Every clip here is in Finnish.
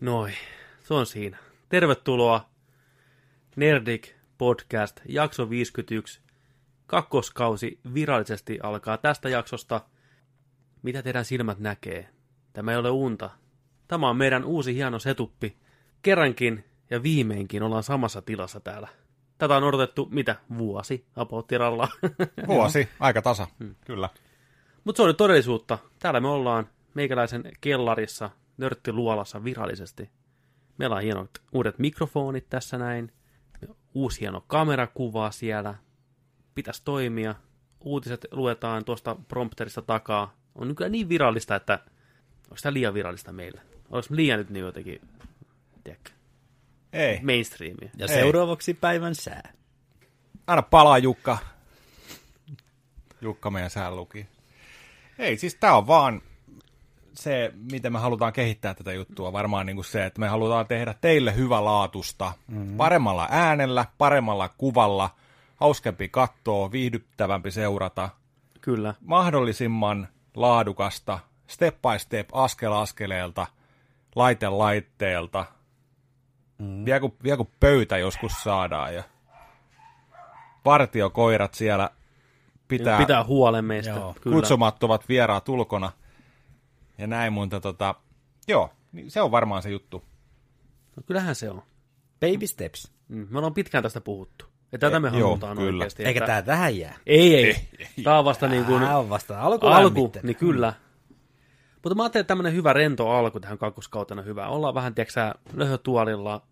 Noi, se on siinä. Tervetuloa Nerdik Podcast, jakso 51. Kakkoskausi virallisesti alkaa tästä jaksosta. Mitä teidän silmät näkee? Tämä ei ole unta. Tämä on meidän uusi hieno setuppi. Kerrankin ja viimeinkin ollaan samassa tilassa täällä. Tätä on odotettu, mitä, vuosi apouttiralla. Vuosi, aika tasa, hmm. kyllä. Mutta se on nyt todellisuutta. Täällä me ollaan meikäläisen kellarissa, nörttiluolassa virallisesti. Meillä on hienot uudet mikrofonit tässä näin. Uusi hieno kamerakuva siellä. Pitäisi toimia. Uutiset luetaan tuosta prompterista takaa. On nykyään niin virallista, että onko tämä liian virallista meillä? Olisi liian nyt niin jotenkin, tiedätkö, Ei. mainstreamia. Ja Ei. seuraavaksi päivän sää. Anna palaa Jukka. Jukka meidän säänluki. Ei, siis tää on vaan se, miten me halutaan kehittää tätä juttua. Varmaan niin kuin se, että me halutaan tehdä teille hyvälaatusta. Mm-hmm. Paremmalla äänellä, paremmalla kuvalla, hauskempi kattoa, viihdyttävämpi seurata. Kyllä. Mahdollisimman laadukasta, step by step, askel askeleelta, laite laitteelta. Mm. Vielä, kun, vielä kun pöytä joskus saadaan ja partiokoirat siellä pitää, Pitää huolen meistä. Joo. Kyllä. kutsumattomat vieraat ulkona ja näin, mutta tota, joo, niin se on varmaan se juttu. No, kyllähän se on. Baby steps. Mm, Me ollaan pitkään tästä puhuttu. Ja tätä me E- joo, halutaan kyllä. oikeasti. Eikä että- tää tähän jää. Ei, ei. Tämä on vasta niin kuin Tää on vasta alku, alku, niin kyllä. Mutta mä ajattelin, että tämmöinen hyvä rento alku tähän kakkoskautena hyvä. Ollaan vähän, tiedätkö löhötuolilla.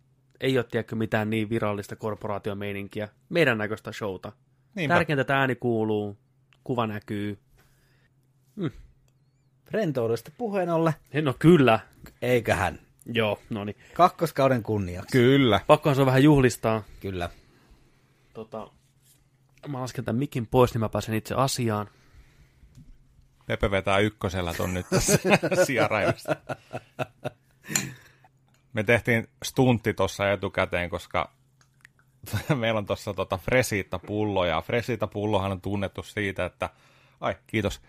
Ei ole, tiedätkö, mitään niin virallista korporaatiomeininkiä. Meidän näköistä showta. Niinpä. Tärkeintä, että ääni kuuluu, kuva näkyy. Rentoudesta puheen ollen. No kyllä. Eiköhän. Joo, no niin. Kakkoskauden kunniaksi. Kyllä. Pakkohan se on vähän juhlistaa. Kyllä. Tota, mä lasken tämän mikin pois, niin mä pääsen itse asiaan. Pepe vetää ykkösellä ton nyt tässä. Me tehtiin stuntti tuossa etukäteen, koska meillä on tuossa tota Fresitta-pullo, ja Fresitta-pullohan on tunnettu siitä, että, ai kiitos,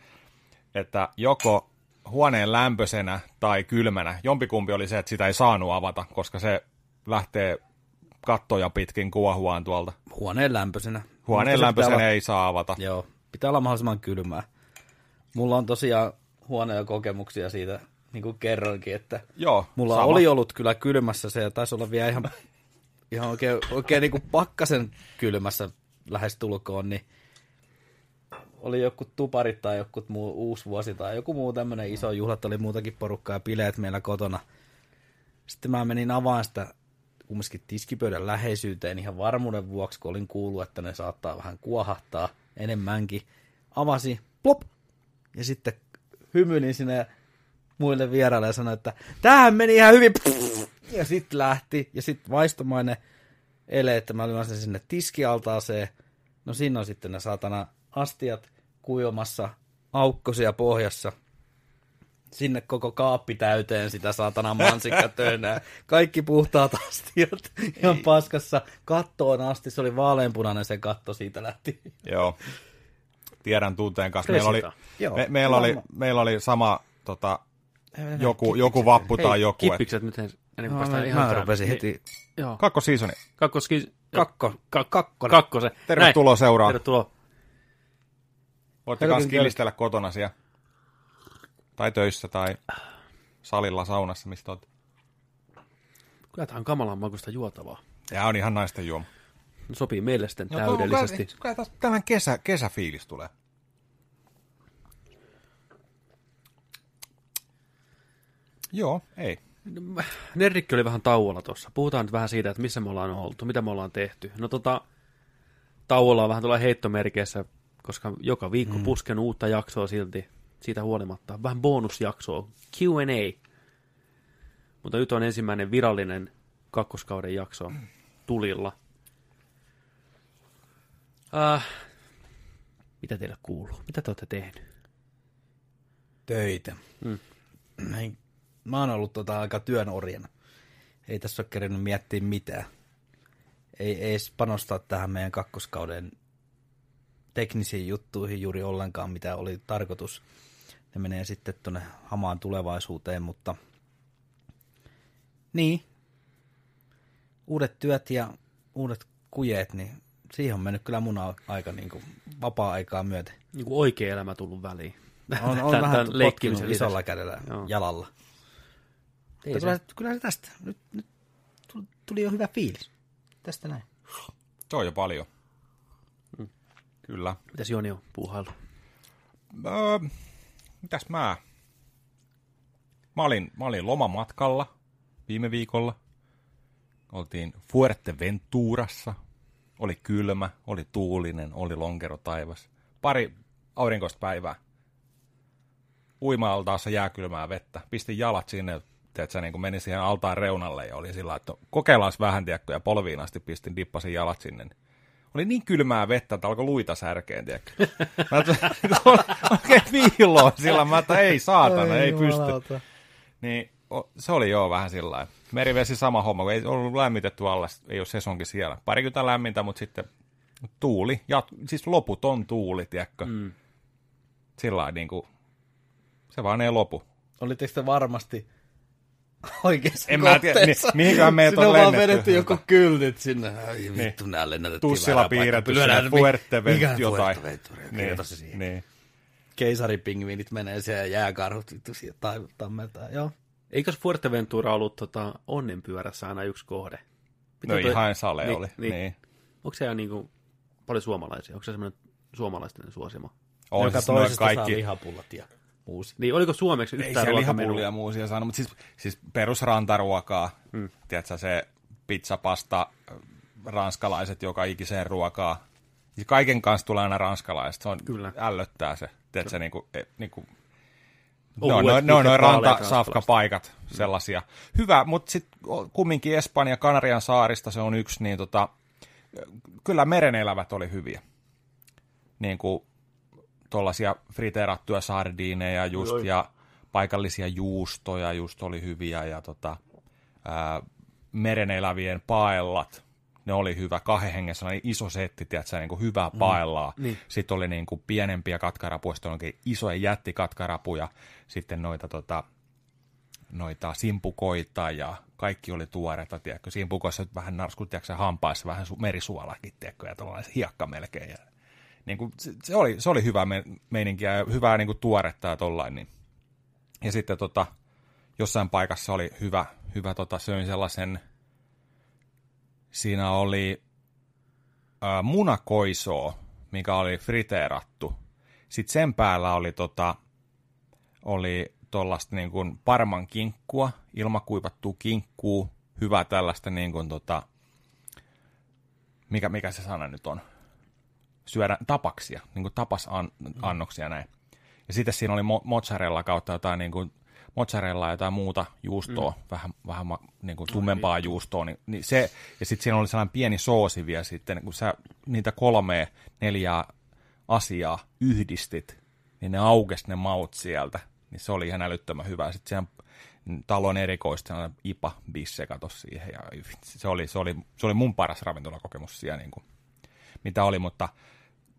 että joko huoneen lämpöisenä tai kylmänä, jompikumpi oli se, että sitä ei saanut avata, koska se lähtee kattoja pitkin kuohuaan tuolta. Huoneen lämpöisenä. Huoneen lämpöisenä pitää ei saa avata. Olla, joo. Pitää olla mahdollisimman kylmää. Mulla on tosiaan huonoja kokemuksia siitä, niin kuin kerroinkin, että Joo, mulla sama. oli ollut kyllä kylmässä se, ja taisi olla vielä ihan, ihan oikein, oikein niin kuin pakkasen kylmässä lähestulkoon, niin oli joku tuparit tai joku muu uusi vuosi tai joku muu tämmöinen iso juhlat, oli muutakin porukkaa ja bileet meillä kotona. Sitten mä menin avaan sitä kumminkin tiskipöydän läheisyyteen ihan varmuuden vuoksi, kun olin kuullut, että ne saattaa vähän kuohahtaa enemmänkin. Avasi, plop, ja sitten hymyilin sinne muille vieraille ja sanoin, että tämähän meni ihan hyvin, ja sitten lähti, ja sitten vaistomainen ele, että mä olin sen sinne tiskialtaaseen. No siinä on sitten ne saatana astiat kuivamassa aukkosia pohjassa. Sinne koko kaappi täyteen sitä saatana mansikkatönää. Kaikki puhtaat astiat ihan paskassa. Kattoon asti, se oli vaaleanpunainen se katto, siitä lähti. Joo. Tiedän tunteen kanssa. Meillä oli. Joo, me, meillä, oli, meillä oli sama tota, joku, joku vappu tai joku. et- kippikset nyt ennen kuin No, päästään ihan mä tähän. rupesin heti Niin, Joo, Kakkosseasoni. kakkoski... kakko, Ka- kakkonen. kakkosen. Tervetuloa Näin. seuraan. Tervetuloa. Voitte myös kilistellä kotona siellä. Tai töissä tai salilla, saunassa, mistä olet. Kyllä tämä on kamalan makuista juotavaa. Ja on ihan naisten juoma. Sopii meille sitten täydellisesti. Kyllä tässä tällainen kesä, kesäfiilis tulee. Joo, ei. Nerdikki oli vähän tauolla tuossa. Puhutaan nyt vähän siitä, että missä me ollaan oltu, mitä me ollaan tehty. No tota, tauolla on vähän tuolla heittomerkeissä, koska joka viikko mm. pusken uutta jaksoa silti, siitä huolimatta. Vähän bonusjaksoa, Q&A. Mutta nyt on ensimmäinen virallinen kakkoskauden jakso tulilla. Äh, mitä teille kuuluu? Mitä te olette tehnyt? töitä. Mm. Mä oon ollut tota aika työn orjana. Ei tässä ole kerennyt miettiä mitään. Ei, ei edes panostaa tähän meidän kakkoskauden teknisiin juttuihin juuri ollenkaan, mitä oli tarkoitus. Ne menee sitten tuonne hamaan tulevaisuuteen, mutta Niin. Uudet työt ja uudet kujeet, niin siihen on mennyt kyllä mun aika niin kuin vapaa-aikaa myöten. Niin kuin oikea elämä tullut väliin. On, on vähän potkinut isolla lisäksi. kädellä Joo. jalalla. Ei Mutta kyllä, kyllä se tästä. Nyt, nyt tuli- tuli jo hyvä fiilis. Tästä näin. Se on jo paljon. Kyllä. Mitäs Joni on puuhailu? Öö, mitäs mä? Mä olin, mä olin lomamatkalla viime viikolla. Oltiin Fuerteventurassa. Oli kylmä, oli tuulinen, oli lonkero taivas. Pari aurinkoista päivää. Uima-altaassa jääkylmää vettä. Pistin jalat sinne, että sä niin kuin menin siihen altaan reunalle ja oli sillä, että kokeillaan vähän, tiedätkö, ja polviin asti pistin, dippasin jalat sinne. Oli niin kylmää vettä, että alkoi luita särkeen, tiedätkö. Mä ajattelin, oikein viiloon sillä, mä että ei saatana, ei pysty. Niin o- se oli joo vähän sillä lailla. Merivesi sama homma, kun ei ollut lämmitetty allas, ei ole sesonkin siellä. Parikymmentä lämmintä, mutta sitten tuuli, ja siis loputon tuuli, tiedätkö. Mm. Sillä lailla niin kuin, se vaan ei lopu. Olitteko te varmasti oikeassa En mä tiedä, kohteessa? niin- mihinkään meidät Sinne on vaan lennetty. vedetty joku kyltit sinne. Ai vittu, nää lennätettiin Tussilla piirretty sinne Fuerteventura mikä jotain. Niin, Kirjoita se siihen. niin. Keisaripingviinit menee siellä ja jääkarhut vittu siellä tai- tammeltaan. Joo. Eikös Fuerteventura ollut tota, onnenpyörässä aina yksi kohde? No toi- ihan sale niin, oli. Niin. Niin. Onko se niin kuin, paljon suomalaisia? Onko se semmoinen suomalaisten suosima? On Joka siis toisesta kaikki, saa lihapullat ja muusi. Niin, oliko suomeksi Ei yhtään siellä ruokamenua? lihapullia muusia saanut, mutta siis, siis perusrantaruokaa, hmm. tiedätkö, se pizzapasta, ranskalaiset joka ikiseen ruokaa. Ja kaiken kanssa tulee aina ranskalaiset, se on, Kyllä. ällöttää se, tiedätkö, niinku, e, niinku, Ohuet, No, no, no, no vaaleat rantasafkapaikat, sellaisia. Hyvä, mutta sitten kumminkin Espanja, Kanarian saarista se on yksi, niin tota, kyllä merenelävät oli hyviä. Niin kuin tuollaisia friteerattuja sardiineja just, Oi, oi. ja paikallisia juustoja just oli hyviä, ja tota, ää, merenelävien paellat, ne oli hyvä, kahden hengen sellainen iso setti, tiedätkö, niin kuin hyvää paellaa. niin. Sitten oli niin kuin pienempiä katkarapuja, sitten oli isoja jättikatkarapuja, sitten noita, tota, noita simpukoita ja kaikki oli tuoreita, tiedätkö. Simpukoissa vähän narskut, tiedätkö, hampaissa vähän su- merisuolakin, tiedätkö, ja tällainen hiekka melkein. Ja, niin kuin, se, oli, se oli hyvä me, meininkiä ja hyvää niin kuin tuoretta ja tollain. Niin. Ja sitten tota, jossain paikassa oli hyvä, hyvä tota, söin sellaisen, siinä oli ää, munakoisoa, mikä oli friteerattu. Sitten sen päällä oli tota, oli tuollaista niin kuin parman kinkkua, ilmakuivattua kinkkuu, hyvää tällaista niin kuin tota, mikä, mikä se sana nyt on, syödä tapaksia, niin kuin tapasannoksia näin. Ja sitten siinä oli mo- mozzarella kautta jotain niin kuin mozzarella ja jotain muuta juustoa, mm. vähän, vähän niin kuin tummempaa juustoa, niin, niin se, ja sitten siinä oli sellainen pieni soosi vielä sitten, kun sä niitä kolmea, neljää asiaa yhdistit, niin ne aukesi ne maut sieltä, niin se oli ihan älyttömän hyvä. Sitten siellä talon erikoista sellainen ipa bisse katos siihen, ja se oli, se oli, se oli mun paras ravintolakokemus siellä, niin kuin, mitä oli, mutta,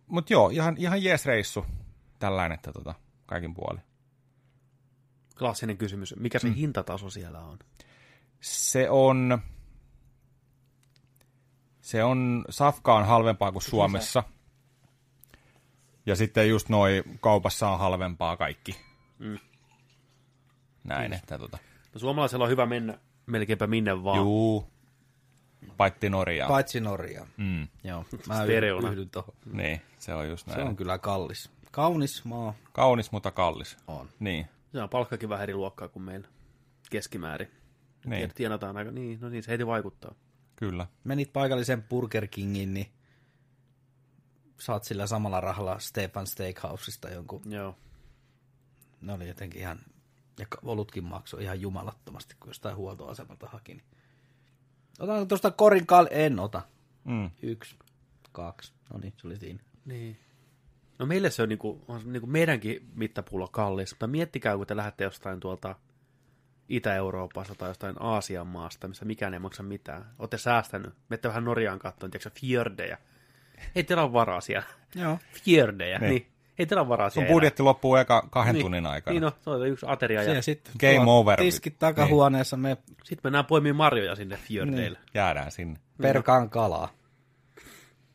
mutta joo, ihan, ihan jees reissu, tällainen, että tota, kaikin puoli. Klassinen kysymys. Mikä se mm. hintataso siellä on? Se on, se on, safka on halvempaa kuin Suomessa. Ja sitten just noi kaupassa on halvempaa kaikki. Mm. Näin, että tota. No, suomalaisella on hyvä mennä melkeinpä minne vaan. Juu. Paitti Norjaa. Paitsi Norja. Mm. Joo, mä Stereona. yhdyn tuohon. Niin, se on just näin. Se on kyllä kallis. Kaunis maa Kaunis, mutta kallis. on. Niin. Se on palkkakin vähän eri luokkaa kuin meillä keskimäärin. Niin. Niin. Tienataan aika, niin, no niin, se heti vaikuttaa. Kyllä. Menit paikallisen Burger Kingin, niin saat sillä samalla rahalla Stefan Steakhouseista jonkun. Joo. Ne oli jotenkin ihan, ja olutkin maksoi ihan jumalattomasti, kun jostain huoltoasemalta haki. Niin. Otanko tuosta korin kal... En ota. Mm. Yksi, kaksi. No niin, se oli siinä. Niin. No meille se on, niinku, on niinku meidänkin mittapullo kallis, mutta miettikää, kun te lähdette jostain tuolta Itä-Euroopasta tai jostain Aasian maasta, missä mikään ei maksa mitään. Olette säästänyt. Menette vähän Norjaan katsomaan, tiedätkö, fjördeja. Ei teillä ole varaa siellä. Joo. Fjördeja, Niin. niin. Niin. Ei teillä ole varaa Sun budjetti loppuu eka kahden enää. tunnin aikana. Niin no, se on yksi ateria ja sitten Game over. Tiskit takahuoneessa, me sitten mennään poimimaan marjoja sinne fjördeille. Jäädään sinne. perkaan kalaa.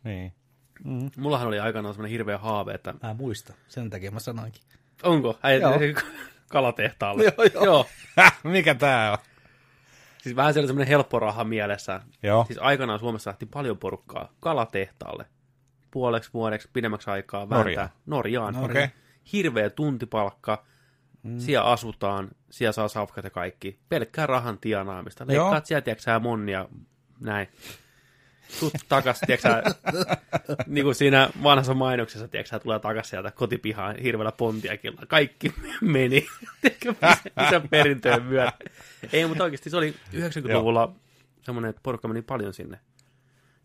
Niin. Mullahan oli aikanaan semmoinen hirveä haave, että Mä muista, sen takia mä sanoinkin. onko Joo. kalatehtaalle. Joo, joo. joo. Mikä tää on? Siis vähän siellä semmoinen helppo raha mielessä. Joo. Siis aikanaan Suomessa lähti paljon porukkaa kalatehtaalle. Puoleksi vuodeksi, pidemmäksi aikaa vääntää. Norjaan. Norjaan. Okei. Hirveä tuntipalkka. Mm. Siellä asutaan, siellä saa safkat ja kaikki. Pelkkää rahan tienaamista. Joo. Leikkaat sieltä, tiedätkö sä, monnia, näin. Tut takas, tiedätkö sä, niin kuin siinä vanhassa mainoksessa, tiedätkö sä, tulee takas sieltä kotipihaan hirveällä pontiakilla. Kaikki meni. Tiedätkö, missä perintöön myötä. Ei, mutta oikeasti se oli 90-luvulla semmoinen, että porukka meni paljon sinne.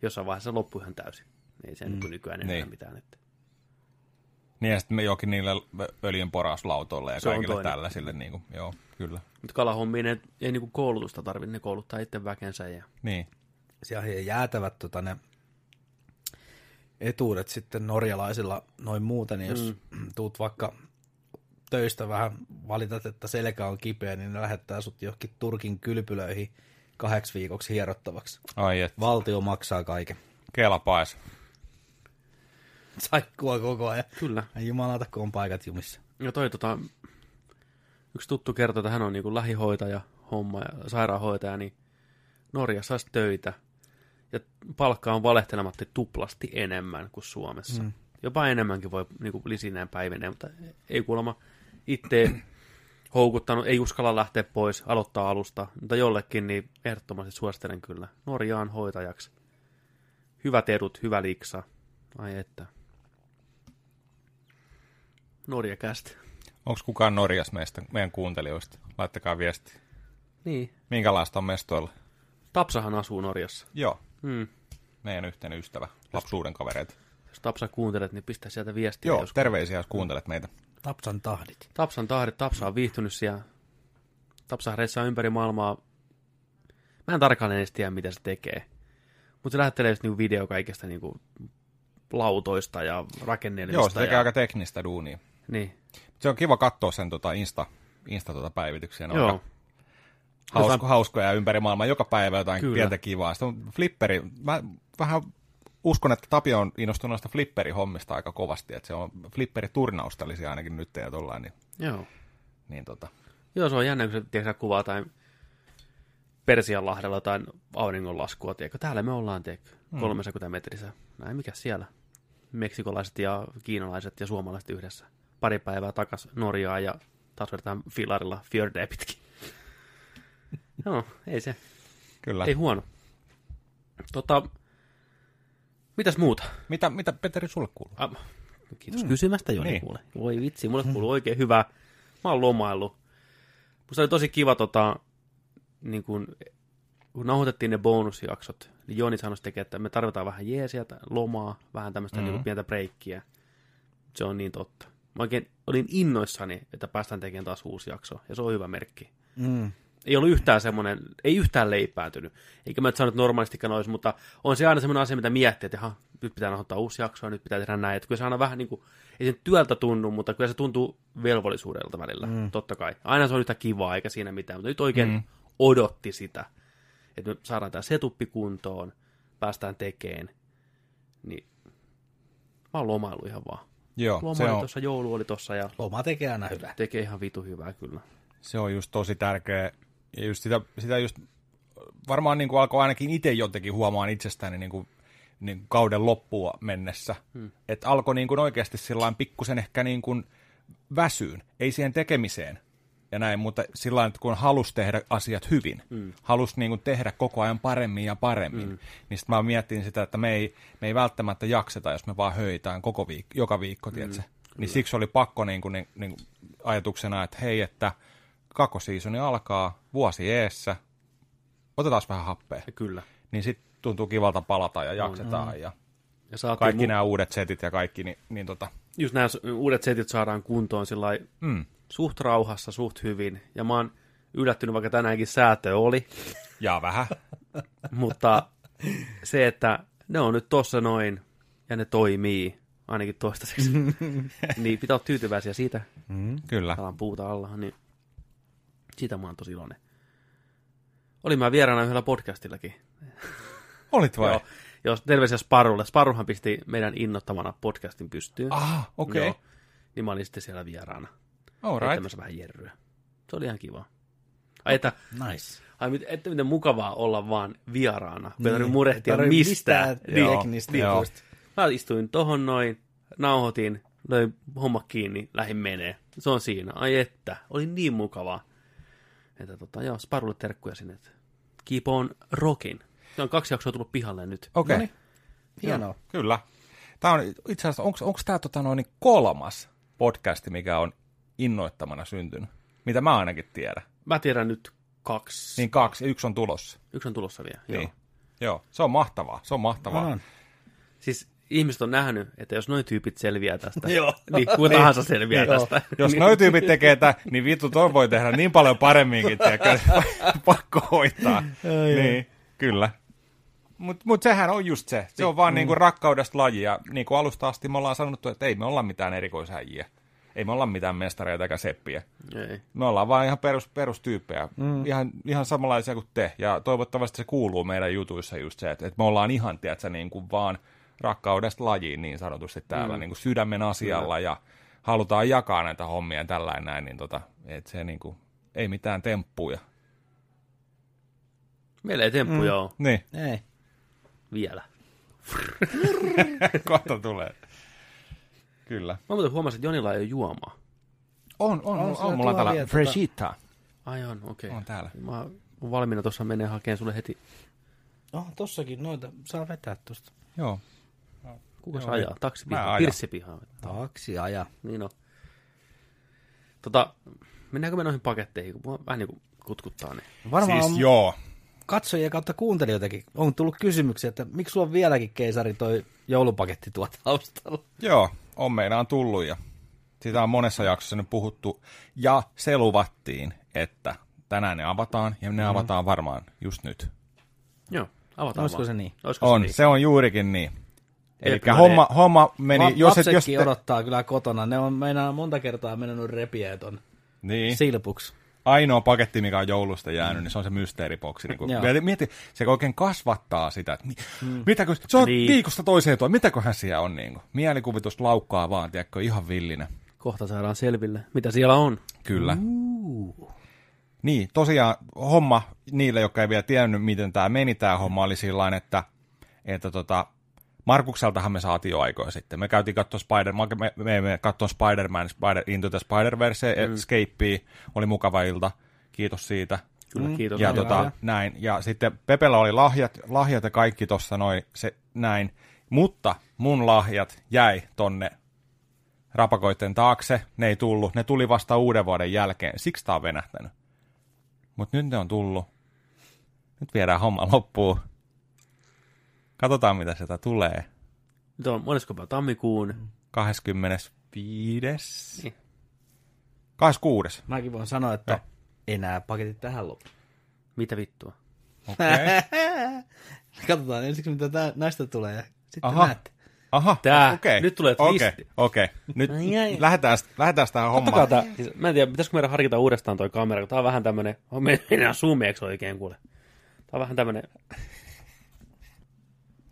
Jossain vaiheessa loppui ihan täysin. Ei se mm. niin nykyään enää Niin. mitään. Että. Niin ja sitten me jokin niille öljynporauslautoille ja Se toinen. tällaisille. Niin kuin, joo, kyllä. Mutta kalahommiin ei, ei niinku koulutusta tarvitse, ne kouluttaa itse väkensä. Ja... Niin. Siellä on jäätävät tota, ne etuudet sitten norjalaisilla noin muuten, niin jos mm. tuut vaikka töistä vähän valitat, että selkä on kipeä, niin ne lähettää sut johonkin Turkin kylpylöihin kahdeksi viikoksi hierottavaksi. Ai et, Valtio maksaa kaiken. kelpais. Saikkua koko ajan. Kyllä. Ei jumalata, kun on paikat jumissa. Ja toi tota, yksi tuttu kertoi, että hän on niinku lähihoitaja, homma ja sairaanhoitaja, niin Norjassa saisi töitä. Ja palkka on valehtelematta tuplasti enemmän kuin Suomessa. Mm. Jopa enemmänkin voi niinku lisineen päivineen, mutta ei kuulemma itse houkuttanut, ei uskalla lähteä pois, aloittaa alusta. Mutta jollekin niin ehdottomasti suosittelen kyllä Norjaan hoitajaksi. Hyvät edut, hyvä liksa. Ai että. Norja kästä. Onko kukaan Norjas meistä, meidän kuuntelijoista? Laittakaa viesti. Niin. Minkälaista on mestoilla? Tapsahan asuu Norjassa. Joo, Hmm. meidän yhteinen ystävä, lapsuuden kavereita. Jos Tapsa kuuntelet, niin pistä sieltä viestiä. Joo, Jos... terveisiä, jos kuuntelet meitä. Tapsan tahdit. Tapsan tahdit, Tapsa on viihtynyt siellä. Tapsa reissaa ympäri maailmaa. Mä en tarkalleen edes tiedä, mitä se tekee. Mutta se lähettelee just niinku video kaikesta niinku lautoista ja rakennelmista. Joo, se tekee ja... aika teknistä duunia. Niin. Se on kiva katsoa sen tota Insta, Insta tota päivityksiä. Ne Joo. Hausko, hauskoja ympäri maailmaa, joka päivä jotain Kyllä. Pientä kivaa. Sitten on flipperi, mä vähän uskon, että Tapio on innostunut noista flipperihommista aika kovasti, että se on flipperiturnausta olisi ainakin nyt ja tollain, niin, Joo. niin tota, Joo, se on jännä, kun se tiedätkö, kuvaa tai Persianlahdella tai auringonlaskua, tiedätkö? Täällä me ollaan, tiedätkö, 30 metrissä. Näin, mikä siellä? Meksikolaiset ja kiinalaiset ja suomalaiset yhdessä. Pari päivää takas Norjaan ja taas vedetään filarilla fjördeä pitkin. Joo, ei se, kyllä. ei huono. Tota, mitäs muuta? Mitä, mitä Peteri sulle kuuluu? Ah, kiitos mm. kysymästä, Joni, niin. Kuule. Voi vitsi, mulle kuuluu oikein hyvä. Mä oon lomaillut. Musta oli tosi kiva, tota, niin kun, kun nauhoitettiin ne bonusjaksot, niin Joni sanoi tekee, että me tarvitaan vähän jeesiä, lomaa, vähän tämmöistä mm-hmm. niin pientä breikkiä. Se on niin totta. Mä oikein olin innoissani, että päästään tekemään taas uusi jakso, ja se on hyvä merkki. Mm. Ei ollut yhtään semmoinen, ei yhtään leipääntynyt. Eikä mä nyt sano, että normaalistikään olisi, mutta on se aina semmoinen asia, mitä miettii, että nyt pitää nauhoittaa uusi jakso ja nyt pitää tehdä näin. Että kyllä se aina vähän niin kuin, ei se nyt työltä tunnu, mutta kyllä se tuntuu velvollisuudelta välillä, mm. totta kai. Aina se on yhtä kivaa, eikä siinä mitään, mutta nyt oikein mm. odotti sitä, että me saadaan tämä setuppi kuntoon, päästään tekeen. Niin mä oon lomailu ihan vaan. Joo, Loma se oli on, tuossa, joulu oli tuossa ja Loma tekee aina hyvää. tekee ihan vitu hyvää kyllä. se on just tosi tärkeä. Ja just sitä, sitä just, varmaan niin kuin alkoi ainakin itse jotenkin huomaan itsestäni niin kuin, niin kuin kauden loppua mennessä. Hmm. Että alkoi niin kuin oikeasti sillä pikkusen ehkä niin kuin väsyyn, ei siihen tekemiseen ja näin, mutta sillä lailla, että kun halus tehdä asiat hyvin, mm. halus niin kuin tehdä koko ajan paremmin ja paremmin, mm. niin sitten mä miettin sitä, että me ei, me ei välttämättä jakseta, jos me vaan höitään koko viik- joka viikko, tiedätkö? Niin siksi oli pakko niin kuin, niin, niin kuin ajatuksena, että hei, että kakkosiisoni alkaa, vuosi eessä, otetaan vähän happea. Kyllä. Niin sitten tuntuu kivalta palata ja jaksetaan mm. ja Ja kaikki mu- nämä uudet setit ja kaikki, niin, niin tota, just nämä uudet setit saadaan kuntoon sillä mm. suht rauhassa, suht hyvin. Ja mä oon yllättynyt, vaikka tänäänkin säätö oli, ja vähän. mutta se, että ne on nyt tossa noin ja ne toimii, ainakin toistaiseksi. niin pitää olla tyytyväisiä siitä, Mm, kyllä. alan puuta alla, niin siitä mä oon tosi iloinen. Olin mä vieraana yhdellä podcastillakin. Olit vai? Joo, joo, terveisiä Sparrulle. Sparruhan pisti meidän innottamana podcastin pystyyn. Ah, okei. Joo. Niin mä olin sitten siellä vieraana. All Right. vähän jerryä. Se oli ihan kiva. Ai, että, Nice. ai mit- että miten mukavaa olla vaan vieraana. Niin. Niin. murehtia Tarvii mistään. mistään Joo, teknistä joo. jutuista. Mä istuin tohon noin, nauhoitin, löin homma kiinni, lähdin menee. Se on siinä. Ai että, oli niin mukavaa. Että tota, joo, Sparrulle terkkuja sinne. Keep on rockin. Se on kaksi jaksoa tullut pihalle nyt. Okei. Noniin. Hienoa. Kyllä. Tämä on itse asiassa, onko tämä tota noin niin kolmas podcasti, mikä on innoittamana syntynyt? Mitä mä ainakin tiedän. Mä tiedän nyt kaksi. Niin kaksi, ja yksi on tulossa. Yksi on tulossa vielä. Niin. Joo. Joo, se on mahtavaa, se on mahtavaa. On. Siis ihmiset on nähnyt, että jos noin tyypit selviää tästä, Joo. niin kuka tahansa selviää Joo. tästä. Jos noi tyypit tekee tätä, niin vittu toi voi tehdä niin paljon paremminkin, tiedätkö? pakko hoitaa. niin, kyllä. Mutta mut sehän on just se. Se on vaan niinku rakkaudesta laji. Ja niin kuin alusta asti me ollaan sanottu, että ei me olla mitään erikoishäjiä. Ei me olla mitään mestareita eikä seppiä. Ei. Me ollaan vaan ihan perus, perustyyppejä. Mm. Ihan, ihan samanlaisia kuin te. Ja toivottavasti se kuuluu meidän jutuissa just se, että, että me ollaan ihan, tiedätkö, niin kuin vaan rakkaudesta lajiin niin sanotusti täällä mm. niin kuin sydämen asialla. Ja halutaan jakaa näitä hommia ja tällainen näin, niin tota, että se niin kuin, ei mitään temppuja. Meillä ei temppuja mm. ole Niin, Ei. Vielä. kohta tulee. Kyllä. Mä muuten huomasin, että Jonilla ei ole juomaa. On, on, on, On, on, mulla täällä freshita. Ai on, okei. On täällä. Mä oon valmiina tuossa menee hakemaan sulle heti. Oh, tossakin noita saa vetää tosta. Joo. Kuka se Joo, ajaa? Mä Taksipiha, ajan. pirssipiha. Taksi aja. Niin on. Tota, mennäänkö me noihin paketteihin, kun mua vähän niin kuin kutkuttaa niin. Varmaan Siis on joo. Katsojia kautta kuuntelijoitakin on tullut kysymyksiä, että miksi sulla on vieläkin keisari toi joulupaketti tuo taustalla? Joo, on meidän tullut ja sitä on monessa jaksossa nyt puhuttu. Ja se luvattiin, että tänään ne avataan ja ne mm. avataan varmaan just nyt. Joo, avataan Olisiko vaan. se niin? Olisiko On, se niin? se on juurikin niin. Eli homma, homma meni, Va- jos, et, jos te, odottaa kyllä kotona. Ne on meinaa monta kertaa mennyt repiä ton niin, silpuksi. Ainoa paketti, mikä on joulusta jäänyt, niin se on se mysteeriboksi. Niin Joo. mieti, se oikein kasvattaa sitä, että mi, mm. mitäkö, se on Niin. viikosta toiseen tuo, mitäköhän siellä on niin kuin. Mielikuvitus laukkaa vaan, tiedätkö, ihan villinä. Kohta saadaan selville, mitä siellä on. Kyllä. Niin, tosiaan homma niille, jotka ei vielä tiennyt, miten tämä meni, tämä homma oli sillä että, että tota, Markukseltahan me saatiin jo aikoja sitten. Me käytiin katsoa Spider, me, me, me katsoa Spider-Man, Spider, Into the Spider-Verse, mm. Escapea, oli mukava ilta, kiitos siitä. Kyllä, Mm. kiitos. Ja Joo, tota, joo. näin. Ja sitten Pepellä oli lahjat, lahjat ja kaikki tossa noin, se, näin. Mutta mun lahjat jäi tonne rapakoitten taakse, ne ei tullut, ne tuli vasta uuden vuoden jälkeen, siksi tää on venähtänyt. Mutta nyt ne on tullut. Nyt viedään homma loppuun. Katsotaan, mitä sieltä tulee. Nyt on monesko päivä tammikuun. 25. Niin. 26. Mäkin voin sanoa, että Joo. enää paketit tähän loppuun. Mitä vittua? Okei. Katsotaan ensiksi, mitä tää, näistä tulee. Ja sitten Aha. näette. Aha, Tää. okei. Nyt tulee Okei, twisti. okei. Nyt Ai, ai. lähdetään, lähdetään tähän hommaan. tää. Siis, mä en tiedä, pitäisikö meidän harkita uudestaan toi kamera, kun tää on vähän tämmönen, oh, mennään zoomeeksi oikein kuule. Tää on vähän tämmönen,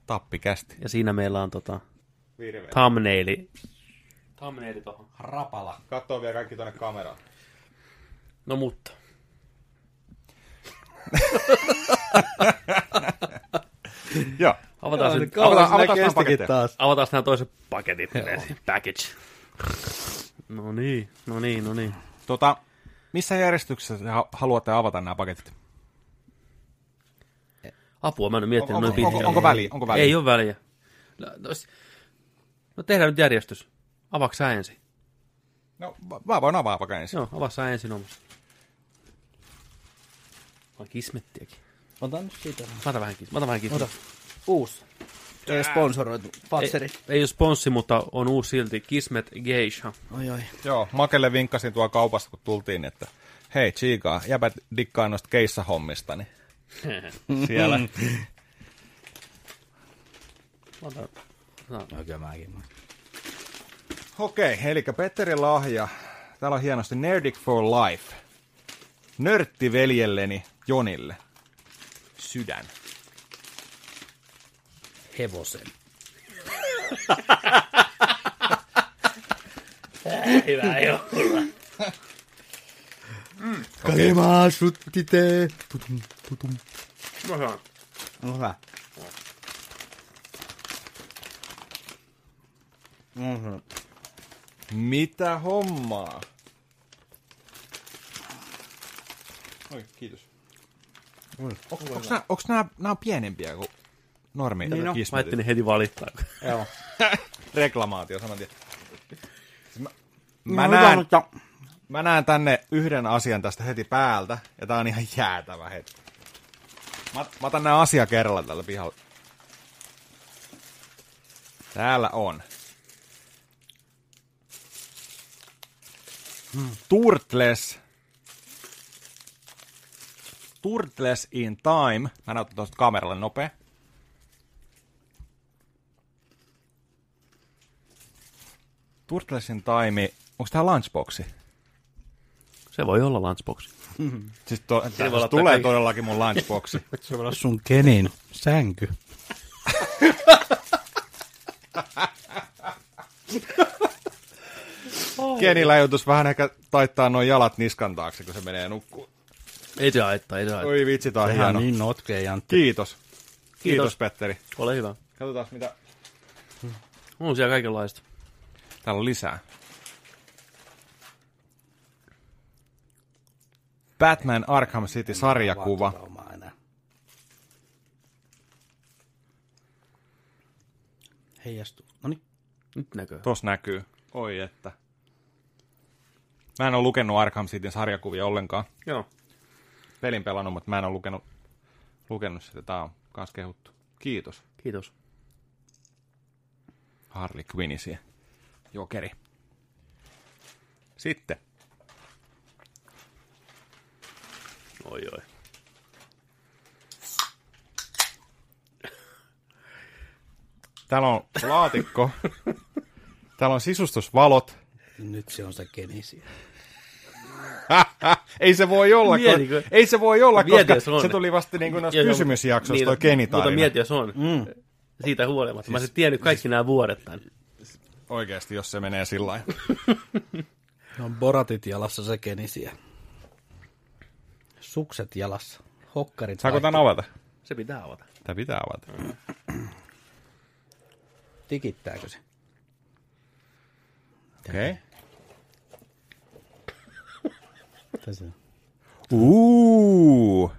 Tappikästi. ja siinä meillä on tota, thumbnaili. Thumbnaili tohon. Rapala. Katsoo vielä kaikki tuonne kameraan. No mutta. Joo. Avataan, se, Avataan- avataan nämä kestikin paketteja. taas. avataan nämä toiset paketit. Package. No niin, no niin, no niin. Tota, missä järjestyksessä ha- haluatte avata nämä paketit? Apua, mä en ole miettinyt Onko, noin onko, pitkään. onko väliä? Onko väliä? Ei ole väliä. No, no, tehdään nyt järjestys. Avaaks sä ensin? No, mä voin avaa vaikka ensin. Joo, avaa sä ensin omassa. On kismettiäkin. Ota nyt siitä. Mä otan vähän, mä otan vähän kismettiä. Ota. Uusi. Ei ole sponsoroitu. Fatseri. Ei, ei ole sponssi, mutta on uusi silti. Kismet Geisha. Oi oi. Joo, Makelle vinkkasin tuolla kaupasta, kun tultiin, että hei Chiika, jäbät dikkaa noista keissahommista, niin siellä. Mä otan, no, Oikein mäkin. Okei, eli Petteri lahja. Täällä on hienosti Nerdic for Life. Nörtti veljelleni Jonille. Sydän. Hevosen. Hyvä joulua. Kalemaa suttite. Tutum, tutum. Mä saan. On hyvä. Mm-hmm. Mitä hommaa? Oi, kiitos. Onks nää, onks nää, nää on pienempiä kuin normi Niin on. Mä ajattelin heti valittaa. Joo. Reklamaatio saman tien. Mä, No mä, hyvä, näen, mutta mä näen tänne yhden asian tästä heti päältä, ja tää on ihan jäätävä hetki. Mä, mä otan nää asia kerralla tällä pihalla. Täällä on. Turtles. Turtles in Time. Mä näytän tuosta kameralle nopea. Turtles in Time. Onko tää lunchboxi? Se voi olla lunchboxi. Siis to, siis tulee kaikki. todellakin mun lunchboxi. se voi olla sun kenin sänky. Kenillä joutuisi vähän ehkä taittaa noin jalat niskan taakse, kun se menee nukkuun. Ei se haittaa, ei se haittaa. Oi vitsi, tää on Ihan hieno. niin notkea Jantti. Kiitos. Kiitos. Kiitos. Petteri. Ole hyvä. Katsotaan mitä. On siellä kaikenlaista. Täällä on lisää. Batman Arkham City sarjakuva. Omaa enää. Heijastuu. Noniin. Nyt näkyy. Tos näkyy. Oi että. Mä en ole lukenut Arkham Cityn sarjakuvia ollenkaan. Joo. Pelin pelannut, mutta mä en ole lukenut, lukenut sitä. Tää on kans kehuttu. Kiitos. Kiitos. Harley Quinnisia. Jokeri. Sitten. Oi oi. Täällä on laatikko. Täällä on sisustusvalot. Nyt se on se kenisiä. ei se voi olla, Mieti, kun- ei se voi olla, Mieti, koska se tuli vasta niin kuin kysymysjaksoista Niin, toi Mutta genitarina. mieti, jos on. Mm. Siitä huolimatta. Mä olisin tiennyt kaikki nämä vuodet tämän. Oikeasti, jos se menee sillä lailla. No on boratit jalassa se kenisiä. Sukset jalassa. Hokkarit Saako tämän avata? Se pitää avata. Tämä pitää avata. Tikittääkö se? Okei. Okay. Tässä. Uuu.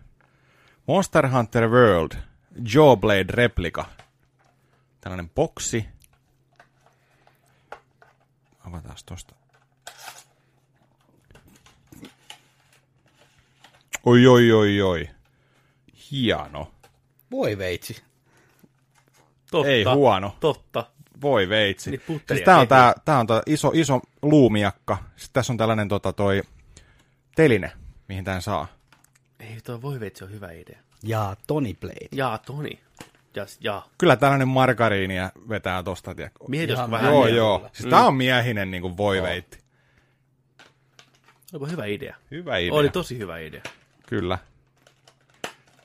Monster Hunter World. Jawblade replika. Tällainen boksi. Avataan tosta. Oi, oi, oi, oi. Hieno. Voi veitsi. Totta. Ei huono. Totta. Voi veitsi. Niin siis tää on tää, tää on tää iso, iso luumiakka. Sitten tässä on tällainen tota toi teline, mihin tän saa. Ei, tuo voi veitsi on hyvä idea. Ja Tony Blade. Jaa, Toni. Ja, ja. Kyllä tällainen margariinia vetää tosta, tiedätkö? Mieti, jos Ihan vähän... Joo, Hänen joo. kyllä. Siis tää on miehinen niin kuin voiveitti. Olipa hyvä idea. Hyvä idea. Oli tosi hyvä idea. Kyllä.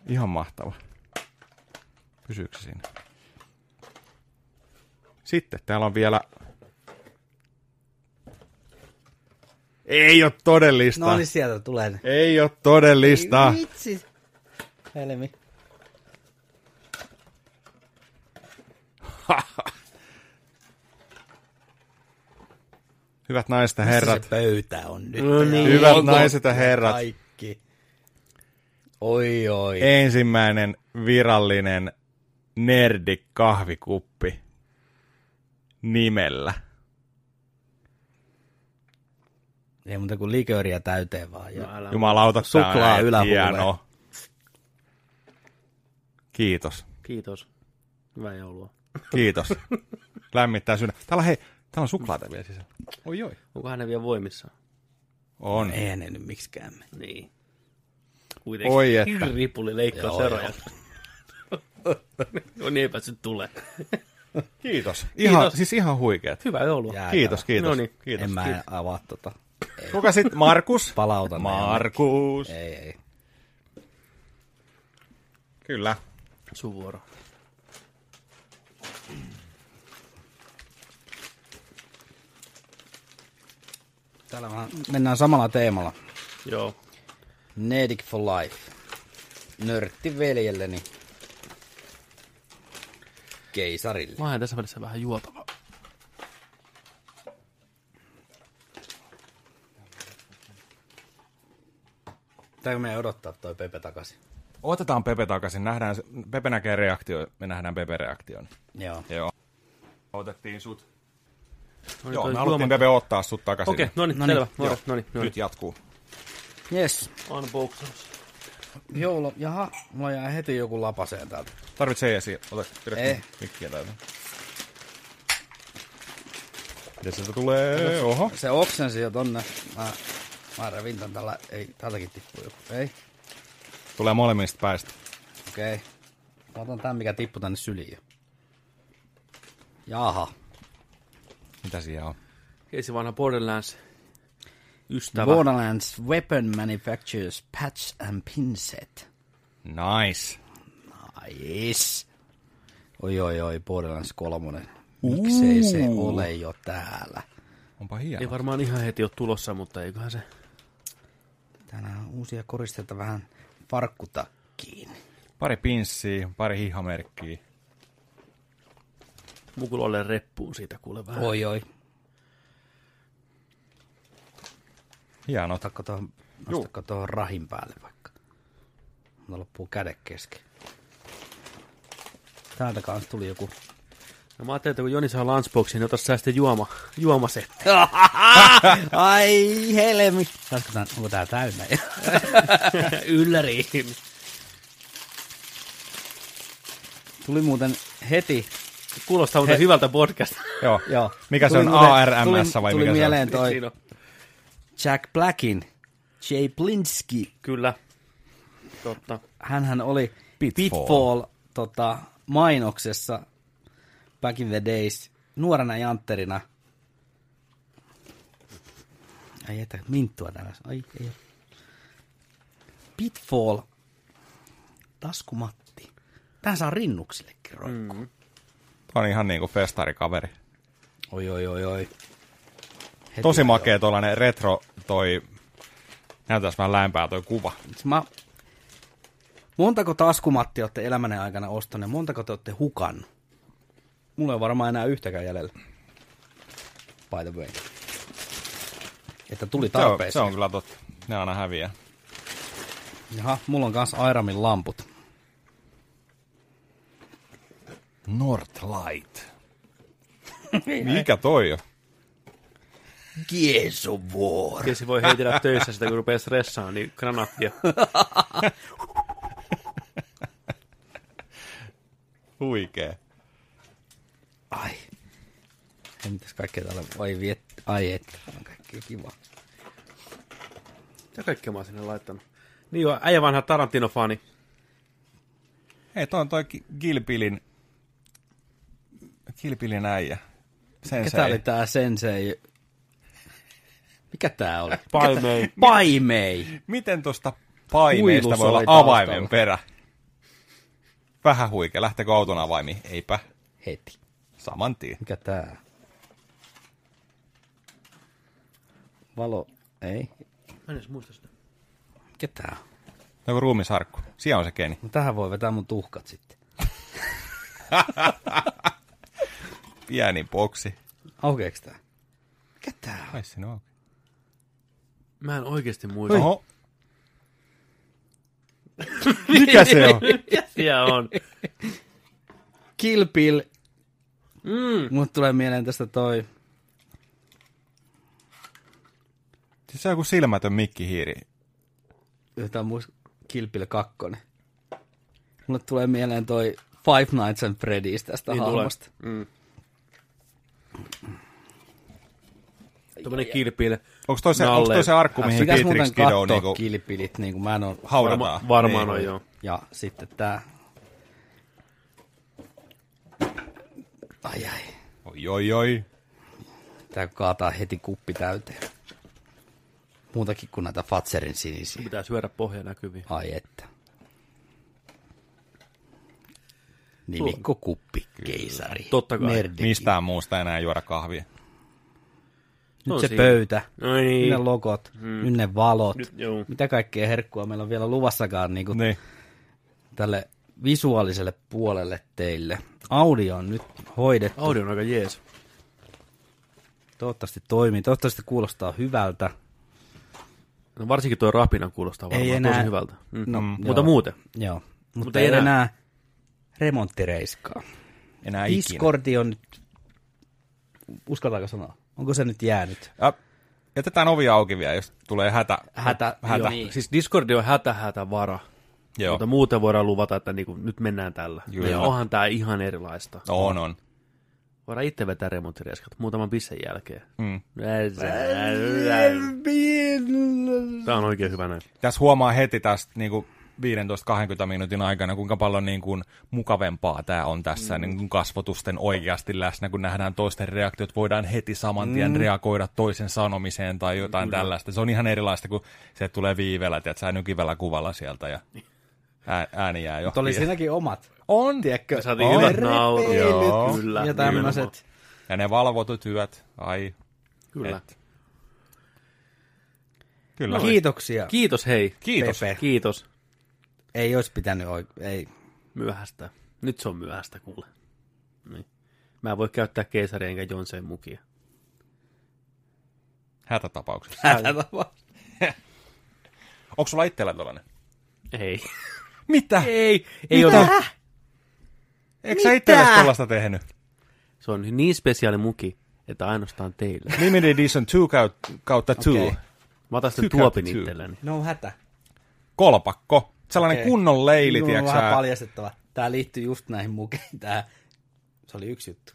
Ihan mahtava. Pysyykö siinä? Sitten täällä on vielä... Ei ole todellista. No niin, sieltä tulee ne. Ei ole todellista. Vitsi. Helmi. Hyvät naiset ja Missä herrat. se pöytä on nyt? No niin. Hyvät Onko naiset ja herrat. Kaikki. Oi, oi. Ensimmäinen virallinen nerdik kahvikuppi nimellä. Ei muuta kuin likööriä täyteen vaan. Ja No. Jumalauta, Suklaa hieno. Kiitos. Kiitos. Hyvää joulua. Kiitos. Lämmittää sydän. Täällä on, hei, täällä on suklaata vielä sisällä. Oi oi. Onkohan ne vielä voimissaan? On. Eihän ne nyt miksikään. Niin. Kuitenkin. Oi että. Ripuli leikkaa seroja. no niin ei päässyt tulee. Kiitos. Ihan, Kiitos. Siis ihan huikeet. Hyvää joulua. Jää. Kiitos, kiitos. No niin. kiitos. en mä kiitos. avaa tota. Kuka sitten? Markus? Palautan Markus. Ei, ei. Kyllä. Sun vuoro. Täällä vähän mennään samalla teemalla. Joo. Nedic for life. Nörtti veljelleni. Keisarille. Mä oon tässä välissä vähän juotava. Pitääkö meidän odottaa toi Pepe takaisin? Otetaan Pepe takaisin. Nähdään, Pepe näkee reaktio, me nähdään Pepe reaktion. Joo. Joo. Otettiin sut. No niin, Joo, me haluttiin Pepe ottaa sut takaisin. Okei, no niin, No niin, selvä. Joo. No niin, no Nyt jatkuu. Yes. Unboxaus. Joulu. Jaha, mulla jää heti joku lapaseen täältä. Tarvitsee esiin. Ota, pidä Eh. mikkiä täältä. Mitä sieltä tulee? Oho. Se oksensi jo tonne. Mä, mä revin tän tällä. Ei, täältäkin tippuu joku. Ei. Tulee molemmista päistä. Okei. Okay. Mä otan tän, mikä tippui tänne syliin jo. Jaha. Mitä siellä on? Keisi vanha Borderlands ystävä. Borderlands Weapon Manufacturers Patch and Pin Set. Nice. Nice. Oi oi oi, Borderlands 3. Miksei se ole jo täällä? Onpa hieno. Ei varmaan ihan heti ole tulossa, mutta eiköhän se... Tänään on uusia koristeita vähän farkkutakkiin. Pari pinssiä, pari hihamerkkiä. Mukulolle reppuun siitä kuule vähän. Oi oi. Hieno. Ottakko tuohon, nostakko tuohon rahin päälle vaikka. Mutta loppuu käde kesken. Täältä kanssa tuli joku. No mä ajattelin, että kun Joni saa lunchboxin, niin ota sä sitten juoma, juomasetti. Ai helmi. Saisiko tän, onko tää täynnä? Ylläriin. tuli muuten heti. Kuulostaa muuten hyvältä podcast. Joo. Joo. Mikä se Tuli on, muuten- ARMS tuli, vai tuli mikä se on? mieleen toi Siinä on. Jack Blackin, Jay Blinsky. Kyllä. Totta. Hänhän oli Pitfall. Pitfall tota, mainoksessa back in the days nuorena jantterina. Ai että, minttua täällä. Ai, ei ole. Pitfall taskumatti. Tää saa rinnuksillekin roikkuu. Mm. Tämä on ihan niinku festarikaveri. Oi, oi, oi, oi. Heti Tosi makea tuollainen retro toi... Näytäis vähän lämpää toi kuva. Mä... Montako taskumattia olette elämänne aikana ostaneet? Montako te olette hukannut? Mulla ei ole varmaan enää yhtäkään jäljellä. By the way. Että tuli Se on, tarpeeseen. se on kyllä totta. Ne aina häviää. Jaha, mulla on kans Airamin lamput. Northlight. Mikä toi on? Gears of War. Kesi voi heitellä töissä sitä, kun rupeaa stressaamaan, niin granaattia. Huikee. Ai. Ei mitäs kaikkea täällä voi viet... Ai et, täällä on kaikkea kiva. Mitä kaikkea mä oon sinne laittanut? Niin joo, äijä vanha Tarantino-fani. Hei, toi on toi Gilpilin... Gilpilin äijä. Sen Mikä tää oli tää sensei? Mikä tää oli? Paimei. Paimei. Miten tuosta Huilus voi olla oli taustalla. avaimen perä? Vähän huikea. Lähteekö auton avaimiin? Eipä. Heti. Saman tien. Mikä tää? Valo. Ei. Mä en edes muista sitä. Mikä tää on? Joku ruumisarkku. Siellä on se keni. No tähän voi vetää mun tuhkat sitten. Pieni boksi. Aukeeks tää? Mikä tää on? Ai sinne on. Mä en oikeesti muista. Oho. Mikä se on? Mikä siellä on? Kill Bill. Mm. Mulle tulee mieleen tästä toi... Siis se on joku silmätön mikkihiiri. Jotain muista Kill Bill 2. Mulle tulee mieleen toi Five Nights at Freddy's tästä Niin tulee. hahmosta. Mm. Tuommoinen kilpile. Onko toi se, onko toi se arkku, mihin Pitäis Beatrix muuten Kiddo katsoa niinku Kill Billit, niin kuin mä en haudataan? Varma, varmaan Niin. on joo. Ja sitten tää... Ai ai. Oi, oi, oi. Tää kaataa heti kuppi täyteen. Muutakin kuin näitä Fatserin sinisiä. Pitää syödä pohja näkyviin. Ai että. Nimikko kuppi, keisari. Totta kai. Merdi. Mistään muusta enää juoda kahvia. Nyt On se siinä. pöytä. No Nyt niin. ne logot. Nyt ne valot. Nyt, joo. Mitä kaikkea herkkua meillä on vielä luvassakaan niin kuin Niin. tälle visuaaliselle puolelle teille. Audio on nyt hoidettu. Audio on aika jees. Toivottavasti toimii. Toivottavasti kuulostaa hyvältä. No varsinkin tuo rapina kuulostaa varmaan Ei enää- tosi hyvältä. Mm. No, Mm. Mutta muuten. Joo. Mutta, Mutta ei enää. enää remonttireiskaa. Enää ikinä. Discordi on nyt, uskaltaako sanoa, onko se nyt jäänyt? Ja, jätetään ovi auki vielä, jos tulee hätä. Hätä, hätä. joo, niin. Siis Discordi on hätä hätä vara. Joo. Mutta muuten voidaan luvata, että niinku, nyt mennään tällä. Kyllä. Ja onhan tää ihan erilaista. On, on. Voidaan itse vetää remonttireskat muutaman pissen jälkeen. Mm. Tää on oikein hyvä näin. Tässä huomaa heti tästä niin kuin 15-20 minuutin aikana, kuinka paljon niin kuin, mukavempaa tämä on tässä mm. niin kuin kasvotusten oikeasti läsnä, kun nähdään toisten reaktiot, voidaan heti saman tien mm. reagoida toisen sanomiseen tai jotain mm. tällaista. Se on ihan erilaista, kun se tulee viivellä, että sä nykivällä kuvalla sieltä ja ää, ääni jää jo. Mutta oli siinäkin omat. On, Tiedätkö? Saatiin On. hyvät naurut. Joo. Kyllä. ja tämmöiset. ja ne valvotut hyöt, ai. Kyllä. Et. Kyllä. No, Kiitoksia. Kiitos hei. Kiitos. Pepe. Kiitos. Ei olisi pitänyt oik- ei. Myöhästä. Nyt se on myöhästä, kuule. Niin. Mä en voi käyttää keisaria enkä Jonseen mukia. Hätätapauksessa. Onko sulla itsellä tollanen? Ei. Mitä? Ei. Ei ole. Eikö sä itsellesi tollasta tehnyt? Se on niin spesiaali muki, että ainoastaan teille. Limited Edition 2 kaut- kautta 2. Okei. Okay. Mä otan sitten tuopin itselleni. No hätä. Kolpakko. Sellainen okay. kunnon leili, Minun on tiedätkö vähän paljastettava. Tää liittyy just näihin mukeihin. Tää, se oli yksi juttu.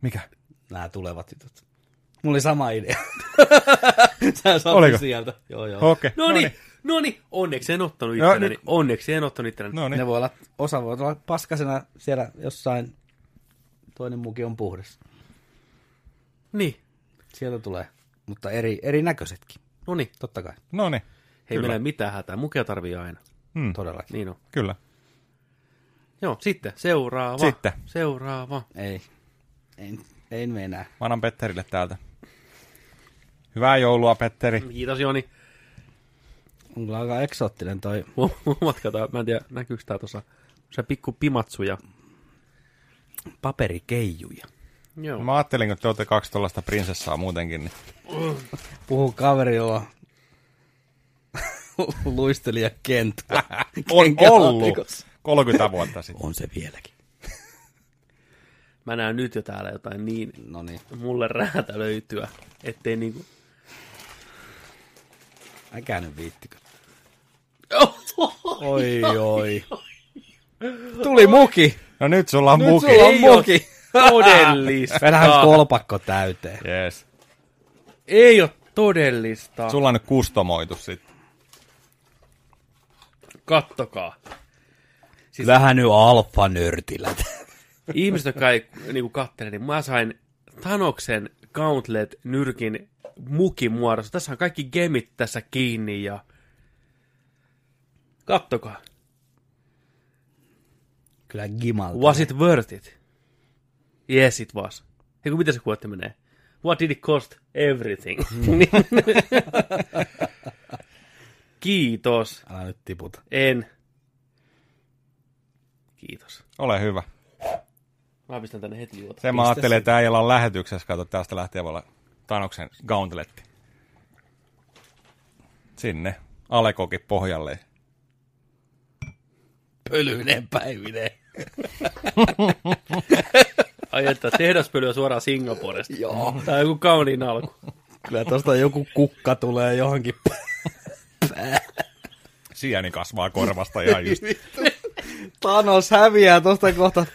Mikä? Nämä tulevat jutut. Mulla oli sama idea. Sä Oliko? sieltä. Joo, joo. Okei. No niin, no niin. Onneksi en ottanut Joo, itselleni. nyt- Onneksi en ottanut itselleni. No Ne niin. voi olla, osa voi olla paskasena siellä jossain, toinen muki on puhdas. Niin. Sieltä tulee, mutta eri, erinäköisetkin, No niin. totta kai, No niin. Hei, Kyllä. meillä ei mitään hätää. Mukia tarvii aina. Hmm. todellakin. Niin on. Kyllä. Joo, sitten seuraava. Sitten. Seuraava. Ei, ei, ei me enää. Mä annan Petterille täältä. Hyvää joulua, Petteri. Kiitos Joni. On kyllä aika eksoottinen toi. Matkataan, mä en tiedä näkyykö tää tuossa. Se pikku pimatsuja. Paperikeijuja. Joo. Mä ajattelin, että te olette kaksi tollaista prinsessaa muutenkin. Niin. Puhu kaverilla luistelija Kent. On ollut Kenkälaatikossa. 30 vuotta sitten. On se vieläkin. Mä näen nyt jo täällä jotain niin No niin, mulle räätälöityä, ettei niinku... äkää nyt viittikö. Oi, oi. Tuli muki. No nyt sulla on Nyt muki. sulla on muki. Todellista. Vedähän kolpakko täyteen. Yes. Ei ole todellista. Sulla on nyt kustomoitu sitten. Kattokaa. Siis... Vähän nyt alfa-nörtilät. Ihmiset, jotka ei niinku kattele, niin mä sain Thanoksen Gauntlet-nyrkin mukin muodossa. Tässä on kaikki gemit tässä kiinni ja... Kattokaa. Kyllä gimalta. Was it worth it? Yes, it was. Hei, miten se kuotte menee? What did it cost? Everything. Kiitos. Älä nyt tiputa. En. Kiitos. Ole hyvä. Mä pistän tänne heti juota. Se mä ajattelin, että äijällä on lähetyksessä. Kato, tästä lähtee voi olla Tanoksen gauntletti. Sinne. Alekokin pohjalle. Pölyinen päivinen. Ai että tehdaspölyä suoraan Singaporesta. Joo. Tää on joku kauniin alku. Kyllä tosta joku kukka tulee johonkin. Sieni kasvaa korvasta ihan just. Thanos häviää tosta kohta.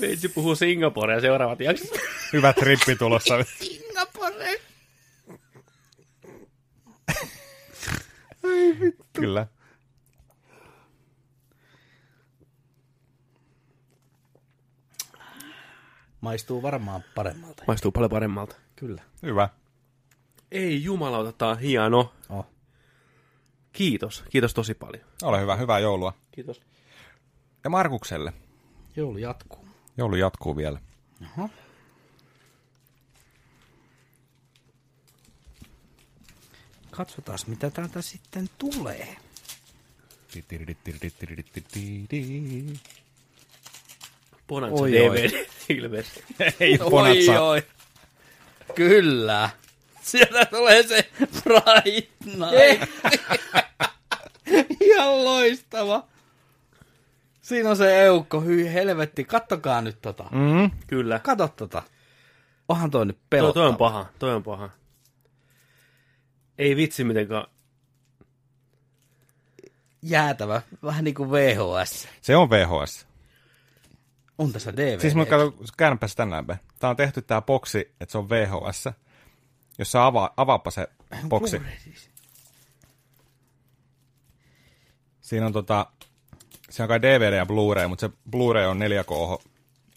Veitsi puhuu Singaporea seuraavat jaksot. Hyvä trippi tulossa. Singapore. Kyllä. Maistuu varmaan paremmalta. Maistuu paljon paremmalta. Kyllä. Hyvä. Ei jumalauta, tää on hieno. Oh. Kiitos. Kiitos tosi paljon. Ole hyvä, hyvää joulua. Kiitos. Ja Markukselle. Joulu jatkuu. Joulu jatkuu vielä. Oho. Katsotaan, mitä täältä sitten tulee. Bonanza Oi, DVD ilmeisesti. Ei Oi, ponatsa. oi. Kyllä. Sieltä tulee se Fright Night. Ihan loistava. Siinä on se eukko, hyi helvetti. Kattokaa nyt tota. Mm. Kyllä. Kato tota. Onhan toi nyt Toi, pelottava. toi on paha, toi on paha. Ei vitsi mitenkään. Jäätävä. Vähän niin kuin VHS. Se on VHS. On tässä DVD. Siis mä katson, käännäpä sitä näin päin. Tää on tehty tää boksi, että se on VHS. Jos sä avaa, avaappa se boksi. Siis. Siinä on tota, se on kai DVD ja Blu-ray, mutta se Blu-ray on 4K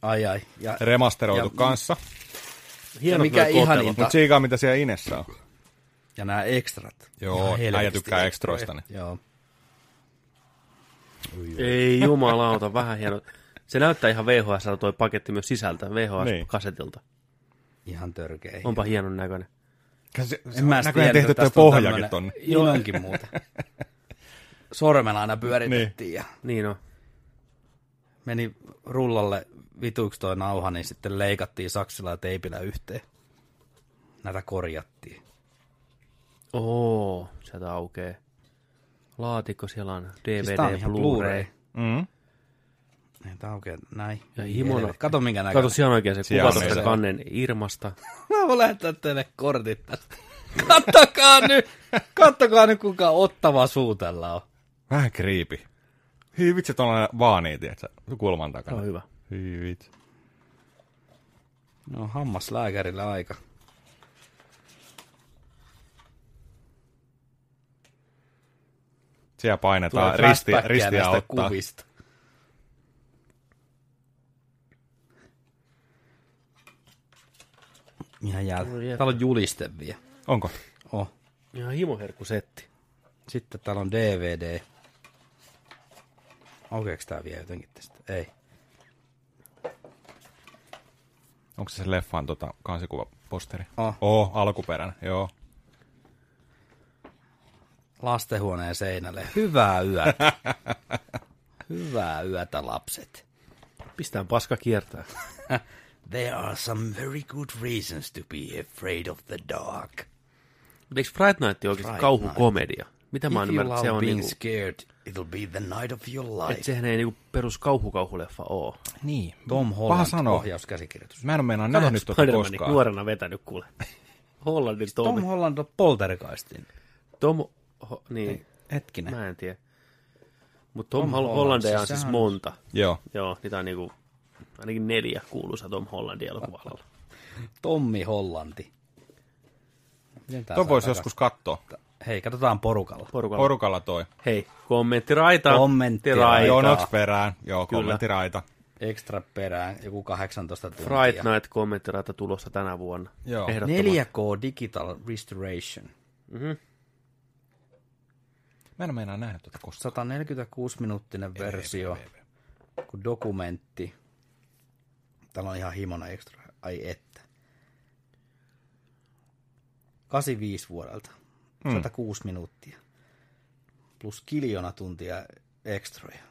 Ai ai. Ja, remasteroitu Ja- kanssa. Hienot mikä ihaninta- Mutta siikaa mitä siellä Inessä on. ja nämä ekstrat. Joo, Ihan äijä tykkää ekstroista, niin. Joo. Ei jumalauta, vähän hieno. Se näyttää ihan VHS toi paketti myös sisältä, VHS-kasetilta. Ihan törkeä. Onpa hienon näköinen. Se, se En on mä näköjään tiedä, tehty että toi tästä on pohjakin tonne. Niin onkin muuta. Sormella aina pyöritettiin ja Niin on. meni rullalle vituiksi toi nauha, niin sitten leikattiin saksilla ja teipillä yhteen. Näitä korjattiin. Oo, sieltä aukee. Laatikko siellä on DVD, Siis ihan Blu-ray. Mm. Tää aukeaa näin. Ja himona. Kato minkä näköinen. Kato, siellä on oikein se Siellä kuva tuosta se. kannen Irmasta. Mä voin lähettää teille kortit tästä. Kattokaa nyt! Kattokaa nyt kuinka ottava suu tällä on. Vähän kriipi. Hyi vitsi, tuolla vaan niitä, tiedätkö, kulman Se takana. on hyvä. Hyi vitsi. No hammaslääkärille aika. Siellä painetaan ristiä näistä ottaa. kuvista. Ihan jep. Täällä on juliste vielä. Onko? Oh. Ihan himoherkkusetti. Sitten täällä on DVD. Aukeeko tää vielä jotenkin tästä? Ei. Onko se se leffan tota, kansikuvaposteri? Oh. Oo, alkuperäinen, joo. Lastenhuoneen seinälle. Hyvää yötä. Hyvää yötä, lapset. Pistään paska kiertää. There are some very good reasons to be afraid of the dark. Mutta eikö Fright Night oikeasti Fright kauhukomedia? Mitä mä oon ymmärtänyt, se on being niinku, scared, it'll be the night of your life. että sehän ei niinku perus kauhukauhuleffa oo. Niin. Tom Paha Holland sanoa. ohjauskäsikirjoitus. Mä en ole meinaan nähnyt tota Spider-Manin koskaan. nuorena vetänyt kuule. Hollandin Tom Tom. Holland on poltergeistin. Tom ho, niin, Hetkinen. mä en tiedä. Mutta Tom, Tom Tom Holland, Hollandeja on siis siis monta. Joo. Joo, niitä on niinku, ainakin neljä kuuluisa Tom Hollandin elokuvalla. Tommi Hollanti. Miten tää Tuon saa voisi joskus katsoa. Hei, katsotaan porukalla. Porukalla. Porukalla toi. Hei, kommenttiraita. Kommenttiraita. Joo, noks perään. Joo, Kyllä. kommenttiraita. Extra perään, joku 18 tuntia. Fright Night kommenttiraita tulossa tänä vuonna. Joo. Ehdottomasti. 4K Digital Restoration. Mä en ole meinaan nähnyt tota koskaan. 146-minuuttinen versio, kuin dokumentti. Täällä on ihan himona extra. Ai että. 85 vuodelta. 106 minuuttia. Plus kiljona tuntia ekstroja.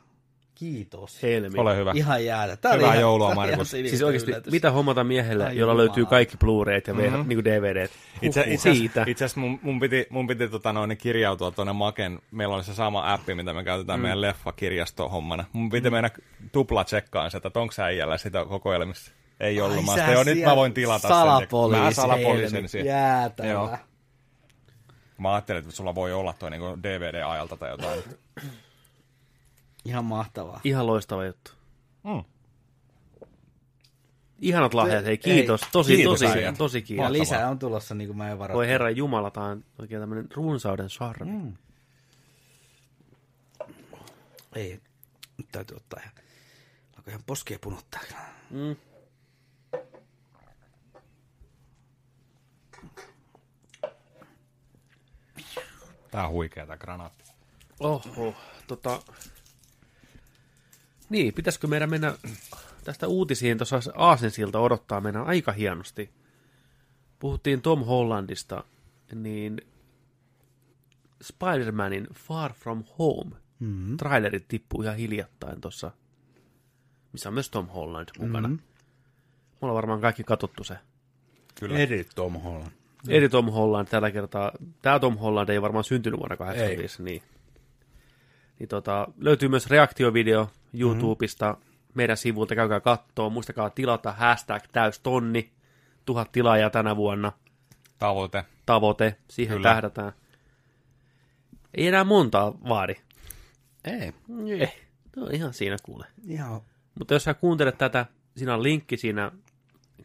Kiitos. Helmi. Ole hyvä. Ihan jäätä. Tää Hyvää ihan- joulua, Markus. Siis oikeasti, yllätys. mitä hommata miehelle, Ai jolla jumala. löytyy kaikki Blu-rayt ja mm-hmm. niin DVDt? Itse, asiassa, itse asiassa mun, mun piti, mun piti tota noin, kirjautua tuonne Maken. Meillä oli se sama appi, mitä me käytetään mm. meidän leffakirjasto-hommana. Mun piti mennä tupla tsekkaan sitä, että onko sä äijällä sitä kokoelmissa. Ei ollut. Ai Mä joo, nyt mä voin tilata sen. salapoliisi, Mä salapoliisin siihen. Jäätävä. Joo. Mä ajattelin, että sulla voi olla toi niinku DVD-ajalta tai jotain. Ihan mahtavaa. Ihan loistava juttu. Mm. Ihanat lahjat, hei kiitos. Ei, tosi, kiitos, tosi, kiitos. tosi kiitos. Lisää on tulossa, niin kuin mä en varoittaa. Voi herra Jumala, tämä on oikein tämmöinen runsauden sarvi. Mm. Ei, nyt täytyy ottaa ihan, alkoi ihan poskia punottaa. Mm. Tää on huikea tää granaatti. Oho, tota, niin, pitäisikö meidän mennä tästä uutisiin, tuossa Aasensilta odottaa meidän aika hienosti. Puhuttiin Tom Hollandista, niin Spider-Manin Far From Home mm-hmm. traileri tippui ihan hiljattain tuossa, missä on myös Tom Holland mukana. Mm-hmm. Mulla on varmaan kaikki katottu se. Kyllä. Eri Tom Holland. Eri Tom Holland tällä kertaa. Tämä Tom Holland ei varmaan syntynyt vuonna 85, niin, niin tota, löytyy myös reaktiovideo YouTubesta mm-hmm. meidän sivulta, käykää kattoo, muistakaa tilata hashtag täystonni, tuhat tilaajaa tänä vuonna, Tavoite. tavoite, siihen Kyllä. tähdätään. Ei enää montaa vaadi. Ei. Eh, no ihan siinä kuule. Ihan Mutta jos sä kuuntelet tätä, siinä on linkki siinä,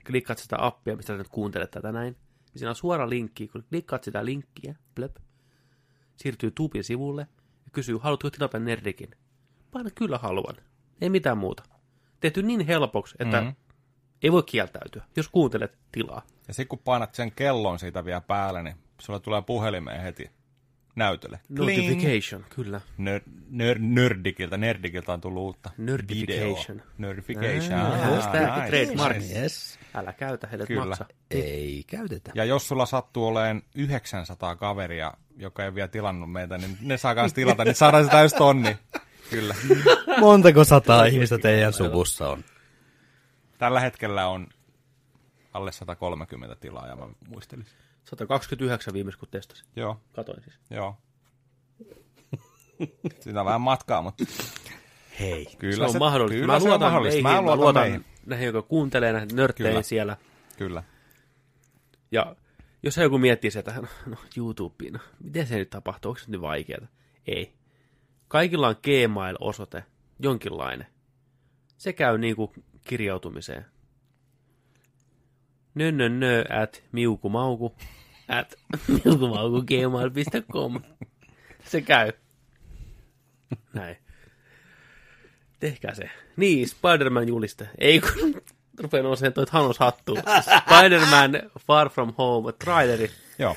klikkaat sitä appia, mistä sä nyt kuuntelet tätä näin, niin siinä on suora linkki, kun klikkaat sitä linkkiä, plöp, siirtyy Tubin sivulle ja kysyy, haluatko tilata Nerdikin? Paina kyllä haluan. Ei mitään muuta. Tehty niin helpoksi, että Mhm. mm-hmm. ei voi kieltäytyä, jos kuuntelet tilaa. Ja sitten kun painat sen kellon siitä vielä päälle, niin sulla tulee puhelimeen heti näytölle. Kling. Notification, kyllä. Nör, nör, nördikiltä, nerdikiltä on tullut uutta Nerdification. videoa. Nerdification. Ah, just trademark. Yes. Älä käytä, heille Kyllä. maksa. Ei käytetä. Ja jos sulla sattuu olemaan 900 kaveria, joka ei vielä tilannut meitä, niin ne saa tilata, niin saadaan se täys tonni. Kyllä. Montako sataa ihmistä teidän suvussa on? Tällä hetkellä on alle 130 tilaa, ja mä muistelisin. 129 viimeis kun testasin. Joo, Katoin siis. joo. Siinä on vähän matkaa, mutta Hei. kyllä se on mahdollista. Kyllä mä se on luotan mahdollista. meihin, Mä mä luotan, luotan meihin. näihin, jotka kuuntelee näihin nörtteihin Kyllä. siellä. Kyllä. Ja jos joku miettii sitä, että no YouTubeen, no, miten se nyt tapahtuu, onko se nyt vaikeaa? Ei. Kaikilla on Gmail-osoite, jonkinlainen. Se käy niinku kirjautumiseen. Nönnönnö at miukumauku at miukumauku gmail.com. Se käy. Näin. Tehkää se. Niin, Spider-Man juliste. Ei kun rupeaa nousemaan toi Thanos hattu. Spider-Man Far From Home traileri. Joo.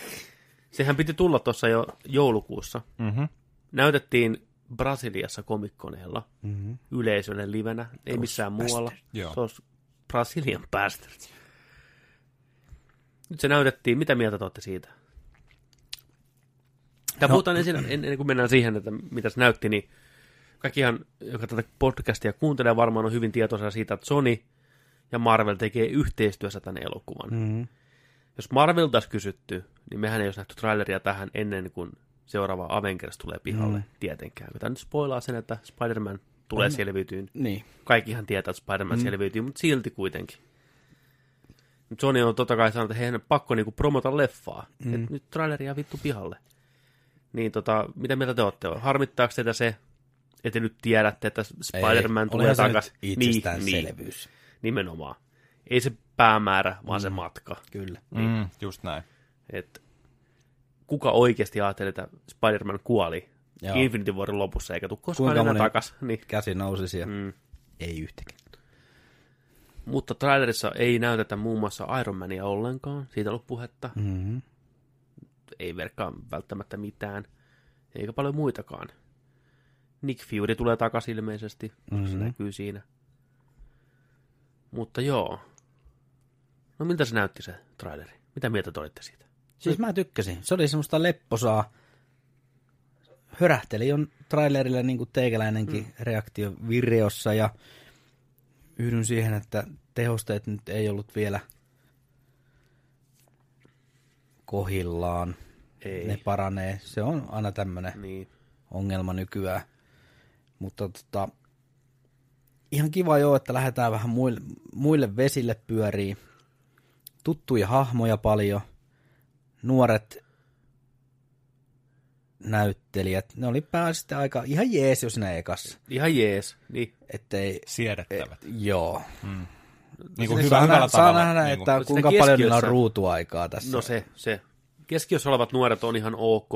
Sehän piti tulla tuossa jo joulukuussa. Mm-hmm. Näytettiin Brasiliassa komikkoneella mm-hmm. yleisölle livenä, ei missään muualla. Joo. Se olisi Brazilian Bastards. Nyt se näytettiin. Mitä mieltä te olette siitä? Tämä no. puhutaan ensin, ennen kuin mennään siihen, että mitä se näytti, niin kaikkihan, joka tätä podcastia kuuntelee, varmaan on hyvin tietoisia siitä, että Sony ja Marvel tekee yhteistyössä tämän elokuvan. Mm-hmm. Jos Marvelta olisi kysytty, niin mehän ei olisi nähty traileria tähän ennen kuin seuraava Avengers tulee pihalle, mm. tietenkään. Tämä nyt spoilaa sen, että Spider-Man tulee selviytyyn. Niin. Kaikkihan tietää, että Spider-Man mm. selviytyy, mutta silti kuitenkin. Nyt Sony on totta kai sanonut, että heidän on pakko niinku promota leffaa. Mm. Et nyt traileria vittu pihalle. Niin tota, mitä mieltä te olette? Harmittaako teitä se, että te nyt tiedätte, että Spider-Man Ei, tulee olihan se nyt takaisin? itsestäänselvyys. Niin, nimenomaan. Ei se päämäärä, vaan mm. se matka. Kyllä. Mm, just näin. Et kuka oikeasti ajattelee, että Spider-Man kuoli Joo. Infinity Warin lopussa, eikä tule koskaan Kuinka enää takas. Niin. Käsi nousisi ja Mm. ei yhtäkään. Mutta trailerissa ei näytetä muun muassa Iron Mania ollenkaan. Siitä on ollut puhetta. Mm-hmm. Ei verkkaa välttämättä mitään. Eikä paljon muitakaan. Nick Fury tulee takaisin ilmeisesti. Mm-hmm. Se näkyy siinä. Mutta joo. No miltä se näytti se traileri? Mitä mieltä te olitte siitä? Siis mä tykkäsin. Se oli semmoista lepposaa. Hörähteli on trailerilla niin kuin teikäläinenkin mm. reaktio videossa ja yhdyn siihen, että tehosteet nyt ei ollut vielä kohillaan. Ei. Ne paranee. Se on aina tämmöinen Niin. ongelma nykyään. Mutta tota, ihan kiva joo, että lähdetään vähän muille, muille vesille pyörii. Tuttuja hahmoja paljon. Nuoret näyttelijät. Ne oli pääasiassa aika ihan jees jo siinä ekassa. Ihan jees. Niin. Ettei, Siedettävät. joo. Niin kuin hyvä, saa, hyvällä nähdä, saa tavalla. nähdä, niin kuin- että kuinka paljon niillä on ruutuaikaa tässä. No se, se. Keskiössä olevat nuoret on ihan ok,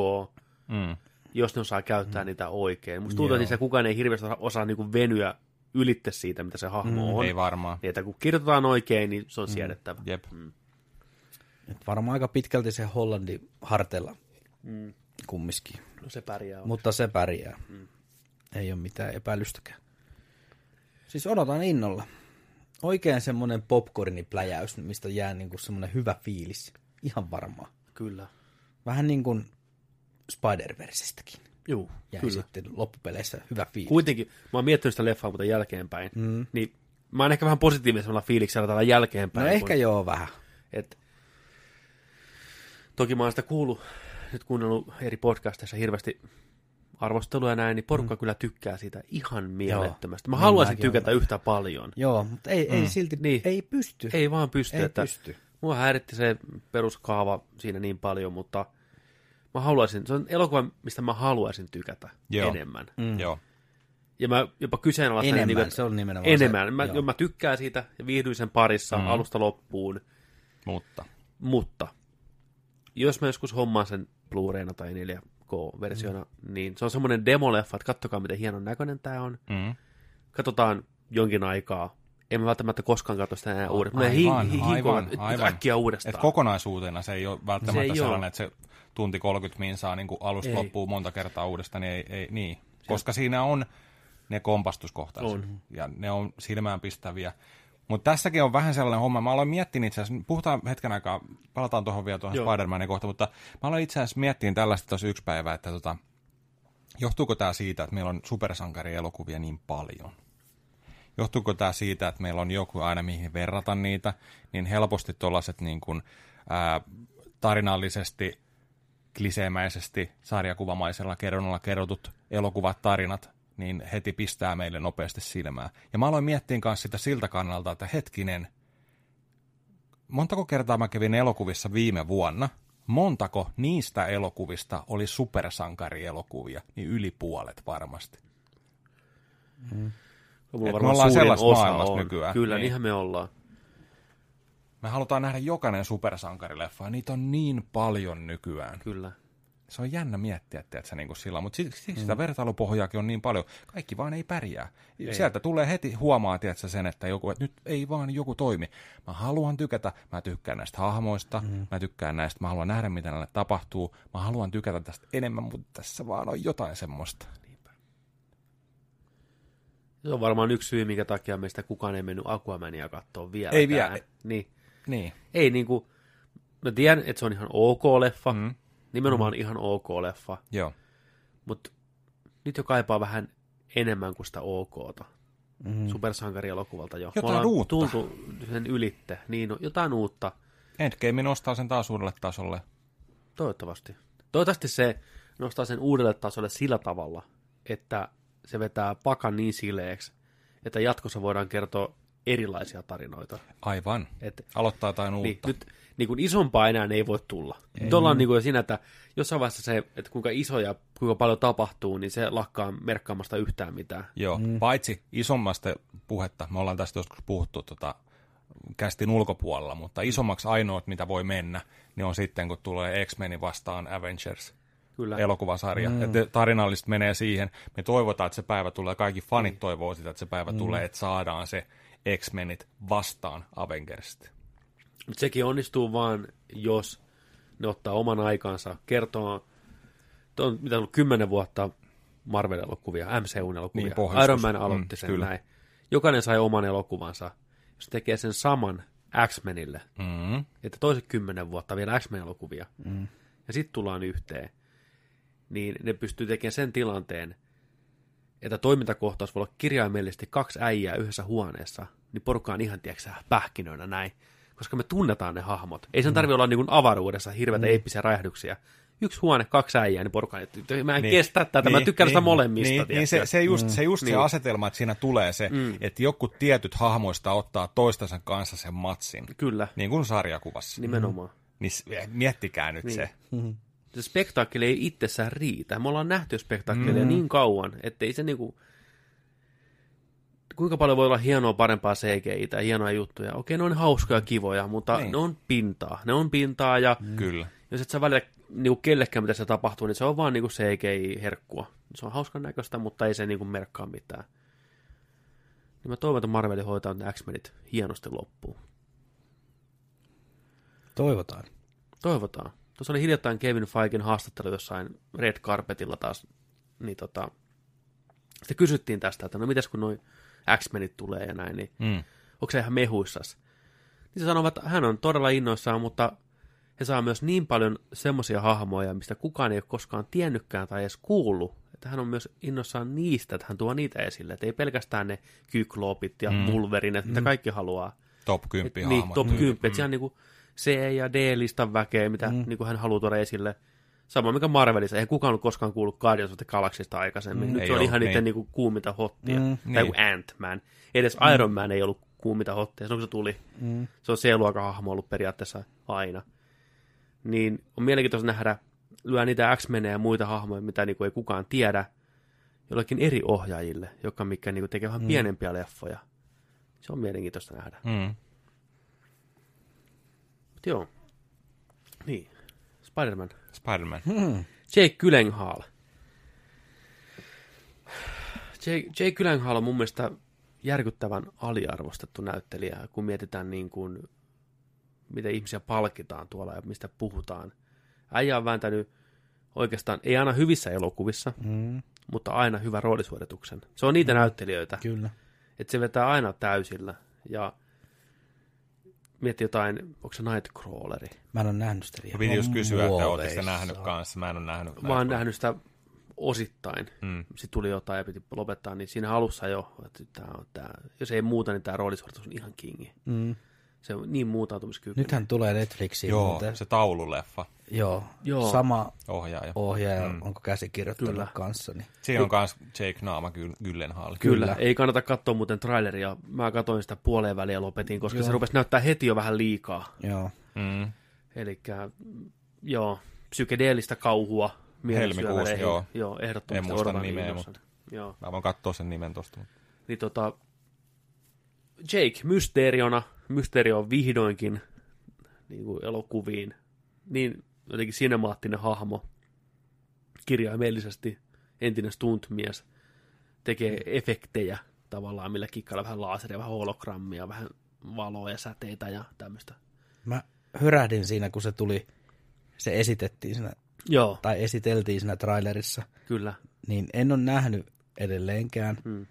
Mm. jos ne osaa käyttää mm. niitä oikein. Musta tuntuu, että kukaan ei hirveästi osaa, osaa niinku venyä ylitte siitä, mitä se hahmo mm. on. Ei varmaan. Niin, että kun kirjoitetaan oikein, niin se on siedettävä. Jep. Et varmaan aika pitkälti se Hollandin harteilla mm. kumminkin. No se pärjää. Mutta se pärjää. Mm. Ei ole mitään epäilystäkään. Siis odotan innolla. Oikein semmoinen popcornipläjäys, mistä jää niinku semmoinen hyvä fiilis. Ihan varmaa. Kyllä. Vähän niin kuin Spider-Versestäkin. Juu, Jäi kyllä. sitten loppupeleissä hyvä fiilis. Kuitenkin, mä oon miettinyt sitä leffaa mutta jälkeenpäin, mm. niin mä oon ehkä vähän positiivisemmalla fiiliksellä tällä jälkeenpäin. no kun- ehkä joo vähän. Et, toki mä oon sitä kuullut, nyt kuunnellut eri podcasteissa hirveästi arvosteluja ja näin, niin porukka mm. kyllä tykkää siitä ihan mielettömästi. Mä Niin haluaisin tykätä yhtä paljon. Joo, mutta ei, ei silti, Niin. ei pysty. Ei vaan pysty. Ei että pysty. Mua häiritti se peruskaava siinä niin paljon, mutta mä haluaisin, se on elokuva, mistä mä haluaisin tykätä Joo. enemmän. Mm. Joo. Ja mä jopa kyseenalaistan, Enemmän, niin se on nimenomaan enemmän. se, mä, joo. mä tykkään siitä ja viihdyin sen parissa mm. alusta loppuun, Mutta. mutta jos mä joskus hommaan sen Blu-rayna tai 4K-versiona, mm. niin se on semmoinen demoleffa, että kattokaa miten hienon näköinen tää on. Mm. Katsotaan jonkin aikaa. En mä välttämättä koskaan katso sitä enää uudestaan. Aivan, hi- hi- aivan, aivan. äkkiä uudestaan. Et kokonaisuutena se ei ole välttämättä Se ei sellainen, oo. että se tunti 30 minsaa niin kuin alusta Ei. loppuu monta kertaa uudestaan, niin ei, ei niin. Koska siinä on ne kompastuskohtaiset On. ja ne on silmään pistäviä. Mutta tässäkin on vähän sellainen homma, mä aloin miettiä itse asiassa, puhutaan hetken aikaa, palataan tuohon vielä tuohon. Spider-Manin kohta, mutta mä aloin itse asiassa miettiä tällaista tuossa yksi päivä, että tota, johtuuko tämä siitä, että meillä on supersankarielokuvia niin paljon? Johtuuko tämä siitä, että meillä on joku aina mihin verrata niitä, niin helposti tuollaiset niin kuin, ää, tarinallisesti, kliseemäisesti, sarjakuvamaisella kerronnalla kerrotut elokuvat, tarinat, niin heti pistää meille nopeasti silmää. Ja mä aloin miettiä kanssa sitä siltä kannalta, että hetkinen, montako kertaa mä kävin elokuvissa viime vuonna, montako niistä elokuvista oli supersankarielokuvia, niin yli puolet varmasti. Mulla Et me ollaan sellaisessa maailmassa on. nykyään. Kyllä, Niin. niinhän me ollaan. Me halutaan nähdä jokainen supersankarileffa, ja niitä on niin paljon nykyään. Kyllä. Se on jännä miettiä, että niin kuin sillä, mutta siksi, siksi mm. sitä vertailupohjaakin on niin paljon. Kaikki vaan ei pärjää. Ei. Sieltä tulee heti huomaa, tiedätkö, sen, että, joku, että nyt ei vaan joku toimi. Mä haluan tykätä, mä tykkään näistä hahmoista, mm. mä tykkään näistä, mä haluan nähdä, mitä näille tapahtuu, mä haluan tykätä tästä enemmän, mutta tässä vaan on jotain semmoista. Se on varmaan yksi syy, minkä takia meistä kukaan ei mennyt Aquamania katsoa vielä. Ei vielä. Niin. Niin. Ei niinku, mä tiedän, että se on ihan ok leffa, mm. Nimenomaan mm. ihan ok leffa, Joo. mutta nyt jo kaipaa vähän enemmän kuin sitä okta. Mm. Supersankarielokuvalta jo. Jotain Me uutta. tultu sen ylitte. Niin, no, jotain uutta. Endgame nostaa sen taas uudelle tasolle. Toivottavasti. Toivottavasti se nostaa sen uudelle tasolle sillä tavalla, että se vetää pakan niin sileeksi, että jatkossa voidaan kertoa erilaisia tarinoita. Aivan. Et, Aloittaa jotain niin, uutta. nyt niin kuin isompaa enää ei voi tulla. Ei. Nyt ollaan niin kuin jo siinä, että jossain vaiheessa se, että kuinka iso ja kuinka paljon tapahtuu, niin se lakkaa merkkaamasta yhtään mitään. Joo, mm. paitsi isommasta puhetta, me ollaan tästä joskus puhuttu tota, kästin ulkopuolella, mutta isommaksi ainoat, mitä voi mennä, niin on sitten, kun tulee X-Menin vastaan Avengers Kyllä. elokuvasarja. Mm. Että tarinallisesti menee siihen. Me toivotaan, että se päivä tulee, kaikki fanit mm. toivoo sitä, että se päivä mm. tulee, että saadaan se X-Menit vastaan Avengersit. Mutta sekin onnistuu vaan, jos ne ottaa oman aikansa, kertoo, on mitä on ollut kymmenen vuotta Marvel-elokuvia, MCU-elokuvia. Niin. Iron Man aloitti Mm, sen kyllä. näin. Jokainen sai oman elokuvansa. Jos tekee sen saman X-Menille, Mm. että toiset kymmenen vuotta vielä X-Men-elokuvia, mm. ja sitten tullaan yhteen, niin ne pystyy tekemään sen tilanteen, että toimintakohtaus voi olla kirjaimellisesti kaksi äijää yhdessä huoneessa, niin porukka on ihan, tiedätkö pähkinöinä näin, koska me tunnetaan ne hahmot. Ei sen tarvitse olla niin kuin avaruudessa hirveitä mm. eeppisiä räjähdyksiä. Yksi huone, kaksi äijää, niin porukka mä en niin. kestä tätä, mä tykkään sitä molemmista. Niin, niin se, se just, se, just mm. se asetelma, että siinä tulee se, mm. että joku tietyt hahmoista ottaa toistensa kanssa sen matsin. Kyllä, Niin kuin sarjakuvassa. nimenomaan. Niin s- miettikää nyt Niin. se. se spektaakkeli ei itsessään riitä. Me ollaan nähty jo spektaakkelia mm. niin kauan, että ei se niinku... Kuinka paljon voi olla hienoa, parempaa CGI tai hienoja juttuja. Okei, ne on hauskoja, kivoja, mutta Niin. niin. ne on pintaa. Ne on pintaa ja mm. Kyllä. jos et sä välillä niinku kellekään, mitä se tapahtuu, niin se on vaan niinku CGI-herkkua. Se on hauskan näköistä, mutta ei se niinku merkkaa mitään. Niin mä toivon, että Marveli hoitaa ne X-Menit hienosti loppuun. Toivotaan. Toivotaan. tuossa oli hiljattain Kevin Feigen haastattelu jossain Red Carpetilla taas, niin tota, sitten kysyttiin tästä, että no mitäs kun noin X-Menit tulee ja näin, niin Mm. onko se ihan mehuissas? Niin se sanoo, että hän on todella innoissaan, mutta he saa myös niin paljon semmoisia hahmoja, mistä kukaan ei ole koskaan tiennytkään tai edes kuullut, että hän on myös innoissaan niistä, että hän tuo niitä esille. Että ei pelkästään ne Kyklopit ja mm. Wolverinet, mitä kaikki haluaa. Top 10 Niin, hahmot. top Mm. 10. Että siellä on niin C- ja D-listan väkeä, mitä mm. niin hän haluaa tuoda esille. Sama mikä Marvelissa. Eihän kukaan ollut koskaan kuullut Guardians of the Galaxysta aikaisemmin. Mm, Nyt se on ihan niiden niin. niin. kuuminta hottia. Mm, tai niin. Ant-Man. Edes mm. Iron Man ei ollut kuuminta hottia. Silloin kun se tuli. Mm. Se on C-luokan hahmo ollut periaatteessa aina. Niin on mielenkiintoista nähdä, lyö niitä x ja muita hahmoja, mitä niin ei kukaan tiedä, jollekin eri ohjaajille, jotka mikä niin tekee vähän mm. pienempiä leffoja. Se on mielenkiintoista nähdä. Mm. Mut joo. Niin. Spider-Man. Spider-Man. Mm. Jake Gyllenhaal. Jake, Jake Gyllenhaal on mun mielestä järkyttävän aliarvostettu näyttelijä, kun mietitään niin kuin, miten ihmisiä palkitaan tuolla ja mistä puhutaan. Äijä on vääntänyt oikeastaan, ei aina hyvissä elokuvissa, Mm. mutta aina hyvä roolisuorituksen. Se on niitä näyttelijöitä, Kyllä. että se vetää aina täysillä. Ja mietti jotain, onko se Nightcrawleri? Mä en ole nähnyt sitä vielä. Mä piti just kysyä, että te Muoveissa. nähnyt kanssa. Mä en ole nähnyt. Mä oon nähnyt sitä osittain. Mm. Sitten tuli jotain ja piti lopettaa, niin siinä alussa jo, että tää on tää, jos ei muuta, niin tämä roolisuoritus on ihan kingi. Mm. Se on niin muutautumiskykyinen. Nythän tulee Netflixiin. Joo, muuten. se taululeffa Joo. Joo. Sama ohjaaja. ohjaaja, Mm. onko käsikirjoittanut Kyllä. kanssa. Niin. Siinä on myös Jake Naama Gyl- Gyllenhaal. Kyllä. Kyllä. ei kannata katsoa muuten traileria. Mä katsoin sitä puoleen väliin ja lopetin, koska Joo. se rupesi näyttää heti jo vähän liikaa. Joo. Mm. Eli joo, psykedeellistä kauhua. Helmikuussa, joo. Joo, ehdottomasti En muista odotan nimeä, innoissani. Joo. Mä voin katsoa sen nimen tosta. Niin tota, Jake Mysteriona, Mysterio on vihdoinkin niin kuin elokuviin, niin jotenkin sinemaattinen hahmo, kirjaimellisesti entinen stuntmies, tekee efektejä tavallaan, millä kikkailla vähän laaseria, vähän hologrammia, vähän valoa ja säteitä ja tämmöistä. Mä hyrähdin siinä, kun se tuli, se esitettiin siinä, Joo, tai esiteltiin siinä trailerissa, kyllä. niin en ole nähnyt edelleenkään. Mm.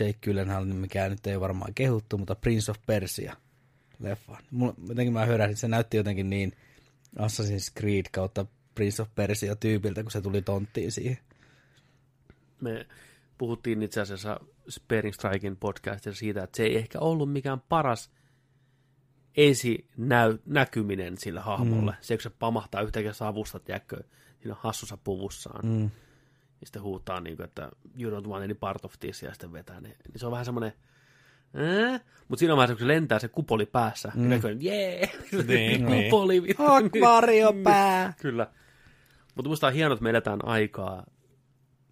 Jake Gyllenhaal, mikä nyt ei varmaan kehuttu, mutta Prince of Persia leffa. Mulla, jotenkin mä hyrähdin, se näytti jotenkin niin Assassin's Creed kautta Prince of Persia tyypiltä, kun se tuli tonttiin siihen. Me puhuttiin itse asiassa Sparing Strikein podcastissa siitä, että se ei ehkä ollut mikään paras ensi näy, näkyminen sillä hahmolle. Mm. Se, kun se pamahtaa yhtäkkiä savusta, tiedätkö, siinä hassussa puvussaan. Mm. Ja sitten huutaa, niin kuin, että you don't want any part of this, ja sitten vetää ne. Niin se on vähän semmoinen, mutta siinä vaiheessa, kun se lentää se kupoli päässä, mm. niin kaikki on, jee, Niin, kupoli, vittu. Akvaariopää! Kyllä. Mutta musta on hienoa, että me eletään aikaa,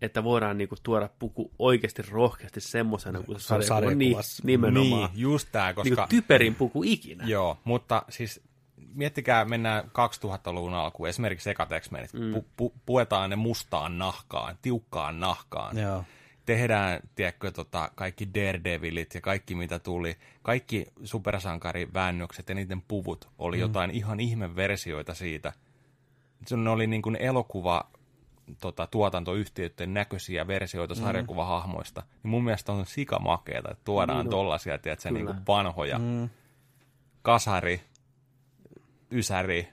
että voidaan niinku tuoda puku oikeasti rohkeasti semmoisena kuin se on sarjakuva. Niin, sarjakuvassa. nimenomaan. Niin, just tää, koska... Niinku typerin puku ikinä. Joo, mutta siis miettikää, mennään 2000-luvun alkuun, esimerkiksi ekat X-Menit, mm. pu- pu- puetaan ne mustaan nahkaan, tiukkaan nahkaan. Joo. Tehdään, tiedätkö, tota, kaikki Daredevilit ja kaikki mitä tuli, kaikki supersankariväännökset ja niiden puvut oli mm. jotain ihan ihmeversioita siitä. Se ne oli niin kuin elokuva tota, tuotantoyhtiöiden näköisiä versioita Mm. sarjakuvahahmoista. Niin mun mielestä on sikamakeeta, että tuodaan Niin on. tollasia, tiedätkö, niin kuin vanhoja Mm. kasari, ysäri,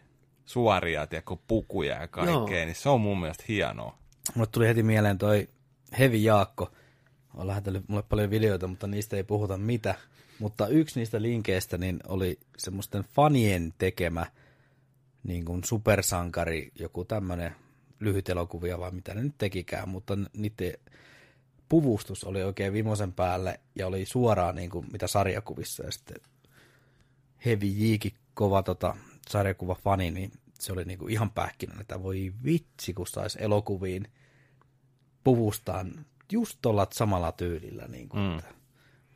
suoria, tiedätkö, pukuja ja kaikkea, Joo. niin se on mun mielestä hienoa. Mulle tuli heti mieleen toi Hevi Jaakko. On lähetellyt mulle paljon videoita, mutta niistä ei puhuta mitä. Mutta yksi niistä linkeistä niin oli semmoisten fanien tekemä niin kuin supersankari, joku tämmöinen lyhyt elokuvia vai mitä ne nyt tekikään, mutta niiden puvustus oli oikein vimosen päälle ja oli suoraan niin kuin mitä sarjakuvissa ja sitten Heavy Jiikin kova tota, sarjakuva fani, niin se oli niinku ihan pähkinä, että voi vitsi, kun saisi elokuviin puvustaan just tuolla samalla tyylillä. Niin kuin, Mm. että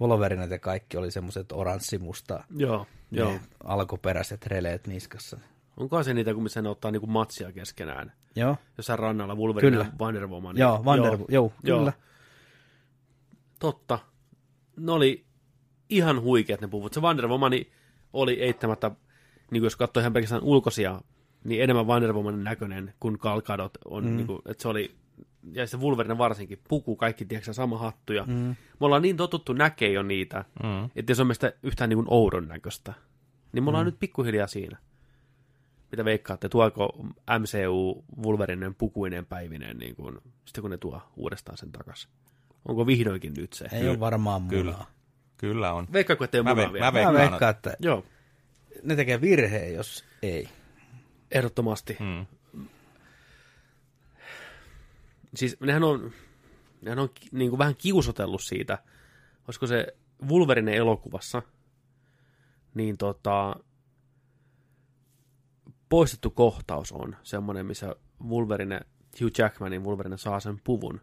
Wolverinat ja kaikki oli semmoiset oranssimusta Joo, joo. alkuperäiset releet niskassa. Onko se niitä, kun missä ne ottaa niinku matsia keskenään? Joo, Jossain rannalla Wolverine Kyllä. ja Wonder Woman. joo, Wonder, joo, joo, Joo. kyllä. Totta. Ne oli ihan huikeat ne puvut. Se Wonder Woman oli eittämättä, niin kuin jos katsoo ihan pelkästään ulkoisia niin enemmän Wonder Womanin näköinen kuin Gal Gadot on, mm. niin kuin, että se oli, ja se Wolverine varsinkin, puku, kaikki, tiedätkö, sama hattu, ja mm. me ollaan niin totuttu näkee jo niitä, mm. että se on meistä yhtään niin kuin oudon näköistä. Niin me ollaan mm. nyt pikkuhiljaa siinä. Mitä veikkaatte, tuoko MCU Wolverinen pukuinen päivinen, niin kuin, sitten kun ne tuo uudestaan sen takas? Onko vihdoinkin nyt se? Ei ole varmaan munaa. Kyllä. Kyllä on. Veikkaako, että ei ole Mä, munaa ve- vielä? mä Mä veikkaan, veikkaan, että Joo, ne tekee virheen, jos ei. ehdottomasti. Mm. Siis nehän on, nehän on niin kuin vähän kiusotellut siitä, olisiko se Wolverine elokuvassa, niin tota, poistettu kohtaus on semmoinen, missä Wolverine, Hugh Jackmanin Wolverine saa sen puvun.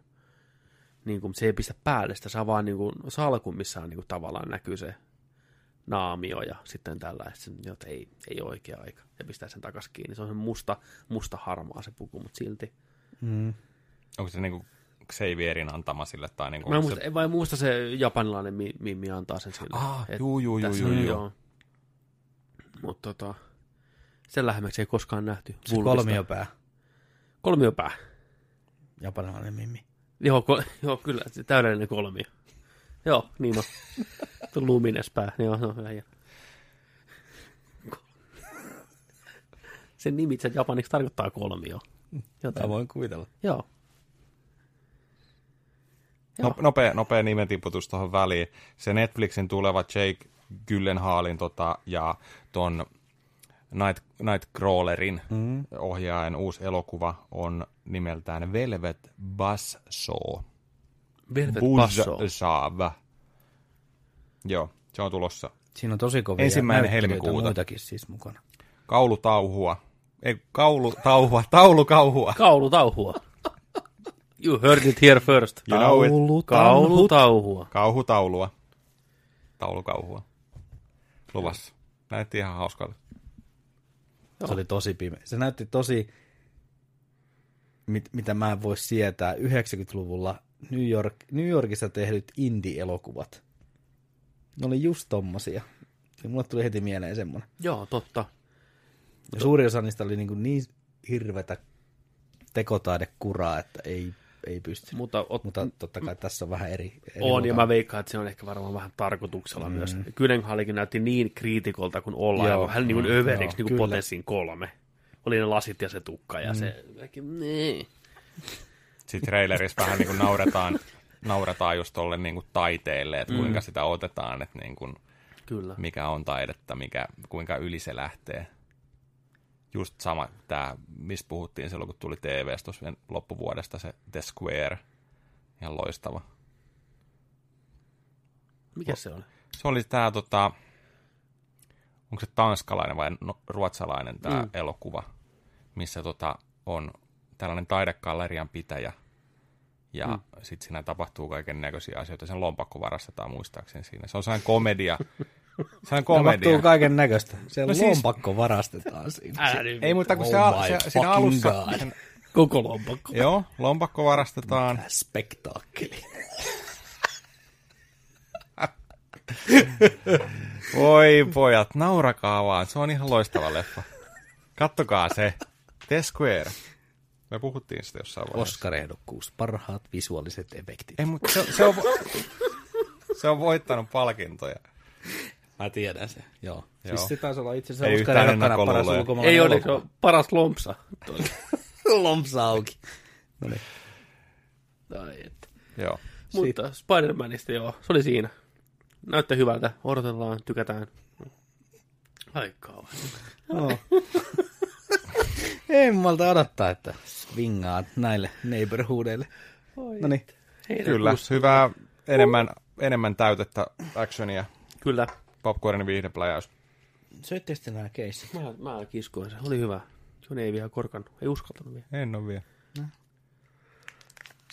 Niin kuin, se ei pistä päälle sitä, saa vaan niin kuin salkun, missä on niin kuin, tavallaan näkyy se naamio ja sitten tällä, että, ei, ei ole oikea aika. Ja pistää sen takas kiinni. Se on se musta, musta harmaa se puku, mutta silti. Mm. Onko se niinku Xavierin antama sille? Tai niinku, Mä muista, se... vai muista se japanilainen mi- mimmi antaa sen sille. Ah, Et juu, juu, juu, juu, on- juu. joo. Mutta tota, sen lähemmäksi ei koskaan nähty. Se kolmiopää. Kolmiopää. Japanilainen mimmi. Joo, kol- joo, kyllä, se täydellinen kolmio. Joo, niin on. Tuo lumines pää. Joo, se on hyvä. Sen nimi itse japaniksi tarkoittaa kolmio. Joten, Mä voin kuvitella. joo. No, nopea, nopea nimentiputus tuohon väliin. Se Netflixin tuleva Jake Gyllenhaalin tota, ja ton Night, Nightcrawlerin mm. ohjaajan uusi elokuva on nimeltään Velvet Buzzsaw. Velvet Basso. Buzzsaw. Joo, se on tulossa. Siinä on tosi kovia Ensimmäinen helmikuuta. muitakin siis mukana. Kaulutauhua. Ei, kaulutauhua, taulukauhua. Kaulutauhua. You heard it here first. You know it. Kaulutauhua. Kauhutaulua. Taulukauhua. Luvassa. Näytti ihan hauskalta. Se oli tosi pimeä. Se näytti tosi, mit, mitä mä en voi sietää, 90-luvulla New, York, New Yorkissa tehdyt indie-elokuvat. Ne oli just tommosia. Ja mulle tuli heti mieleen semmoinen. Joo, totta. Ja suuri osa niistä oli niin, niin hirvetä tekotaidekuraa, että ei, ei pysty. Mutta, ot, Mutta totta kai tässä on vähän eri. eri on, ja mä veikkaan, että se on ehkä varmaan vähän tarkoituksella mm. myös. Gyllenhaalikin näytti niin kriitikolta kuin ollaan, Joo, hän niin kuin mm, överiksi, joo, niin kuin kolme. Oli ne lasit ja se tukka, ja mm. se... Nee. Sitten trailerissa vähän niin kuin nauretaan, nauretaan just tolle niin kuin taiteelle, että kuinka sitä otetaan, että niin kuin, Kyllä. mikä on taidetta, mikä, kuinka yli se lähtee. Just sama tämä, mistä puhuttiin silloin, kun tuli TV tuossa loppuvuodesta, se The Square. Ihan loistava. Mikä se oli? Se oli tämä, tota, onko se tanskalainen vai no, ruotsalainen tämä Mm. mm. elokuva, missä tota, on tällainen taidekallerian pitäjä, ja mm. sitten siinä tapahtuu kaiken näköisiä asioita. Sen lompakko varastetaan muistaakseni siinä. Se on sellainen komedia. Sellainen komedia. Tapahtuu kaiken näköistä. Se No siis- lompakko varastetaan siinä. Älä nyt. Ei muuta kuin se, Oh my se, siinä alussa... God. Sen, Koko lompakko. joo, lompakko varastetaan. Spektaakkeli. Voi pojat, naurakaa vaan. Se on ihan loistava leffa. Kattokaa se. The Square. Me puhuttiin sitä jossain vaiheessa. Oscar-ehdokkuus, parhaat visuaaliset efektit. Ei, mutta se, se, on, se on voittanut palkintoja. Mä tiedän se, joo. Joo. Siis se taisi olla itse asiassa yhtään Oscar-ehdokkaana paras ulkomaalainen Ei ole, se on paras lompsa. Lompsa auki. No niin. Ai, että. Joo. Mutta Spider-Manista joo, se oli siinä. Näyttää hyvältä, odotellaan, tykätään. Ai kauan. No. Ei malta odottaa, että swingaat näille neighborhoodeille. No niin. Kyllä, hyvää, enemmän, enemmän täytettä actionia, Kyllä. popcornin viihdepläjäys. Söitte sitten nämä keissit? Mä, mä kiskoin se. Oli hyvä. Joni ei vielä korkannut. Ei uskaltanut vielä. En ole vielä.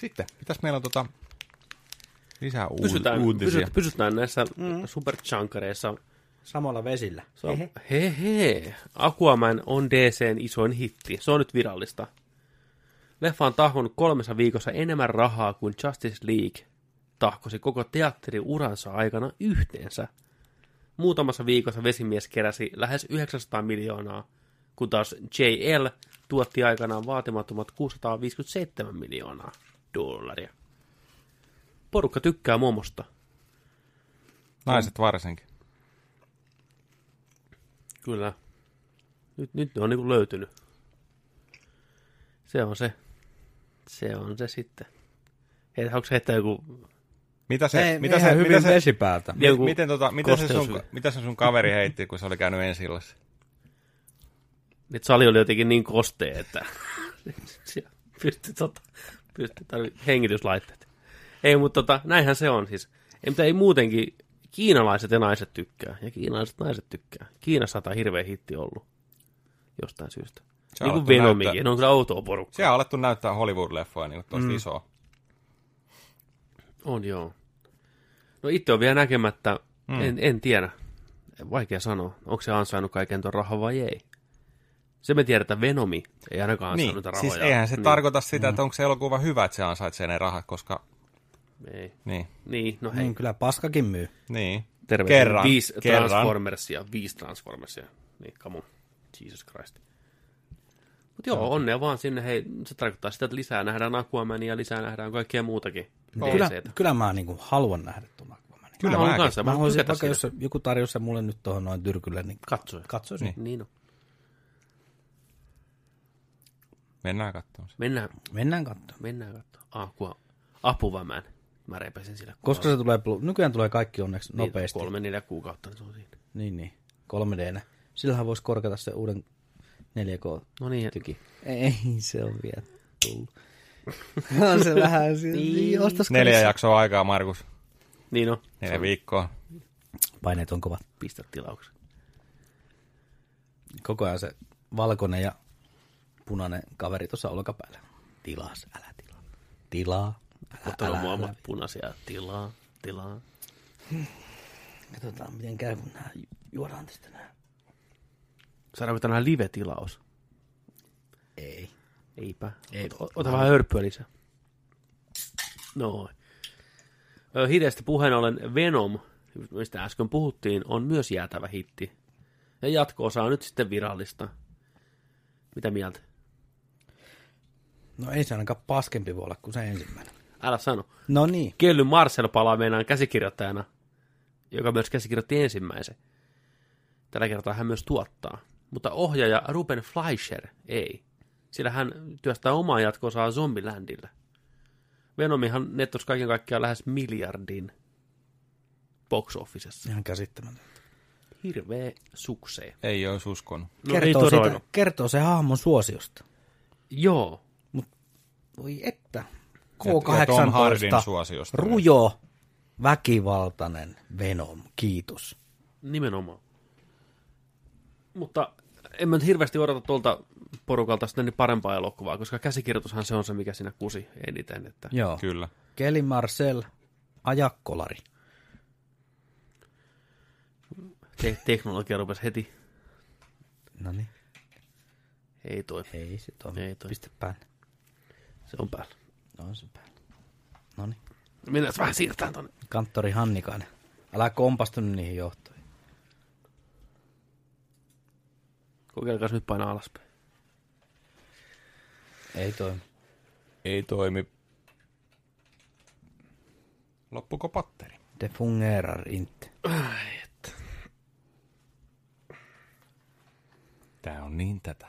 Sitten, mitäs meillä on tota, lisää Pysytään, uutisia? pysytään, pysytään näissä mm. superchunkereissa. Samalla vesillä. Se on, he he. Aquaman on DCn isoin hitti. Se on nyt virallista. Leffa on tahkonut kolmessa viikossa enemmän rahaa kuin Justice League tahkosi koko teatteriuransa aikana yhteensä. Muutamassa viikossa vesimies keräsi lähes 900 miljoonaa kun taas JL tuotti aikanaan vaatimattomat 657 miljoonaa dollaria. Porukka tykkää momosta. Naiset varsinkin. Kyllä. Nyt, nyt ne on niinku löytynyt. Se on se. Se on se sitten. Hei, onko se heittää joku... Mitä se, Ei, mitä se, hyvin mitä se, vesipäätä. mi- Joku miten, tota, mitä, se sun, mitä se sun kaveri heitti, kun se oli käynyt ensi illassa? Nyt sali oli jotenkin niin kostea, että pystyi, tota, pystyi tarvi hengityslaitteet. Ei, mutta tota, näinhän se on siis. Ei, mutta ei muutenkin kiinalaiset ja naiset tykkää. Ja kiinalaiset naiset tykkää. Kiinassa on hirveä hitti ollut. Jostain syystä. Se niin kuin Venomikin. näyttää- Ne on kyllä outoa porukkaa. Siellä on alettu näyttää Hollywood-leffoja niin tosta mm. isoa. On joo. No itse on vielä näkemättä, mm. en, en tiedä. Vaikea sanoa, onko se ansainnut kaiken tuon rahan vai ei. Se me tiedetään, Venomi ei ainakaan Niin, ansainnut niitä rahoja. siis eihän se niin. tarkoita sitä, että onko se elokuva hyvä, että se ansaitsee ne rahat, koska... Ei. Niin, Niin, no hei. Niin, kyllä paskakin myy. niin. Terve. Kerran, Viisi kerran. Transformersia, viisi Transformersia. Niin, come on. Jesus Christ. Mutta joo, onnea vaan sinne. Hei, se tarkoittaa sitä, että lisää nähdään Aquamania ja lisää nähdään kaikkea muutakin. Kyllä, DCtä. kyllä mä niinku haluan nähdä tuon Aquamanin. Kyllä mä haluan mäkin. kanssa. Mä Mä haluaisin, vaikka jos joku tarjosi se mulle nyt tuohon noin tyrkylle, niin Katsoja. katsoisin. Niin. Niin on. Mennään katsomaan. se. Mennään, Mennään katsomaan. mennään katsomaan. Aqua. Apuvaman. Mä repäsin sillä. Koska se tulee, nykyään tulee kaikki onneksi Niin, nopeasti. Kolme, neljä kuukautta, niin se on siinä. Niin, niin. 3D. Sillähän voisi korkata se uuden 4K No niin, tyki. Ei, se on vielä tullut. on se vähän niin, ostas Neljä jaksoa aikaa, Markus. niin on. Neljä viikkoa. Paineet on kovat. Pistä tilauksen. Koko ajan se valkoinen ja punainen kaveri tuossa olkapäällä. Tilas, älä tilaa. Tilaa, Ottanut älä, älä. molemmat punaisia. Tilaa, tilaa. Katsotaan, miten käy, kun nää ju- juodaan tästä nää. Saadaanko tänään live-tilaus? Ei. Eipä. Ei. Ota, ota vähän hörppyä lisää. Noin. Hidestä puheen ollen Venom, mistä äsken puhuttiin, on myös jäätävä hitti. Ja jatko-osa on nyt sitten virallista. Mitä mieltä? No ei se ainakaan paskempi voi olla kuin se ensimmäinen. Älä sano. No niin. Kelly Marcel palaa meinaan käsikirjoittajana, joka myös käsikirjoitti ensimmäisen. Tällä kertaa hän myös tuottaa. Mutta ohjaaja Ruben Fleischer ei. Sillä hän työstää omaa jatko-osaa Zombielandille. Venomihan nettos kaiken kaikkiaan lähes miljardin box officessa. Ihan käsittämätöntä. Hirveä suksee. Ei olisi uskonut. No kertoo, siitä, kertoo se hahmon suosiosta. Joo. Voi että. Ja- ja Tom Hardin K18. suosiosta. Rujo, väkivaltainen Venom. Kiitos. Nimenomaan. Mutta en mä nyt hirveästi odota tuolta porukalta sitten niin parempaa elokuvaa, koska käsikirjoitushan se on se, mikä siinä kusi eniten. Että Joo. Kyllä. Kelly Marcel, ajakkolari. te- teknologia rupesi heti. No niin. Ei toi. Ei se toimi. Ei toi. Pistä päälle. Se on päällä. No on se päällä. No niin. Mennään vähän siirtään tonne. Kanttori Hannikainen. Älä kompastu nyt niihin johtoihin. Kokeilkaa nyt painaa alaspäin. Ei toimi. Ei toimi. Loppuko patteri? De fungerar inte. Tää on niin tätä.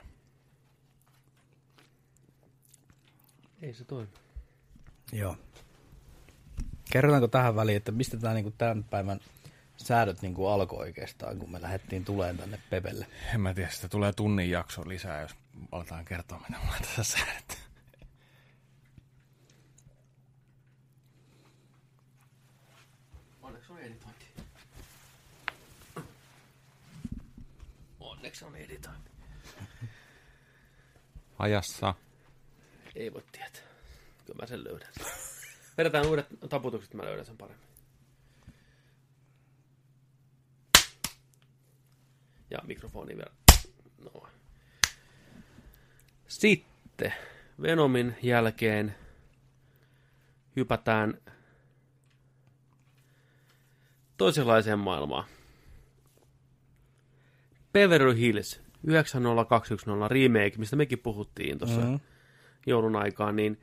Ei se toimi. Joo. Kerrotaanko tähän väliin, että mistä tämä niinku tämän päivän säädöt niinku alkoi oikeastaan, kun me lähdettiin tuleen tänne Pepelle? En mä tiedä, sitä tulee tunnin jakso lisää, jos aletaan kertoa, mitä mulla tässä säädetty. Onneksi on editointi. Onneksi on editointi. Ajassa. Ei voi tietää. Kyllä mä sen löydän. Vedetään uudet taputukset, mä löydän sen paremmin. Ja mikrofoni vielä. No. Sitten Venomin jälkeen hypätään toisenlaiseen maailmaan. Beverly Hills 90210 remake, mistä mekin puhuttiin tuossa Mhm. joulun aikaan, niin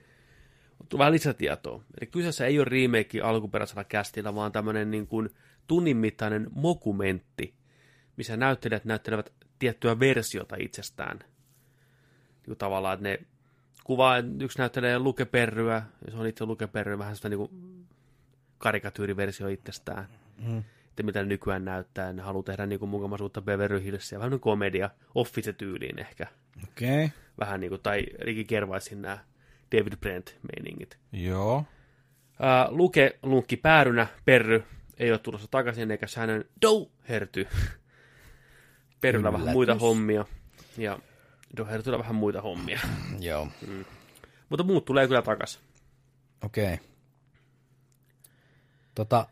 vähän lisätietoa. Eli kyseessä ei ole remake alkuperäisellä kästillä, vaan tämmöinen niin kuin tunnin mittainen mokumentti, missä näyttelijät näyttelevät tiettyä versiota itsestään. Niin tavallaan, että ne kuvaa, yksi näyttelee lukeperryä, ja se on itse lukeperryä, vähän sitä niin kuin karikatyyriversio itsestään. Mm. Että mitä ne nykyään näyttää, ne haluaa tehdä niin kuin mukamaisuutta Beverly Hillsia, vähän niin komedia, office-tyyliin ehkä. Okei. Okay. Vähän niin kuin, tai Ricky Gervaisin nämä David Brent-meiningit. Joo. Ää, Luke lunkki päärynä, Perry ei ole tulossa takaisin, eikä hänen Dou herty. Perryllä vähän muita hommia, ja Dohertyllä vähän muita hommia. Joo. Mutta muut tulee kyllä takaisin. Okei. Okay. Tota,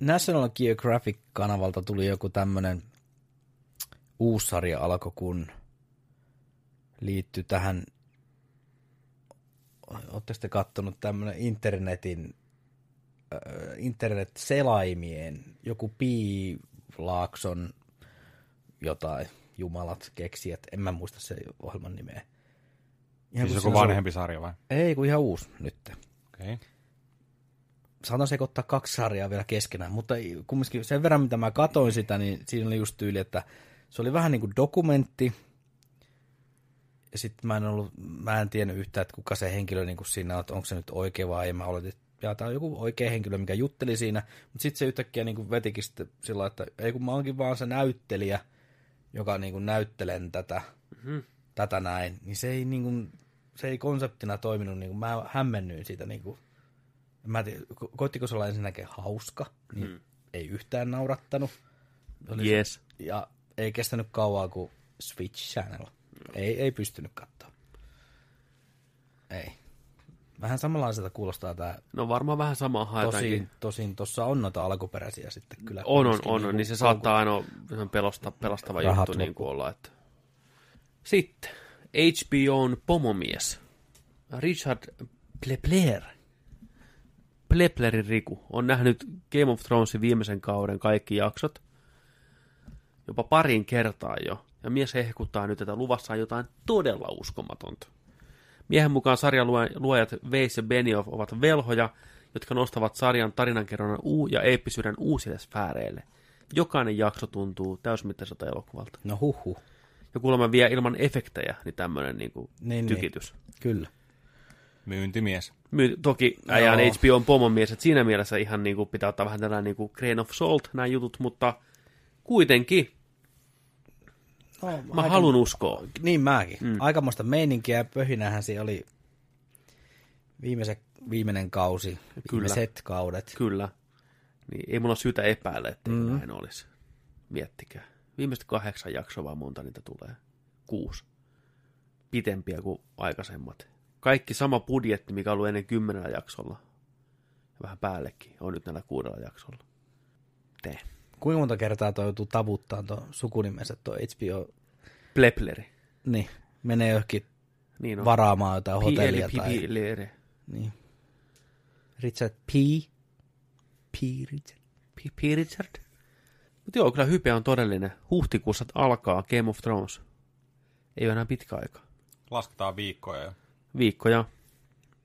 National Geographic-kanavalta tuli joku tämmönen uusi sarja alkoi, kun liittyi tähän, ootteko te kattonut tämmönen internetin, äh, internet-selaimien, joku Piilaakson jotain, jumalat, keksijät, en mä muista se ohjelman nimeä. Ihan Siis joku on- vanhempi sarja vai? Ei, kun ihan uusi nyt Okei. Okay. saatan sekoittaa kaksi sarjaa vielä keskenään, mutta kumminkin sen verran, mitä mä katoin sitä, niin siinä oli just tyyli, että se oli vähän niin kuin dokumentti, ja sitten mä en ollut, mä en tiennyt yhtään, että kuka se henkilö niin siinä on, että onko se nyt oikea vai ei, mä oletin, että ja tämä on joku oikea henkilö, mikä jutteli siinä, mutta sitten se yhtäkkiä niin vetikin sitten sillä että ei kun mä oonkin vaan se näyttelijä, joka niin kuin näyttelen tätä, Mm-hmm. tätä näin, niin se ei, niin kuin, se ei konseptina toiminut, niin kuin mä hämmennyin siitä niin kuin, Mä tiedä, ko- koittiko se olla ensinnäkin hauska, niin Mm. ei yhtään naurattanut. Oli Yes. se- ja ei kestänyt kauaa kuin Switch Channel. Ei, ei pystynyt katsoa. Ei. Vähän samanlaiselta kuulostaa tämä. No varmaan vähän samaa haetaankin. Tosin, tosin tuossa on noita alkuperäisiä sitten kyllä. On, on, on, niinku niin se saattaa aina pelosta, pelastava Rahat juttu niin kuin olla. Että... Sitten HBOn pomomies. Richard Plepler. Pleplerin Riku on nähnyt Game of Thronesin viimeisen kauden kaikki jaksot. Jopa parin kertaa jo. Ja mies hehkuttaa nyt, että luvassa on jotain todella uskomatonta. Miehen mukaan sarjan luojat Weiss ja Benioff ovat velhoja, jotka nostavat sarjan tarinankerronnan uu- ja eeppisyyden uusille sfääreille. Jokainen jakso tuntuu täysmittaiselta elokuvalta. No huhu. Ja kuulemma vielä ilman efektejä, niin tämmöinen niinku Niin, tykitys. Kyllä. Myyntimies. My, toki äijä on Joo. HBOn pomomies, että siinä mielessä ihan niinku pitää ottaa vähän tällainen niinku grain of salt nämä jutut, mutta kuitenkin No, mä haluan uskoa. Niin mäkin. Mm. Aikamoista meininkiä ja pöhinähän se oli viimeisen, viimeinen kausi, Kyllä. viimeiset kaudet. Kyllä. Niin ei mulla ole syytä epäillä, että mm. Mm. näin olisi. Miettikää. Viimeiset kahdeksan jaksoa vaan monta niitä tulee. Kuusi. Pitempiä kuin aikaisemmat. Kaikki sama budjetti, mikä on ollut ennen kymmenellä jaksolla. Ja vähän päällekin on nyt näillä kuudella jaksolla. Tee. Kuinka monta kertaa toi joutuu tavuttaan tuon sukunimensä tuo HBO, Plepleri. niin, menee johonkin Niin on. varaamaan jotain P- hotellia tai... Plepleri. Niin. Richard P. P. Richard. P. P. Richard. Mutta joo, kyllä hype on todellinen. Huhtikuussa alkaa Game of Thrones. Ei ole enää pitkä aika. Lasketaan viikkoja. Viikkoja.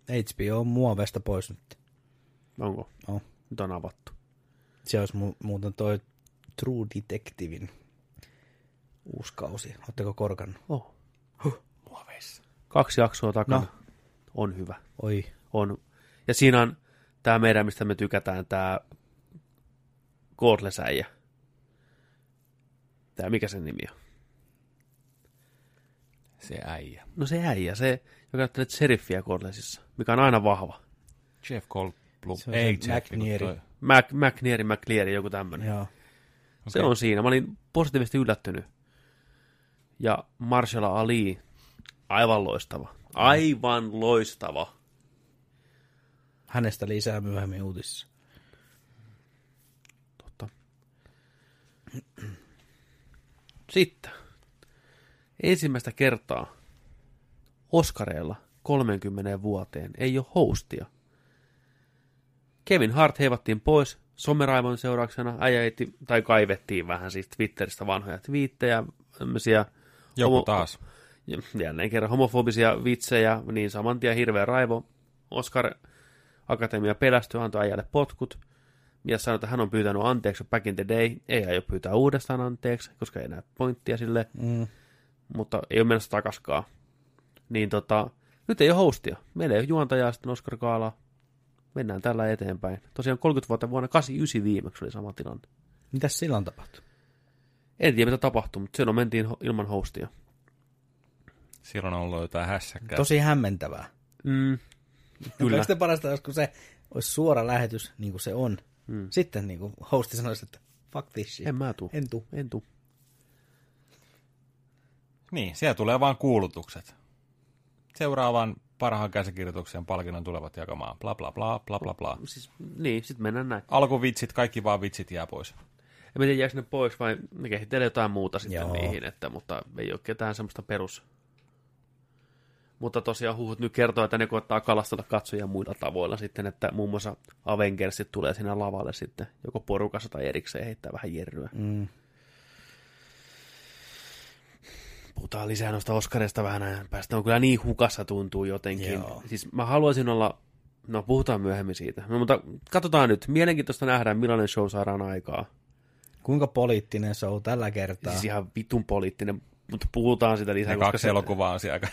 HBO on muoveista pois nyt. Onko? On. Nyt on avattu. Se olisi mu- muuten toi True Detectivein uusi kausi. Oletteko korkannut? Oh. Muoveissa. Kaksi jaksoa takana. No. On hyvä. Oi. On. Ja siinä on tämä meidän, mistä me tykätään, tämä Cordless-äijä. Tämä, mikä sen nimi on? Se äijä. No se äijä, se, joka näyttelee seriffiä Cordlessissa, mikä on aina vahva. Jeff Goldblum. Se on Ei se Jeff. McNeary. Mac, McNeary, McCleary, joku tämmöinen. Joo. Se on siinä. Mä olin positiivisesti yllättynyt. Ja Marshall Ali, aivan loistava. Aivan loistava. Hänestä lisää myöhemmin uutisissa. Totta. Sitten. Ensimmäistä kertaa Oskareilla 30 vuoteen ei ole hostia. Kevin Hart heivattiin pois someraivon seurauksena, äijä tai kaivettiin vähän siis Twitteristä vanhoja twiittejä, tämmöisiä Joku taas. Ja jälleen kerran homofobisia vitsejä, niin saman tien hirveä raivo. Oscar Akatemia pelästyi, antoi äijälle potkut. Mies sanoi, että hän on pyytänyt anteeksi back in the day. Ei aio pyytää uudestaan anteeksi, koska ei näe pointtia sille. Mm. Mutta ei ole menossa takaskaan. Niin tota, nyt ei ole hostia. Meillä ei ole juontajaa sitten Oscar Kaala. Mennään tällä eteenpäin. Tosiaan 30 vuotta vuonna 89 viimeksi oli sama tilanne. Mitäs silloin tapahtui? En tiedä mitä tapahtui, mutta silloin mentiin ilman hostia. Silloin on ollut jotain hässäkkää. Tosi hämmentävää. Mm, Kyllä. kyllä. Onko parasta, jos kun se olisi suora lähetys, niin kuin se on. Mm. Sitten niin kuin hosti sanoisi, että fuck this shit. En mä tuu. En tuu. En tuu. Niin, siellä tulee vaan kuulutukset. Seuraavan parhaan käsikirjoituksen palkinnon tulevat jakamaan. Bla bla bla, bla bla bla. Siis, niin, sitten mennään näin. Alkuvitsit, kaikki vaan vitsit jää pois. En tiedä, jääkö ne pois vai ne kehittelee jotain muuta sitten Joo. niihin, että, mutta ei ole ketään semmoista perus. Mutta tosiaan huhut nyt kertoo, että ne koettaa kalastella katsojia muilla tavoilla sitten, että muun muassa Avengersit tulee siinä lavalle sitten, joko porukassa tai erikseen heittää vähän jerryä. Mm. Puhutaan lisää noista Oscarista vähän ajan päästä. On kyllä niin hukassa tuntuu jotenkin. Joo. Siis mä haluaisin olla, no puhutaan myöhemmin siitä. No, mutta katsotaan nyt. Mielenkiintoista nähdä, millainen show saadaan aikaa. Kuinka poliittinen show tällä kertaa? Siis ihan vitun poliittinen, mutta puhutaan sitä lisää. Ne koska kaksi se, elokuvaa on siellä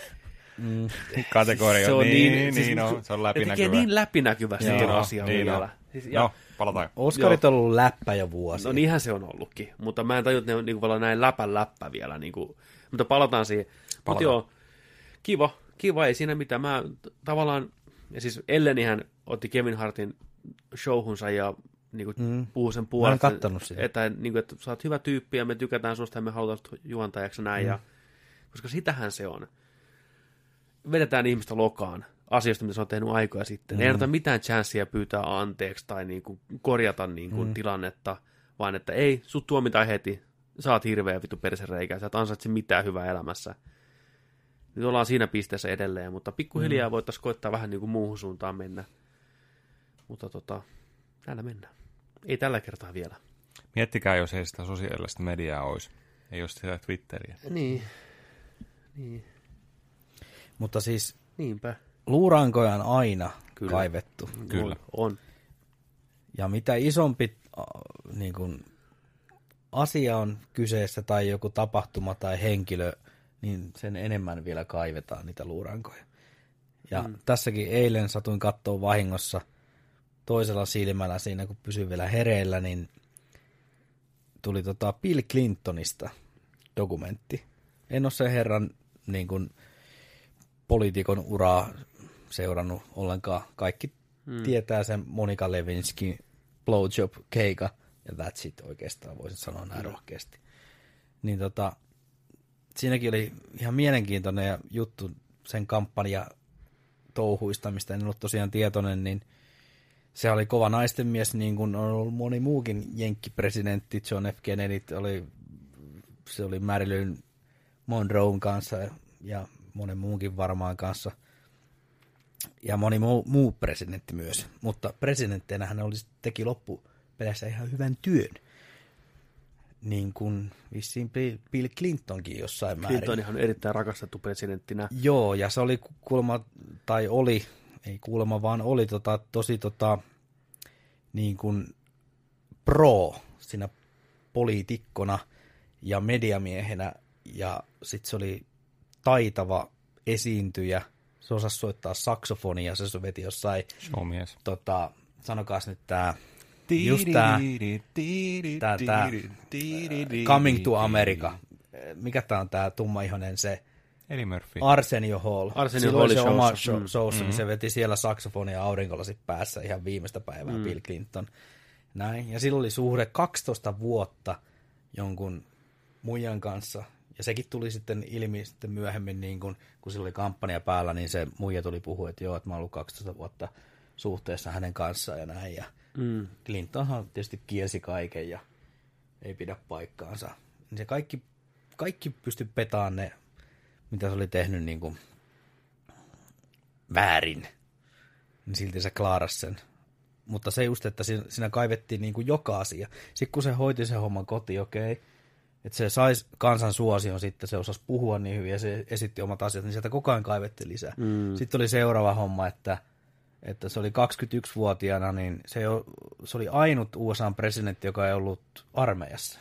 Mm. kategoria. se on niin, niin, siis, niin no, se on läpinäkyvä. niin läpinäkyvästi Joo, sen asian niin vielä. on. Siis, ja, No, palataan. Oskarit on ollut läppä jo vuosi. No niinhän se on ollutkin, mutta mä en tajua, että ne on niin kuin, näin läpän läppä vielä. Niin kuin, mutta palataan siihen. Mutta joo, kiva, kiva, ei siinä mitään. Mä tavallaan, ja siis Ellenihän otti Kevin Hartin showhunsa ja niin kuin, Mm. puhuu sen Mä en puolesta. kattonut sitä. Että, niin kuin, että sä oot hyvä tyyppi ja me tykätään susta ja me halutaan juontajaksi ja näin. Mm. Ja, koska sitähän se on. Vedetään ihmistä lokaan asioista, mitä se on tehnyt aikoja sitten. Mm. Ei anneta mitään chanssia pyytää anteeksi tai niin kuin korjata niin kuin mm. tilannetta, vaan että ei, sut tuomitaan heti, sä oot hirveä vittu persereikä, sä et ansaitse mitään hyvää elämässä. Nyt ollaan siinä pisteessä edelleen, mutta pikkuhiljaa mm. voitaisiin koittaa vähän niin kuin muuhun suuntaan mennä. Mutta tota, täällä mennään. Ei tällä kertaa vielä. Miettikää, jos ei sitä sosiaalista mediaa olisi. Ei olisi sitä Twitteriä. Niin. Niin. Mutta siis Niinpä. luurankoja on aina Kyllä. Kaivettu. Kyllä. On. on. Ja mitä isompi niin kuin, asia on kyseessä tai joku tapahtuma tai henkilö, niin sen enemmän vielä kaivetaan niitä luurankoja. Ja mm. tässäkin eilen satuin katsoa vahingossa toisella silmällä siinä, kun pysyin vielä hereillä, niin tuli tota Bill Clintonista dokumentti. En ole sen herran niin kuin, poliitikon uraa seurannut ollenkaan. Kaikki mm. tietää sen Monika Lewinskin blowjob-keika, ja that's it oikeastaan, voisin sanoa näin rohkeasti. Niin tota, siinäkin oli ihan mielenkiintoinen juttu sen kampanja touhuista, mistä en ollut tosiaan tietoinen, niin se oli kova naisten mies, niin kuin on ollut moni muukin jenkkipresidentti, John F. Kennedy, oli, se oli Marilyn Monroen kanssa ja monen muunkin varmaan kanssa. Ja moni muu, muu presidentti myös. Mutta presidenttinä hän oli, teki loppupeleissä ihan hyvän työn. Niin kuin vissiin Bill- Clintonkin jossain määrin. Clinton on erittäin rakastettu presidenttinä. Joo, ja se oli kuulemma, tai oli, ei kuulemma, vaan oli tota, tosi tota, niin kuin pro siinä poliitikkona ja mediamiehenä, ja sitten se oli taitava esiintyjä, se osasi soittaa saksofonia, se veti jossain, Showmies. tota, sanokaas nyt tää, just tää, tää, tää Coming to America, mikä tää on tää tummaihonen se, Eddie Murphy. Arsenio Hall. Arsenio Silloin Hall se oma showssa. show, Mm. showssa, mm-hmm. niin se veti siellä saksofonia aurinkolasit päässä ihan viimeistä päivää, mm. Bill Clinton. Näin. Ja silloin oli suhde 12 vuotta jonkun muijan kanssa. Ja sekin tuli sitten ilmi sitten myöhemmin, niin kun, kun sillä oli kampanja päällä, niin se muija tuli puhua, että joo, että mä oon ollut 12 vuotta suhteessa hänen kanssaan ja näin. Ja Mm. Clintonhan tietysti kielsi kaiken ja ei pidä paikkaansa. Niin se kaikki, kaikki pystyi petaan ne, mitä se oli tehnyt niin kuin väärin. Niin silti se klaarasi sen. Mutta se just, että siinä, kaivettiin niin kuin joka asia. Sitten kun se hoiti sen homman koti, okei, että se saisi kansan suosion sitten, se osasi puhua niin hyvin ja se esitti omat asiat, niin sieltä koko ajan kaivettiin lisää. Mm. Sitten oli seuraava homma, että, että se oli 21-vuotiaana, niin se, se oli ainut USA-presidentti, joka ei ollut armeijassa.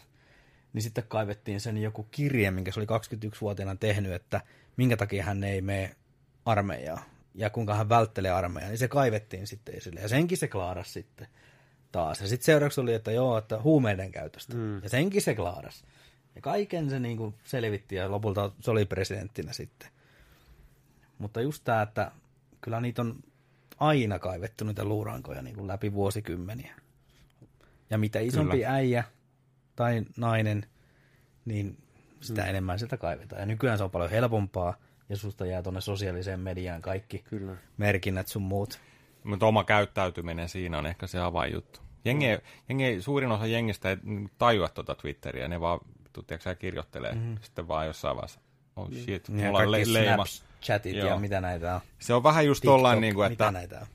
Niin sitten kaivettiin sen joku kirje, minkä se oli 21-vuotiaana tehnyt, että minkä takia hän ei mene armeijaa ja kuinka hän välttelee armeijaa, niin se kaivettiin sitten esille. Ja senkin se klaaras sitten taas. Ja sitten seuraavaksi oli, että joo, että huumeiden käytöstä. Mm. Ja senkin se klaaras. Ja kaiken se niin kuin selvitti ja lopulta se oli presidenttinä sitten. Mutta just tämä, että kyllä niitä on aina kaivettu niitä luurankoja niin kuin läpi vuosikymmeniä. Ja mitä isompi kyllä. äijä tai nainen, niin sitä mm. enemmän sitä kaivetaan. Ja nykyään se on paljon helpompaa, ja susta jää tuonne sosiaaliseen mediaan kaikki Kyllä. merkinnät sun muut. Mutta oma käyttäytyminen siinä on ehkä se avainjuttu. Jengi, no. jengi, suurin osa jengistä ei tajua tuota Twitteriä, ne vaan tiedätkö, kirjoittelee mm. sitten vaan jossain vaiheessa. Oh niin. shit, ja mulla on le- leima. chatit Joo. ja mitä näitä on. Se on vähän just tollain, niin kuin, että näitä on?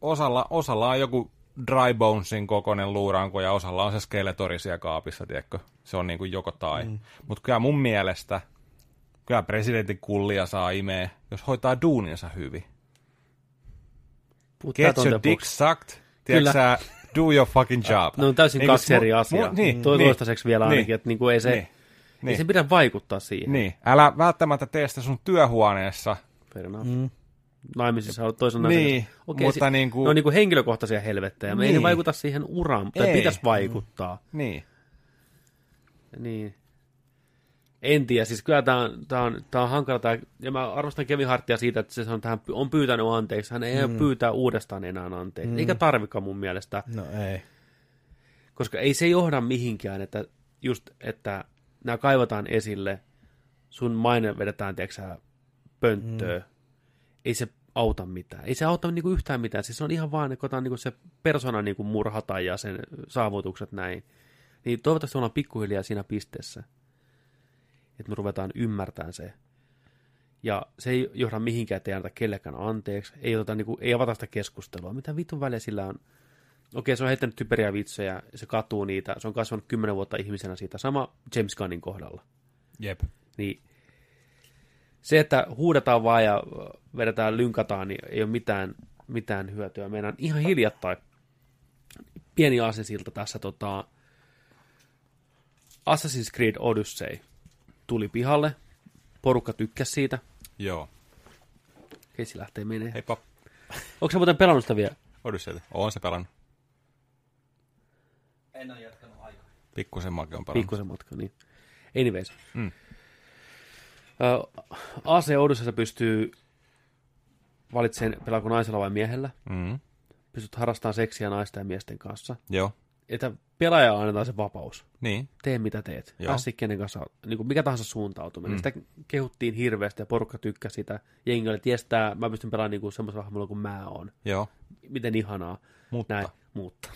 Osalla, osalla on joku dry bonesin kokoinen luuranko ja osalla on se skeletori siellä kaapissa, tiedätkö? Se on niin kuin joko tai. Mm. Mutta kyllä mun mielestä Kyllä presidentin kullia saa imeä, jos hoitaa duuninsa hyvin. Puhuttaa Get your dick sucked. Tiedätkö do your fucking job. No on täysin niin, kaksi eri asiaa. Mu, niin, Toi niin, vielä niin, ainakin, että niinku ei se... Niin, niin. Ei se pidä vaikuttaa siihen. Niin. Älä välttämättä tee sitä sun työhuoneessa. Fair enough. Mm. Naimisissa on toisen niin, Okei, mutta si- niin kuin... ne on niin kuin henkilökohtaisia helvettejä. Niin. Ei ne vaikuta siihen uraan, tai ei. pitäisi vaikuttaa. Mm. Niin. Niin. En tiedä, siis kyllä tämä on, tämä on, tämä on hankala, tämä, ja mä arvostan Kevin Hartia siitä, että se on, tähän, on pyytänyt anteeksi, hän ei mm. pyytää uudestaan enää anteeksi, mm. eikä tarvikaan mun mielestä. No ei. Koska ei se johda mihinkään, että just, että nämä kaivataan esille, sun maine vedetään, tiedätkö pönttöön, mm. ei se auta mitään. Ei se auta niinku yhtään mitään, siis se on ihan vaan, että niinku se persona niinku murhata ja sen saavutukset näin. Niin toivottavasti ollaan pikkuhiljaa siinä pisteessä että me ruvetaan ymmärtämään se. Ja se ei johda mihinkään, että ei anneta kellekään anteeksi, ei, oteta, niin kuin, ei avata sitä keskustelua. Mitä vitun väliä sillä on? Okei, se on heittänyt typeriä vitsejä, se katuu niitä, se on kasvanut kymmenen vuotta ihmisenä siitä. Sama James Gunnin kohdalla. Jep. Niin se, että huudetaan vaan ja vedetään, lynkataan, niin ei ole mitään, mitään hyötyä. Meidän ihan hiljattain pieni asesilta tässä tota, Assassin's Creed Odyssey – tuli pihalle. Porukka tykkäsi siitä. Joo. Keissi lähtee menee. Heippa. Onko se muuten pelannut sitä vielä? Odysseita. Oon se pelannut. En ole jatkanut aikaa. Pikkusen matka on pelannut. Pikkusen matka, niin. Anyways. Mm. Uh, AC Odysseyssa pystyy valitsemaan pelaako naisella vai miehellä. Mm. Pystyt harrastamaan seksiä naisten ja miesten kanssa. Joo että pelaaja annetaan se vapaus. Niin. Tee mitä teet. Pääsi kenen kanssa, niin kuin mikä tahansa suuntautuminen. Mm. Sitä kehuttiin hirveästi ja porukka tykkäsi sitä. Jengi oli, ties tää, mä pystyn pelaamaan niin semmoisella hahmolla kuin mä oon. Joo. Miten ihanaa. Mutta. Näin, mutta.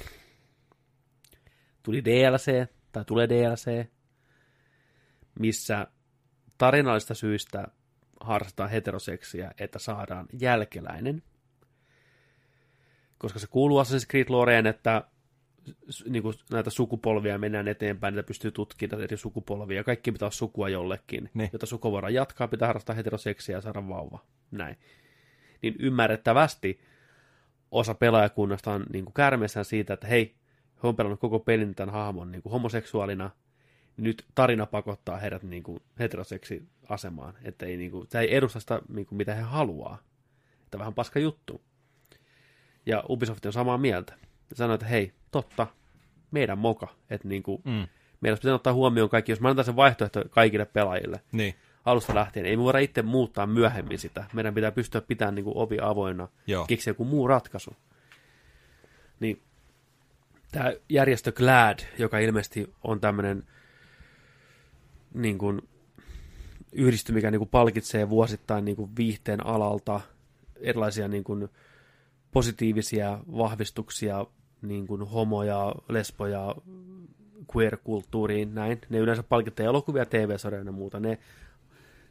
Tuli DLC, tai tulee DLC, missä tarinallista syistä harrastetaan heteroseksiä, että saadaan jälkeläinen. Koska se kuuluu Assassin's Creed Loreen, että niin kuin näitä sukupolvia mennään eteenpäin, niitä pystyy tutkimaan eri sukupolvia, kaikki pitää olla sukua jollekin, niin. jotta suku voidaan jatkaa, pitää harrastaa heteroseksiä ja saada vauva. Näin. Niin ymmärrettävästi osa pelaajakunnasta on niin kärmeessään siitä, että hei, he on pelannut koko pelin tämän hahmon niin kuin homoseksuaalina, niin nyt tarina pakottaa heidät niin kuin heteroseksi asemaan, että ei, niin kuin, se ei edusta sitä, niin kuin, mitä he haluaa. Että vähän paska juttu. Ja Ubisoft on samaa mieltä ja sanoi, että hei, totta, meidän moka, että niin kuin, mm. meidän pitää ottaa huomioon kaikki, jos mä annan sen vaihtoehto kaikille pelaajille, niin. alusta lähtien, ei me voida itse muuttaa myöhemmin sitä, meidän pitää pystyä pitämään niin kuin ovi avoinna, keksiä joku muu ratkaisu. Niin tämä järjestö GLAD, joka ilmeisesti on tämmöinen niin kuin, yhdistys, mikä niin kuin palkitsee vuosittain niin kuin viihteen alalta erilaisia niin kuin, positiivisia vahvistuksia niin kuin homoja, lesboja, queer-kulttuuriin, näin. Ne yleensä palkittaa elokuvia, TV-sarjoja ja muuta. Ne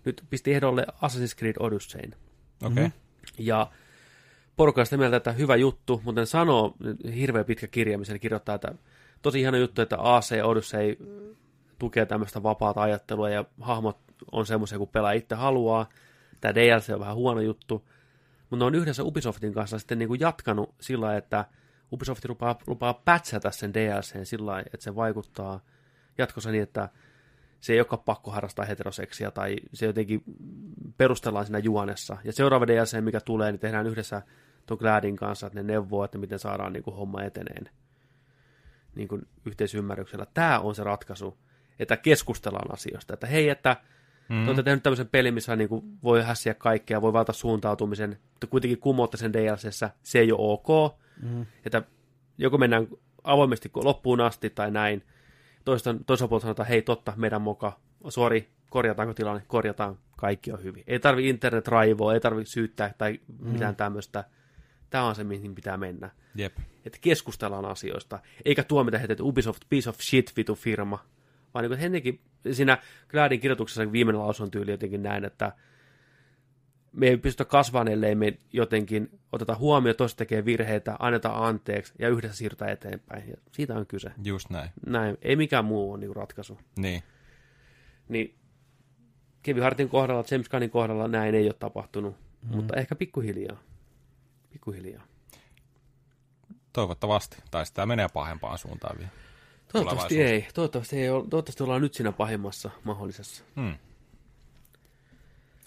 nyt pisti ehdolle Assassin's Creed Odysseyn. Okei. Okay. Mm-hmm. Ja porukka sitä mieltä, että hyvä juttu, mutta sanoo, hirveän pitkä kirja, missä ne kirjoittaa, että tosi ihana juttu, että AC Odyssey tukee tämmöistä vapaata ajattelua ja hahmot on semmoisia, kun pelaa itse haluaa. Tämä DLC on vähän huono juttu, mutta ne on yhdessä Ubisoftin kanssa sitten niin kuin jatkanut sillä että Ubisoft lupaa, lupaa pätsätä sen DLCn sillä että se vaikuttaa jatkossa niin, että se ei olekaan pakko harrastaa heteroseksia tai se jotenkin perustellaan siinä juonessa. Ja seuraava DLC, mikä tulee, niin tehdään yhdessä tuon Gladin kanssa, että ne neuvoo, että miten saadaan niin kuin homma eteneen niin kuin yhteisymmärryksellä. Tämä on se ratkaisu, että keskustellaan asioista. Että hei, että mm. te olette tehnyt tämmöisen pelin, missä niin kuin voi hässiä kaikkea, voi valta suuntautumisen, mutta kuitenkin kumoutta sen DLCssä, se ei ole ok. Mm. Että joko mennään avoimesti loppuun asti tai näin. Toisaalta puolelta sanotaan, hei totta, meidän moka, sori, korjataanko tilanne, korjataan, kaikki on hyvin. Ei tarvi internet raivoa, ei tarvi syyttää tai mitään mm. tämmöistä. Tämä on se, mihin pitää mennä. Jep. Että keskustellaan asioista, eikä tuomita heitä, että Ubisoft piece of shit vitu firma. Vaan niin kuin ennenkin, siinä Gladin kirjoituksessa viimeinen lausun tyyli jotenkin näin, että me ei pystytä kasvamaan, ellei me jotenkin oteta huomioon, toista tekee virheitä, anneta anteeksi ja yhdessä siirrytä eteenpäin. Ja siitä on kyse. Just näin. Näin. Ei mikään muu ole niin ratkaisu. Niin. Niin Kevin Hartin kohdalla, James Gunnin kohdalla näin ei ole tapahtunut, mm. mutta ehkä pikkuhiljaa. Pikkuhiljaa. Toivottavasti. Tai sitä menee pahempaan suuntaan vielä. Toivottavasti ei. Toivottavasti, ei ole. Toivottavasti ollaan nyt siinä pahimmassa mahdollisessa. Hmm.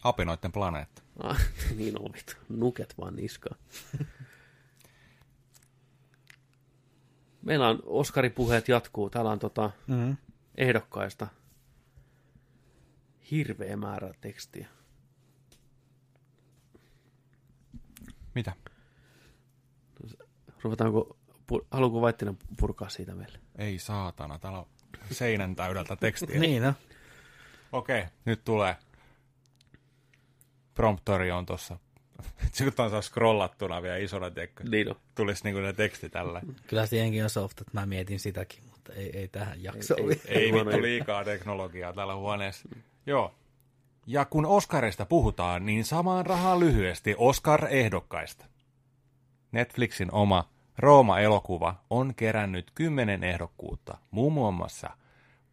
Apinoiden planeetta. Ah, niin olit. Nuket vaan niskaan. Meillä on Oskari-puheet jatkuu. Täällä on tota mm-hmm. ehdokkaista hirveä määrä tekstiä. Mitä? Ruvetaanko, haluanko Vaittinen purkaa siitä meille? Ei saatana, täällä on seinän täydeltä tekstiä. niin no. Okei, okay, nyt tulee. Promptori on tuossa. Sitten on saa scrollattuna vielä isona tekko. Niin on. Tulisi niinku ne teksti tällä. Kyllä se jenkin on soft, että mä mietin sitäkin, mutta ei, ei tähän jakso. Ei, ei, ei vittu liikaa teknologiaa täällä huoneessa. Joo. Ja kun Oscarista puhutaan, niin samaan rahaan lyhyesti Oscar-ehdokkaista. Netflixin oma Rooma-elokuva on kerännyt kymmenen ehdokkuutta, muun muassa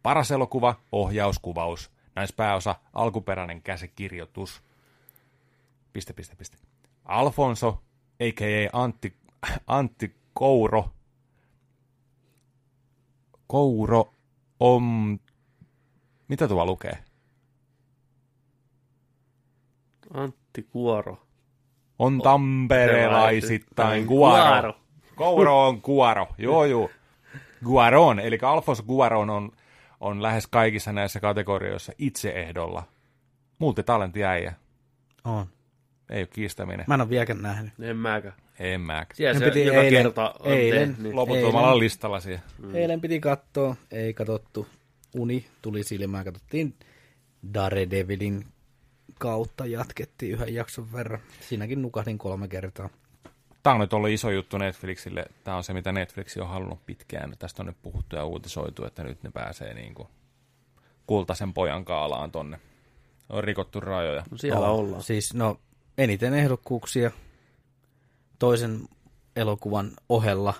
paras elokuva, ohjauskuvaus, naispääosa, alkuperäinen käsikirjoitus. Piste, piste, piste. Alfonso, a.k.a. Antti, Antti Kouro. Kouro on... Mitä tuo lukee? Antti Kuoro. On tamperelaisittain Guaro. Kouro on Guaro, joo joo. Guaron, eli Alfonso Guaron on, on lähes kaikissa näissä kategorioissa itse ehdolla. Multitalentti äijä. On. Ei ole kiistäminen. Mä en ole vieläkään nähnyt. En mäkään. En mäkään. Siellä se piti joka eilen, kerta on eilen, tehnyt. Loputtomalla listalla siellä. Mm. Eilen piti katsoa, ei katsottu. Uni tuli silmään, katsottiin Daredevilin kautta jatkettiin yhden jakson verran. Siinäkin nukahdin kolme kertaa. Tämä on nyt ollut iso juttu Netflixille. Tämä on se, mitä Netflix on halunnut pitkään. Tästä on nyt puhuttu ja uutisoitu, että nyt ne pääsee niin kuin kultaisen pojan kaalaan tonne. On rikottu rajoja. No siellä on, ollaan. Siis no, eniten ehdokkuuksia toisen elokuvan ohella,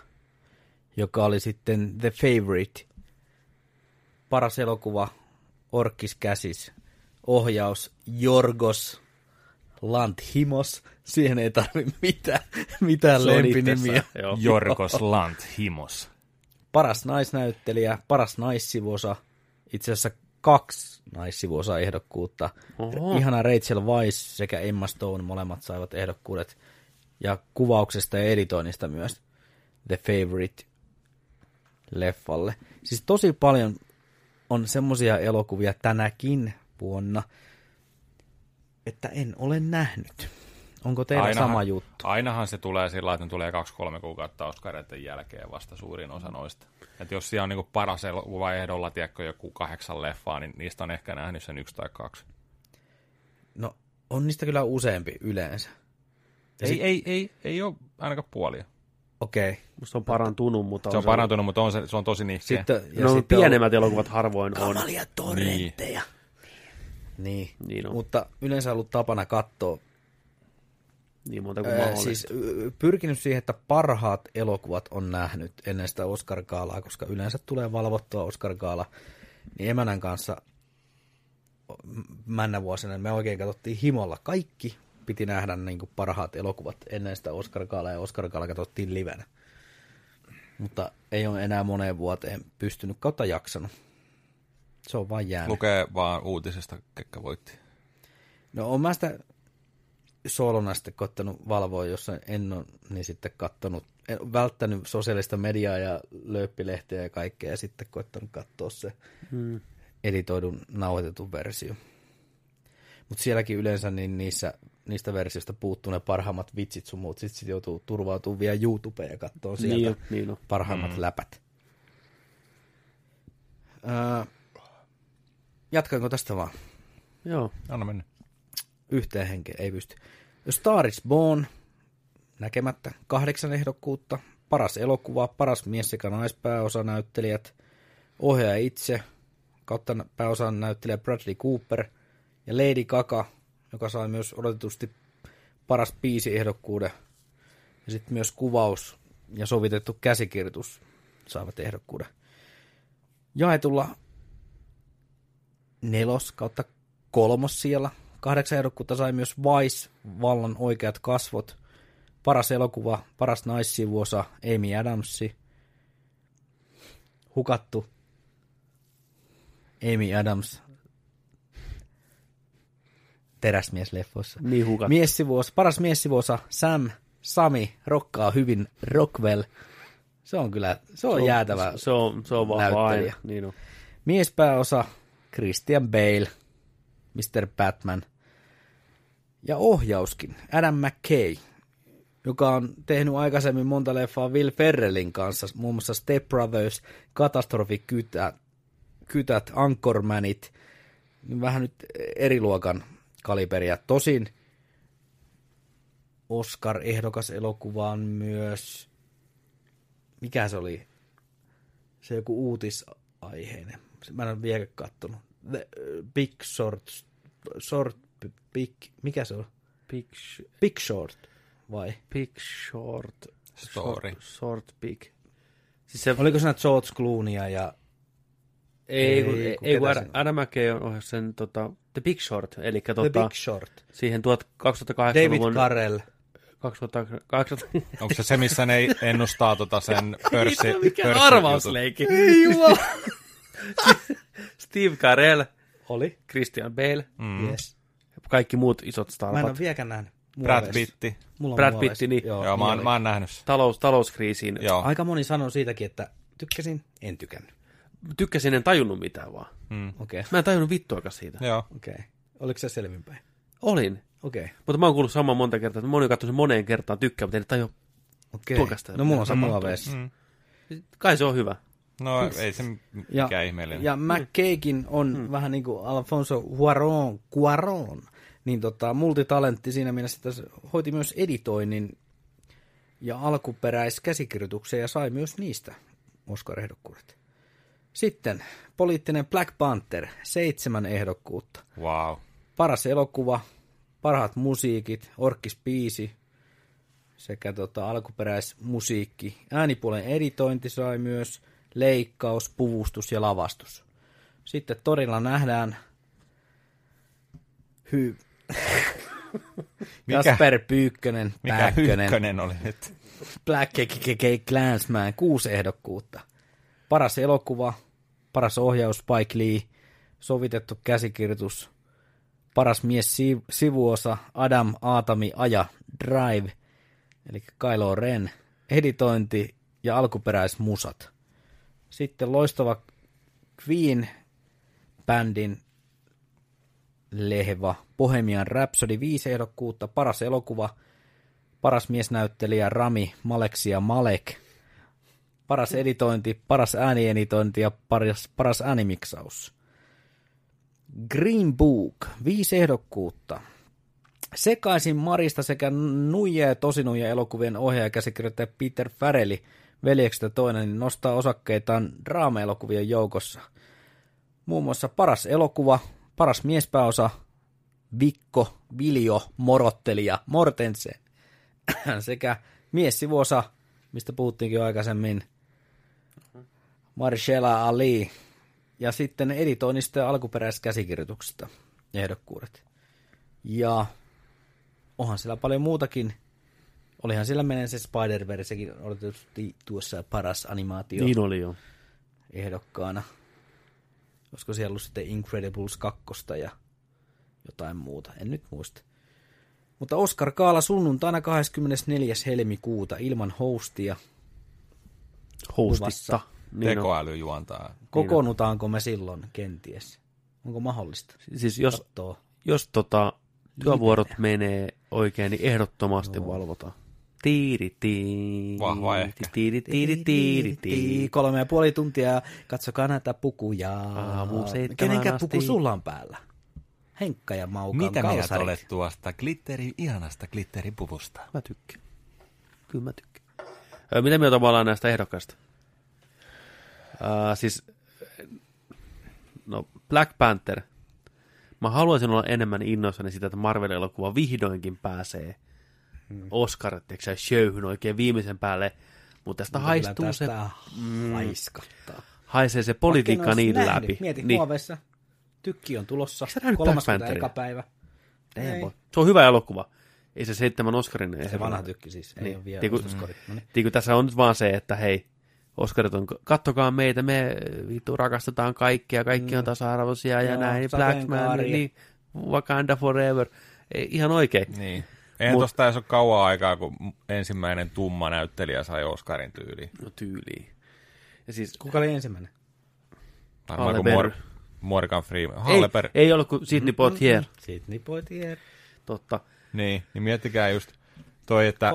joka oli sitten The Favorite. Paras elokuva, Orkis käsis, ohjaus Jorgos Lanthimos. Siihen ei tarvi mitään, mitään lempinimiä. Jorgos Lanthimos. Paras naisnäyttelijä, paras naissivuosa, itse asiassa kaksi naissivuosa ehdokkuutta. Oho. Ihana Rachel Weisz sekä Emma Stone molemmat saivat ehdokkuudet. Ja kuvauksesta ja editoinnista myös The Favorite leffalle. Siis tosi paljon on semmosia elokuvia tänäkin vuonna, että en ole nähnyt. Onko teillä ainahan, sama juttu? Ainahan se tulee sillä että ne tulee kaksi-kolme kuukautta Oscareiden jälkeen vasta suurin osa noista. Et jos siellä on niinku paras elokuva ehdolla, tiedätkö, joku kahdeksan leffaa, niin niistä on ehkä nähnyt sen yksi tai kaksi. No, on niistä kyllä useampi yleensä. ei, sit... ei, ei, ei ole ainakaan puolia. Okei. Okay. Musta on parantunut, mutta... Se on, on parantunut, mutta on se, se on tosi nihkeä. Sitten, ja no, sitten pienemmät on... elokuvat harvoin on. Kamalia torrentteja. Niin. Niin, niin on. mutta yleensä ollut tapana katsoa niin monta kuin öö, Siis pyrkinyt siihen, että parhaat elokuvat on nähnyt ennen sitä Oscar-gaalaa, koska yleensä tulee valvottua Oscar-gaala niin emänän kanssa männä vuosina me oikein katsottiin himolla kaikki. Piti nähdä niin kuin parhaat elokuvat ennen sitä Oscar ja Oscar katsottiin livenä. Mutta ei ole enää moneen vuoteen pystynyt kautta jaksanut. Se on vain jäänyt. Lukee vaan uutisesta, kekkä voitti. No on mä sitä solona sitten koittanut valvoa, jos en ole, niin sitten kattonut, en, välttänyt sosiaalista mediaa ja lööppilehteä ja kaikkea, ja sitten koittanut katsoa se Hmm. editoidun nauhoitetun versio. Mutta sielläkin yleensä niin niissä, niistä versioista puuttuu ne parhaimmat vitsit sun muut, sitten sit joutuu turvautumaan vielä YouTubeen ja katsoa sieltä Niin, on, niin on. parhaimmat mm. läpät. Öö, jatkanko tästä vaan? Joo. Anna mennä. Yhteen henkeen ei pysty. Star is Born, näkemättä, kahdeksan ehdokkuutta, paras elokuva, paras mies sekä naispääosanäyttelijät, ohjaaja itse, kautta pääosan näyttelijä Bradley Cooper ja Lady Gaga, joka sai myös odotetusti paras biisi ehdokkuuden. Ja sitten myös kuvaus ja sovitettu käsikirjoitus saavat ehdokkuuden. Jaetulla nelos kautta kolmos siellä. Kahdeksan ehdokkuutta sai myös Vice, vallan oikeat kasvot. Paras elokuva, paras naissivuosa, Amy Adamsi. Hukattu Amy Adams teräsmiesleffoissa. Niin hukat. Miessivuosa, paras miessivuosa, Sam, Sami, rokkaa hyvin, Rockwell. Se on kyllä, se on, jäätävä. Se on, se on vahva aina. Niin on. Miespääosa Christian Bale, Mr. Batman. Ja ohjauskin Adam McKay, joka on tehnyt aikaisemmin monta leffaa Will Ferrellin kanssa, muun muassa Step Brothers, Katastrofikytät, Kytät, Anchormanit, niin vähän nyt eri luokan kaliberia. Tosin Oscar-ehdokas elokuvaan myös, mikä se oli, se joku uutisaiheinen. Mä en ole vielä kattonut. The uh, Big Short, short, big, mikä se on? Big, sh- Big Short, vai? big short. Story. Short, short big. Siis se, Oliko se George Clooneya ja... ei, kun, ei, ei, kun ei siinä? Adam McKay on ohjannut sen tota, The Big Short, eli The tota, Big Short. siihen David 2008-luvun... Carell. 2008, Onko se se, missä ne ennustaa tota sen pörssi, mikä pörssijutut? arvausleikki. Ei jumala. Steve Carell, Oli. Christian Bale, Mm. Yes. Kaikki muut isot Mä en ole starpat. vieläkään nähnyt. Brad Muoveissa. Pitti. Mulla on Brad muoveissa. Pitti, niin. Joo, Joo, mä oon, mä oon nähnyt sen. Talous, talouskriisiin. Joo. Aika moni sanoo siitäkin, että tykkäsin, en tykännyt. Tykkäsin, en tajunnut mitään vaan. Mm. Okei, Mä en tajunnut vittuakaan siitä. Joo. okei. Oliko se selvinpäin? Olin. Okei, Mutta mä oon kuullut saman monta kertaa, että moni on sen moneen kertaan tykkää, mutta en tajua. okei. Tuokasta. No mulla on se muoveissa. Mm. Kai se on hyvä. No ei se Ja, mikään ihmeellinen. ja McKaykin on hmm. vähän niin kuin Alfonso Cuaron, Cuaron niin tota, multitalentti siinä mielessä, että se hoiti myös editoinnin ja alkuperäiskäsikirjoituksen ja sai myös niistä Oscar-ehdokkuudet. Sitten poliittinen Black Panther, seitsemän ehdokkuutta. Wow. Paras elokuva, parhaat musiikit, orkkispiisi sekä tota, alkuperäismusiikki. Äänipuolen editointi sai myös leikkaus, puvustus ja lavastus. Sitten torilla nähdään hy... Mikä- Jasper Pyykkönen, Mikä Pääkkönen, ykkönen oli nyt? Black KKK Clansman, kuusi ehdokkuutta. Paras elokuva, paras ohjaus Spike Lee, sovitettu käsikirjoitus, paras mies si- sivuosa Adam Aatami Aja Drive, eli Kylo Ren, editointi ja alkuperäismusat. Sitten loistava Queen-bändin lehva Bohemian Rhapsody, viisi ehdokkuutta, paras elokuva, paras miesnäyttelijä Rami Maleksia Malek, paras editointi, paras äänieditointi ja paras, paras äänimiksaus. Green Book, viisi ehdokkuutta. Sekaisin Marista sekä Nuija ja Tosinuija elokuvien ohjaaja ja käsikirjoittaja Peter Farrelly veljeksestä toinen niin nostaa osakkeitaan draama-elokuvien joukossa. Muun muassa paras elokuva, paras miespääosa, Vikko, Viljo, Morottelija, Mortensen sekä miessivuosa, mistä puhuttiinkin jo aikaisemmin, Marshalla Ali ja sitten editoinnista ja alkuperäiskäsikirjoituksesta ehdokkuudet. Ja onhan siellä paljon muutakin. Olihan siellä menee se Spider-Versekin, oli tietysti tuossa paras animaatio Niin oli jo. ehdokkaana. Olisiko siellä ollut sitten Incredibles 2 ja jotain muuta, en nyt muista. Mutta Oscar Kaala sunnuntaina 24. helmikuuta ilman hostia. Hostitta. Luvassa. Niin. Tekoäly juontaa. Kokoonnutaanko me silloin kenties? Onko mahdollista? Siis jos, Kattoo. jos tota, työvuorot menee oikein, niin ehdottomasti valvotaan. Tiiri, tiiri, Vahva ehkä. Tiiri, tiiri, tiiri, tiiri. Kolme ja puoli tuntia, katsokaa näitä pukuja. Aamu Kenenkä puku sulla on päällä? Henkka ja Maukan Mitä mieltä kalsarit. olet tuosta glitteri, ihanasta glitteripuvusta? Mä tykkään. Kyllä mä tykkään. Ö, Mitä mieltä me ollaan näistä ehdokkaista? Uh, siis, no Black Panther. Mä haluaisin olla enemmän innoissani sitä, että Marvel-elokuva vihdoinkin pääsee Hmm. Oscar, tiedätkö showhyn oikein viimeisen päälle, mutta tästä haistuu Kyllä se, tästä haiskattaa. haisee se politiikka niin nähnyt. läpi. Mieti, niin. huoveessa. Tykki on tulossa. Eikö sä nähnyt Black 30 Pantheria? eka päivä. Ei. Se on hyvä elokuva. Ei se seitsemän Oscarin. ei Se vanha tykki siis. Ei Niin. ole vielä Tiedätkö- Oscarit. No niin. Tässä on nyt vaan se, että hei, Oscarit on, kattokaa meitä, me vittu rakastetaan kaikkia, kaikki on tasa-arvoisia ja Joo, näin, Black Man, niin, Wakanda Forever, ei, ihan oikein. Niin. Eihän Mut- tosta edes ole kauan aikaa, kun ensimmäinen tumma näyttelijä sai Oscarin tyyliin. No tyyliin. Ja siis, Kuka oli ensimmäinen? Varmaan kuin. Mor- Morgan Freeman. ei, Halle Berry. ei ollut kuin Sidney Poitier, Sidney Poitier. totta. Niin, niin miettikää just toi, että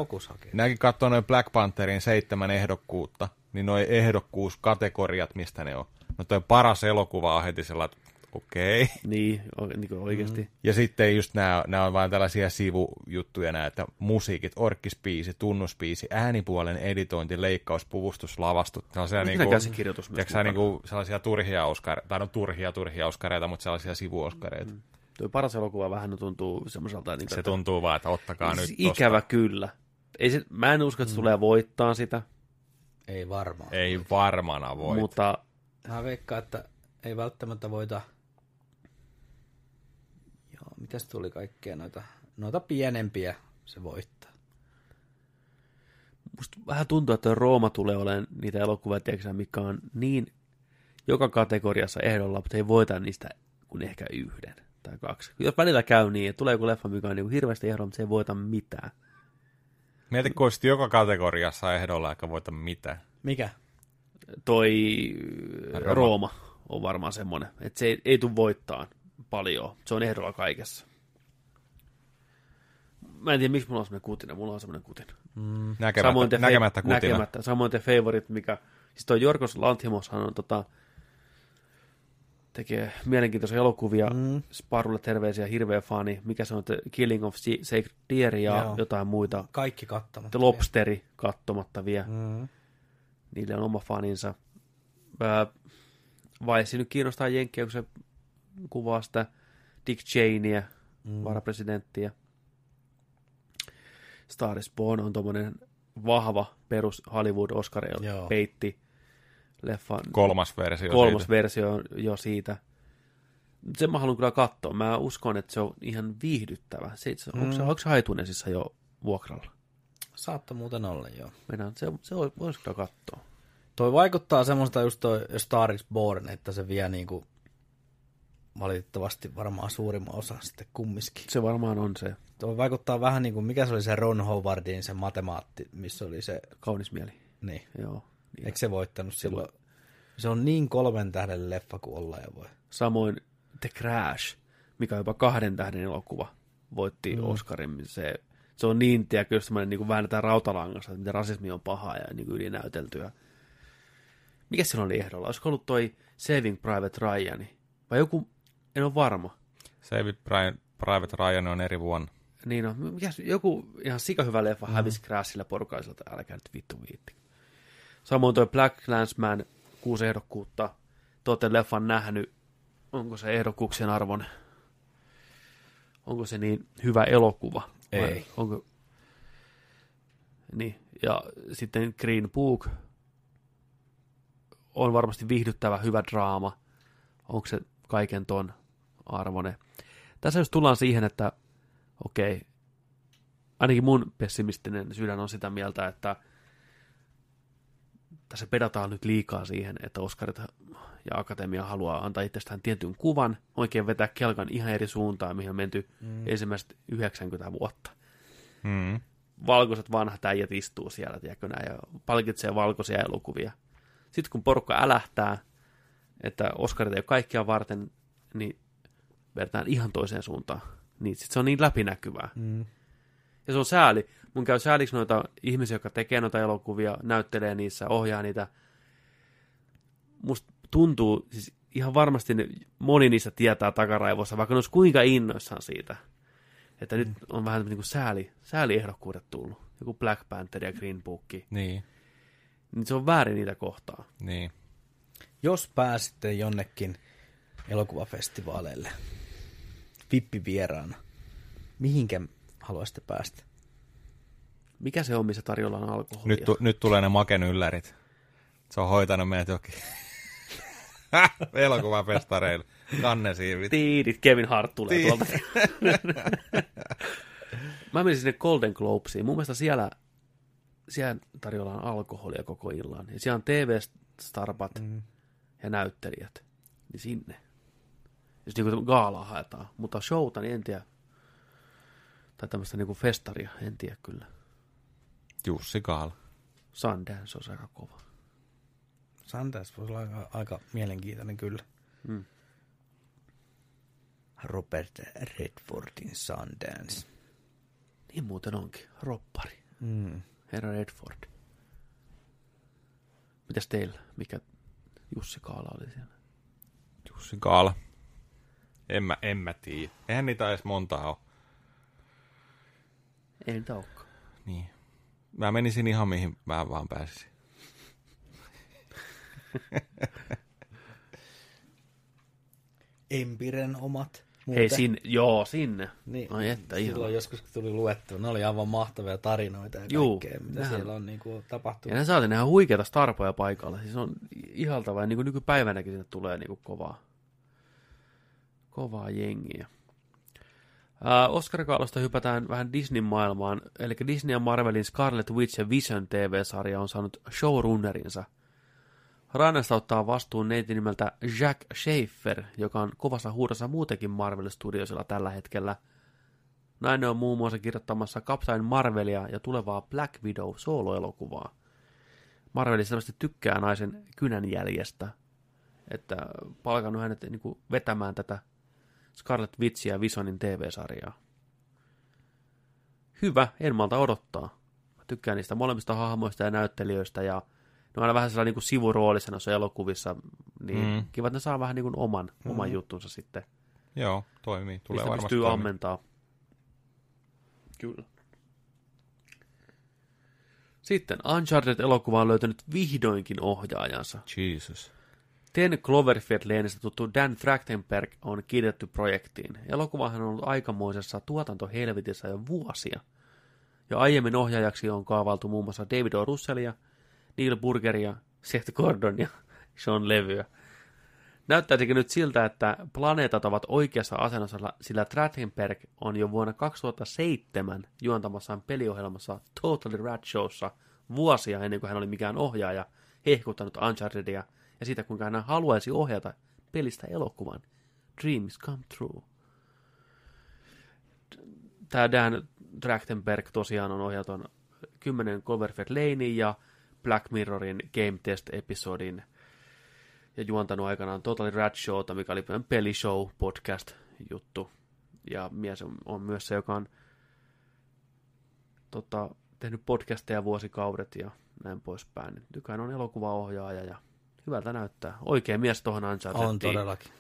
näkin katsoo noin Black Pantherin seitsemän ehdokkuutta, niin noin ehdokkuuskategoriat, mistä ne on. No toi paras elokuva on heti sellainen, okei. Okay. Niin, o, niin kuin oikeasti. Mm. Ja sitten just nämä, nämä on vain tällaisia sivujuttuja, nämä, että musiikit, orkkispiisi, tunnuspiisi, äänipuolen editointi, leikkaus, puvustus, lavastut. Sellaisia niin kuin, käsikirjoitus myös tiedätkö sä, mukana? niin kuin sellaisia turhia oskareita, tai no turhia, turhia oskareita, mutta sellaisia sivuoskareita. Mm. Tuo paras elokuva vähän tuntuu semmoiselta, niin Se että- tuntuu vaan, että ottakaa nyt siis tosta. ikävä kyllä. Ei se, mä en usko, että se tulee voittaa sitä, Ei varmaan. Ei varmana voi. mutta Mä veikkaan, että ei välttämättä voita... Mitäs tuli kaikkea noita, noita pienempiä se voittaa. musta vähän tuntuu, että Rooma tulee olemaan niitä elokuvia, tiedätkö, mikä on niin joka kategoriassa ehdolla, mutta ei voita niistä kuin ehkä yhden tai kaksi. Jos välillä käy niin, että tulee joku leffa, mikä on niin hirveästi ehdolla, mutta se ei voita mitään. Mieti, kun olisit joka kategoriassa ehdolla, eikä voita mitään. Mikä? Toi Rooma. Rooma, on varmaan semmoinen, että se ei, ei tule voittaa paljon. Se on ehdolla kaikessa. Mä en tiedä, miksi mulla on semmoinen kutina. Mulla on semmoinen kutina. Näkemättä, te näkemättä kutina. Näkemättä. Samoin te favorite, mikä... Siis toi Jorgos Lanthimoshan on tota... Tekee mielenkiintoisia elokuvia. Mm. Sparulle terveisiä, hirveä fani. Mikä se on? The Killing of Sacred Deer ja Joo. jotain muita. Kaikki kattamatta. The Lobsteri kattomatta vielä. Mm. Niille on oma faninsa. Vai se nyt kiinnostaa Jenkkiä, kun se kuvaa sitä Dick Cheneyä, mm. varapresidenttiä. Star is Born on tommonen vahva perus Hollywood Oscar peitti leffan Kolmas versio kolmas siitä. versio on jo siitä. Sen mä haluan kyllä katsoa. Mä uskon, että se on ihan viihdyttävä. Se, mm. onko, se, onko se haitunesissa jo vuokralla? Saattoi muuten olla, joo. Mennään, se, se voisi kyllä katsoa. Toi vaikuttaa semmoista just toi Star is Born, että se vie niinku valitettavasti varmaan suurimman osa sitten kummiskin. Se varmaan on se Toi vaikuttaa vähän niin kuin, mikä se oli se Ron Howardin se matemaatti, missä oli se, kaunis mieli. niin, Joo. Niin. eikö se voittanut silloin? Se on niin kolmen tähden leffa kuin olla ja voi. Samoin The Crash, mikä on jopa kahden tähden elokuva, voitti mm. Oscarin. Se, se on niin, tiedätkö, jos semmoinen niin väännetään rautalangassa, että miten rasismi on pahaa ja niin ylinäyteltyä. Mikä silloin oli ehdolla? Olisiko ollut toi Saving Private Ryan? Vai joku, en ole varma. Saving Pri- Private Ryan on eri vuonna. Niin on, mikä, joku ihan sikahyvä leffa mm. hävisi Crashilla porukaiselta, älkää nyt vittu viitti. Samoin toi Black Clansman, kuusi ehdokkuutta. Te olette leffan nähnyt. Onko se ehdokkuuksien arvon? Onko se niin hyvä elokuva? Vai Ei. Onko... Niin, ja sitten Green Book on varmasti viihdyttävä, hyvä draama. onko se kaiken ton arvone. Tässä jos tullaan siihen, että okei, ainakin mun pessimistinen sydän on sitä mieltä, että tässä pedataan nyt liikaa siihen, että Oscarit ja Akatemia haluaa antaa itsestään tietyn kuvan, oikein vetää kelkan ihan eri suuntaan, mihin on menty mm. ensimmäiset 90 vuotta. Mm. Valkoiset vanhat äijät istuu siellä, tiedätkö näin, ja palkitsee valkoisia elokuvia. Sitten kun porukka älähtää, että Oscarit ei ole kaikkia varten, niin vedetään ihan toiseen suuntaan. Niin sit se on niin läpinäkyvää. Mm. Ja se on sääli. Mun käy sääliksi noita ihmisiä, jotka tekee noita elokuvia, näyttelee niissä, ohjaa niitä. Musta tuntuu, siis ihan varmasti ne, moni niistä tietää takaraivossa, vaikka ne olisi kuinka innoissaan siitä. Että mm. nyt on vähän niin kuin sääli, sääliehdokkuudet tullut. Joku Black Panther ja Green Book. Niin, Niin se on väärin niitä kohtaa. niin. Jos pääsitte jonnekin elokuvafestivaaleille vippivieraana, mihinkä haluaisitte päästä? Mikä se on, missä tarjolla on alkoholia? Nyt, tu, nyt tulee ne maken yllärit. Se on hoitanut meidät jokin elokuvafestareille. Kannesiivit. Tiidit, Kevin Hart tulee Tii- tuolta. Mä menisin sinne Golden Globesiin. Mun mielestä siellä, siellä tarjolla on alkoholia koko illan. Ja siellä on TV-starpat mm. ja näyttelijät. Niin sinne. Jos niinku gaalaa haetaan. Mutta showta, niin en tiedä. Tai tämmöistä niinku festaria, en tiedä kyllä. Jussi Kaala. Sundance on aika kova. Sundance voisi olla aika, aika mielenkiintoinen kyllä. Mm. Robert Redfordin Sundance. Niin muuten onkin. Roppari. Mm. Herra Redford. Mitäs teillä? Mikä Jussi Kaala oli siellä? Jussi Kaala. En mä, en mä tiedä. Eihän niitä edes monta ole. Ei niitä olekaan. Niin. Mä menisin ihan mihin mä vaan pääsisin. Empiren omat. Hei, sinne, joo, sinne. Niin, Ai että, ihan. silloin joskus kun tuli luettua, ne oli aivan mahtavia tarinoita ja Juu, kaikkea, mitä nehän- siellä on niin kuin, tapahtunut. Ja ne saatiin ihan huikeita starpoja paikalla. Siis on ihaltavaa. Ja niin kuin nykypäivänäkin sinne tulee niin kuin kovaa, kovaa jengiä. Oscar-kaalosta hypätään vähän Disney-maailmaan. Eli Disney ja Marvelin Scarlet Witch ja Vision TV-sarja on saanut showrunnerinsa. Rannesta ottaa vastuun neiti nimeltä Jack Schaefer, joka on kovassa huudossa muutenkin Marvel Studiosilla tällä hetkellä. Nainen on muun muassa kirjoittamassa Captain Marvelia ja tulevaa Black Widow soloelokuvaa. Marvelissa selvästi tykkää naisen kynänjäljestä, että palkannut hänet niin vetämään tätä Scarlet Witchia ja Visionin TV-sarjaa. Hyvä, en malta odottaa. Mä tykkään niistä molemmista hahmoista ja näyttelijöistä ja ne on aina vähän sellainen niin kuin sivuroolissa noissa elokuvissa, niin Mm. mm. kiva, että ne saa vähän niin kuin oman, mm. oman juttunsa sitten. Joo, toimii. Tulee Mistä varmasti pystyy toimii. ammentaa. Kyllä. Sitten Uncharted-elokuva on löytänyt vihdoinkin ohjaajansa. Jesus. Ten Cloverfield-leenistä tuttu Dan Trachtenberg on kiinnitetty projektiin. Elokuvahan on ollut aikamoisessa tuotantohelvetissä jo vuosia. Jo aiemmin ohjaajaksi on kaavailtu muun muassa David O. Russellia, Neil Burgeria, Seth Gordonia, Sean Levyä. Näyttäisikö nyt siltä, että planeetat ovat oikeassa asennossa, sillä Trachtenberg on jo vuonna 2007 juontamassaan peliohjelmassa Totally Rad Showssa vuosia ennen kuin hän oli mikään ohjaaja, hehkuttanut Unchartedia ja siitä, kuinka hän haluaisi ohjata pelistä elokuvan Dreams Come True. Tämä Dan Trachtenberg tosiaan on ohjaton 10 Cloverfield Lanein ja Black Mirrorin Game Test-episodin ja juontanut aikanaan Totally Rad Showta, mikä oli pelishow podcast juttu. Ja mies on, on myös se, joka on tota, tehnyt podcasteja vuosikaudet ja näin poispäin. Nykyään on elokuvaohjaaja ja hyvältä näyttää. Oikea mies tuohon On Unchartediin. todellakin.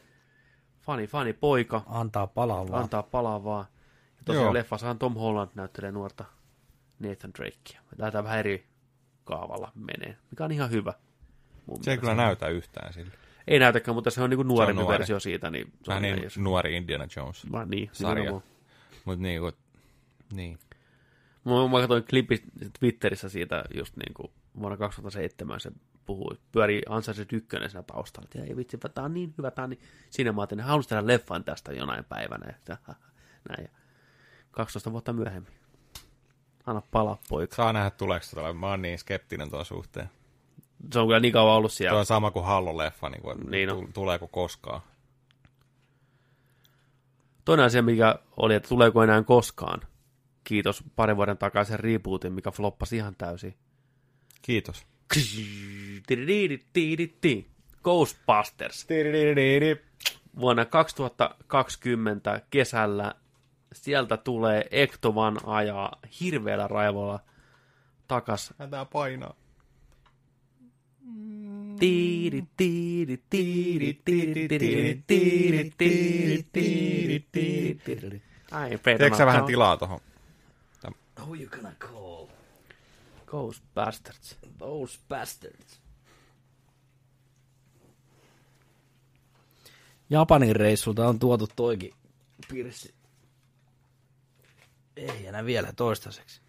Fani, fani poika. Antaa palaa vaan. Antaa palaa vaan. Ja tosiaan Joo. leffassahan Tom Holland näyttelee nuorta Nathan Drakea. Lähdetään vähän eri kaavalla menee, mikä on ihan hyvä. mun Se ei kyllä näytä yhtään sille. Ei näytäkään, mutta se on niinku nuorempi nuori. versio siitä. Niin se Vähän on niin jees. nuori Indiana Jones. Vaan niin, sarja. Mutta niin kuin, niin. Mä, mä katsoin klippi Twitterissä siitä just niin kuin vuonna 2007 se puhuu, pyörii Uncharted 1 siinä taustalla. Ja ei vitsi, tämä on niin hyvä, tämä on niin... Siinä mä ajattelin, haluaisin tehdä leffan tästä jonain päivänä. Ja, näin. Ja 12 vuotta myöhemmin. Anna palaa, poika. Saa nähdä, tuleeko se Mä oon niin skeptinen tuon suhteen. Se on kyllä niin kauan ollut siellä. Tuo on sama kuin Halo-leffa, niin kuin, Niin niin on. tuleeko koskaan. Toinen asia, mikä oli, että tuleeko enää koskaan. Kiitos parin vuoden takaisen rebootin, mikä floppasi ihan täysin. Kiitos. Ghostbusters. Vuonna 2020 kesällä sieltä tulee Ektovan ajaa hirveällä raivolla takas. Tää painaa. Tiiri, tiiri, tiiri, tiiri, tiiri, tiiri, tiiri, tiiri, tiiri. Ai, Teekö sä vähän tilaa tohon? Who you gonna call? Ghostbusters. Those bastards. Japanin reissulta on tuotu toikin pirssi. Ei enää vielä toistaiseksi.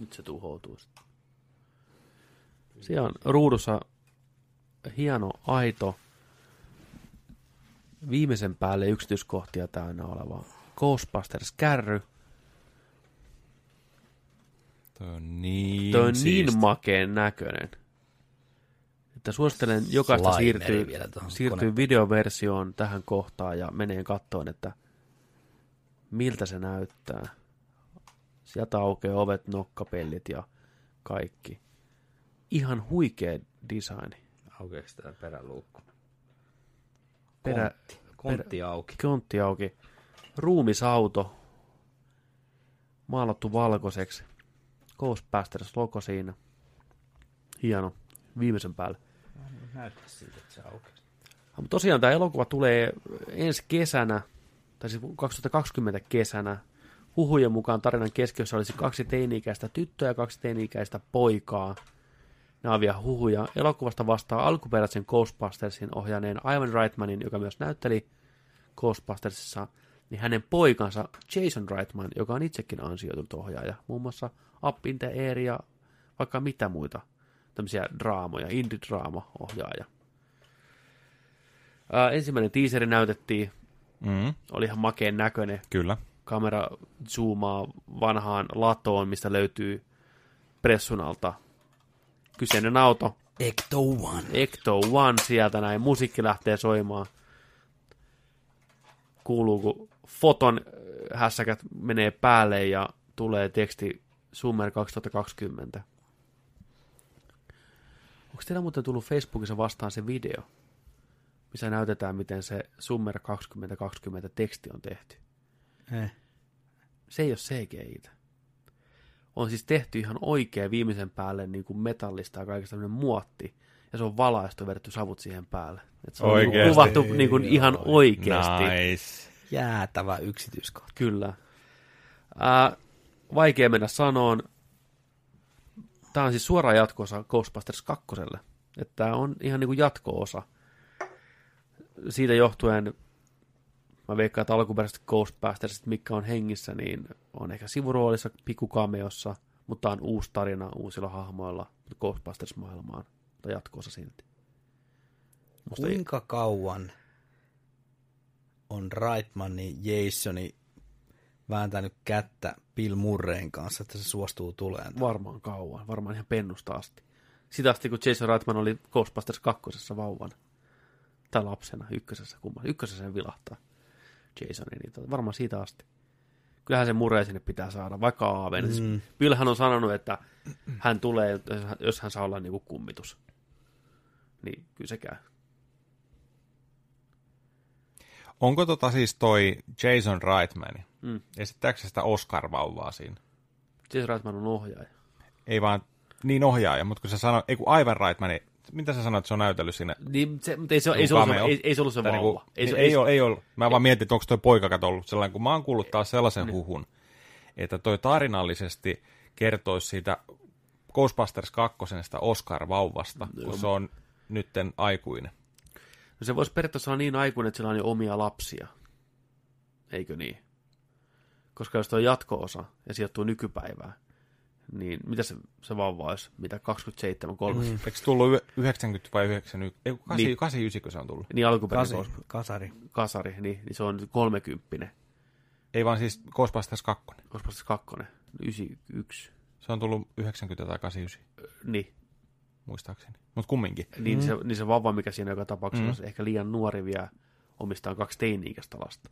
Nyt se tuhoutuu sitten. Siellä on ruudussa hieno, aito, viimeisen päälle yksityiskohtia täynnä oleva Ghostbusters-kärry. Toi on niin Tuo on siisti. niin makeen näköinen. Että suosittelen jokaista siirtyy, siirtyy videoversioon tähän kohtaan ja menee kattoon, että miltä se näyttää. Sieltä aukeaa ovet, nokkapellit ja kaikki. Ihan huikea designi. Aukeeko tää peräluukku? Perä, Kontti. Kontti auki. kontti auki. Ruumisauto. Maalattu valkoiseksi. Ghostbusters logo siinä. Hieno. Viimeisen päälle. Näyttää siltä, että se aukeaa. Mutta tosiaan tämä elokuva tulee ensi kesänä, tai siis 2020 kesänä. Huhujen mukaan tarinan keskiössä olisi kaksi teini-ikäistä tyttöä ja kaksi teini-ikäistä poikaa. Nämä vielä huhuja. Elokuvasta vastaa alkuperäisen Ghostbustersin ohjaaneen Ivan Reitmanin, joka myös näytteli Ghostbustersissa, niin hänen poikansa Jason Reitman, joka on itsekin ansioitunut ohjaaja. Muun muassa Up in the Air ja vaikka mitä muita tämmöisiä draamoja, indie-draama-ohjaaja. Ää, ensimmäinen teaseri näytettiin, Mm, oli ihan makeen näköinen. kyllä. Kamera zoomaa vanhaan latoon, mistä löytyy pressun alta kyseinen auto. Ecto One. Ecto One sieltä näin, musiikki lähtee soimaan. Kuuluu, kun foton äh, hässäkät menee päälle ja tulee teksti Summer 2020. Onko teillä muuten tullut Facebookissa vastaan se video, missä näytetään, miten se Summer 2020 teksti on tehty? Eh. Se ei ole CGI. On siis tehty ihan oikea viimeisen päälle niin kuin metallista ja kaikesta tämmöinen muotti. Ja se on valaistu ja vedetty savut siihen päälle. Et se on niin kuin Oikeesti? kuvattu niin kuin ihan oikeasti. Nice. Jäätävä yksityiskohta. Kyllä. Ää, vaikea mennä sanoon. Tämä on siis suora jatko-osa Ghostbusters 2. Että tämä on ihan niin kuin jatko-osa. Siitä johtuen, mä veikkaan, että alkuperäiset Ghostbustersit, mikä on hengissä, niin on ehkä sivuroolissa, pikkukameossa, mutta tämä on uusi tarina uusilla hahmoilla Ghostbusters-maailmaan, mutta jatko-osa silti. Musta ei, Kuinka kauan on Reitmanin Jasoni vääntänyt kättä Bill Murrayn kanssa, että se suostuu tulemaan? varmaan kauan, varmaan ihan pennusta asti. Sitä asti, kun Jason Reitman oli Ghostbusters kakkosessa vauvana. Tai lapsena, ykkösessä, kumman. Ykkösessä sen vilahtaa Jasoni, niin tota, varmaan siitä asti. Kyllähän se Murray sinne pitää saada, vaikka Aaven. Mm. Mm. Bill hän on sanonut, että hän tulee, jos hän- saa olla niin kuin kummitus. Niin kyllä se käy. Onko tota siis toi Jason Reitman? Mm. Esittääkö se sitä Oscar-vauvaa siinä? Jason Reitman on ohjaaja. Ei vaan niin ohjaaja, mutta kun se sanoi, ei kun aivan Reitman, mitä sä sanoit, että se on näytellyt siinä? Niin, se, mutta ei se, ei, se ollut, cameo. ei, ei se ollut se Tai vauva. niinku- ei, se, ei, ole, ei ollut. Mä vaan mietin, että onko toi poikakat ollut sellainen, kun mä oon kuullut taas sellaisen Niin. huhun, että toi tarinallisesti kertoisi siitä Ghostbusters 2. sitä Oscar-vauvasta, kun se on nytten aikuinen. No se voisi periaatteessa olla niin aikuinen, että sillä on jo omia lapsia. Eikö niin? Koska jos tuo on jatko-osa ja sijoittuu nykypäivään, niin mitä se, se vauva olisi? Mitä, 27, 30? Mm. Eikö se tullut yh- 90 vai 91? Ei, 8, Niin. 89 se on tullut. Niin alkuperäinen Kasi, kasari. kasari, niin, niin se on nyt 30, Ei vaan siis Ghostbusters 2. koska se kakkonen, 91, Se on tullut 90 tai 89, niin, muistaakseni. Mutta kumminkin. niin, Mm. se, niin se vauva, mikä siinä joka tapauksessa Mm. on ehkä liian nuori vielä omistaa kaksi teini-ikäistä lasta.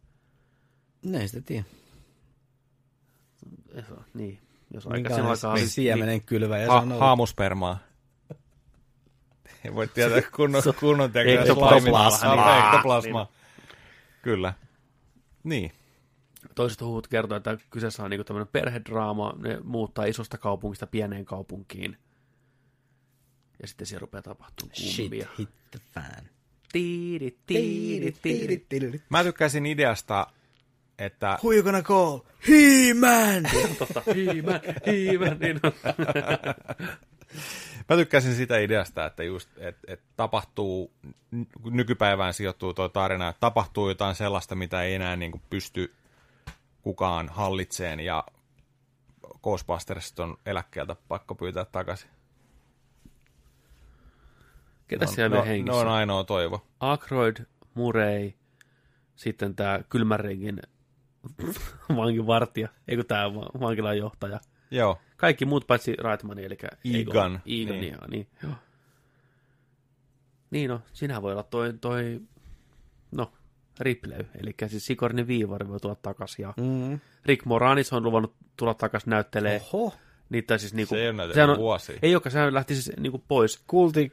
Ei sitä tiedä. Niin, jos aika Minkälainen alkaa... niin, siemenen kylvä. Ja Ha- se on ollut- haamuspermaa. Ei voi tietää kunnon, kunnon tekijä Ektoplasmaa. Ektoplasmaa. Kyllä. Niin. Toiset huhut kertoo, että kyseessä on niinku tämmöinen perhedraama, ne muuttaa isosta kaupungista pieneen kaupunkiin. Ja sitten siellä rupeaa tapahtumaan Shit kummia. hit the fan. Tiiri, tiiri, tiiri. Mä tykkäisin ideasta, että Who you gonna call? He-Man! Totta, hiimä, hiimä, niin. Mä tykkäsin sitä ideasta, että just, et, et tapahtuu, nykypäivään sijoittuu tuo tarina, että tapahtuu jotain sellaista, mitä ei enää niin kuin pysty kukaan hallitseen ja Ghostbustersit on eläkkeeltä pakko pyytää takaisin. Ketä Ne on- siellä on- hengissä? Ne on ainoa toivo. Aykroyd, Murray, sitten tämä kylmänringin vankivartija, eikö tämä vankilan johtaja. Joo, Kaikki muut paitsi Reitman, eli Egon. Egon, Niin. niin. Ihan, niin. Joo. Niin no, sinä voi olla toi, toi no, Ripley, eli siis Sigourney Weaver voi tulla takaisin, ja Mm. Rick Moranis on luvannut tulla takaisin näyttelee. Oho. Niitä siis niinku, se ei ole näytellyt vuosia. ei olekaan, sehän lähti siis niinku pois. Kulti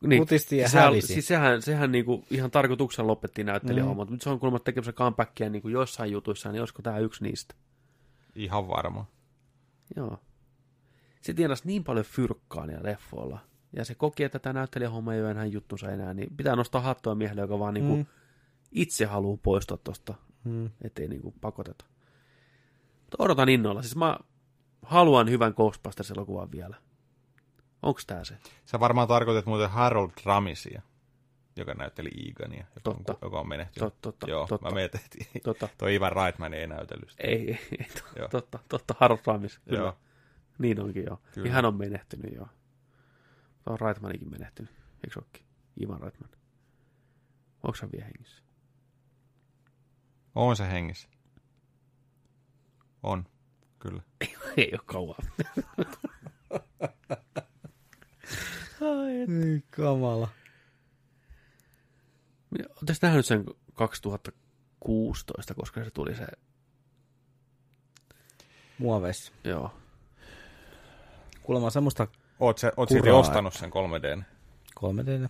Niin, Kutisti ja sehän, hävisi. Siis sehän, sehän niinku ihan tarkoituksella lopettiin näyttelijähommat, Mm. mutta se on kuulemma tekemässä comebackia niinku joissain jutuissa, niin olisiko tämä yksi niistä? Ihan varma. Joo. Se tienasi niin paljon fyrkkaa niillä leffoilla. Ja se koki, että tämä näyttelijähomma ei ole enää juttunsa enää, niin pitää nostaa hattua miehelle, joka vaan niinku Mm. itse haluaa poistua tosta, Mm. ettei niinku pakoteta. Mutta odotan innolla. Siis mä haluan hyvän Ghostbusters-elokuvan vielä. Onko tää se? Sä varmaan tarkoitat muuten Harold Ramisia, joka näytteli Egonia, joka, on, joka on menehtynyt. Totta, totta, Joo, totta. mä mietin. Totta. Toi Ivan Reitman ei näytellyt sitä. Ei, ei, ei Joo. totta, totta, Harold Ramis, kyllä. Joo. Niin onkin joo. Kyllä. Kyllä. Hän on menehtynyt joo. Mutta on Reitmanikin menehtynyt, eikö olekin? Ivan Reitman. Onko hän vielä hengissä? On se hengissä. On, kyllä. ei ole kauan. Ai, et. Niin kamala. Oletteko nähnyt sen 2016, koska se tuli se, Muoveissa. joo. Kuulemma semmoista Oot, se, oot silti ostanut sen 3D. 3D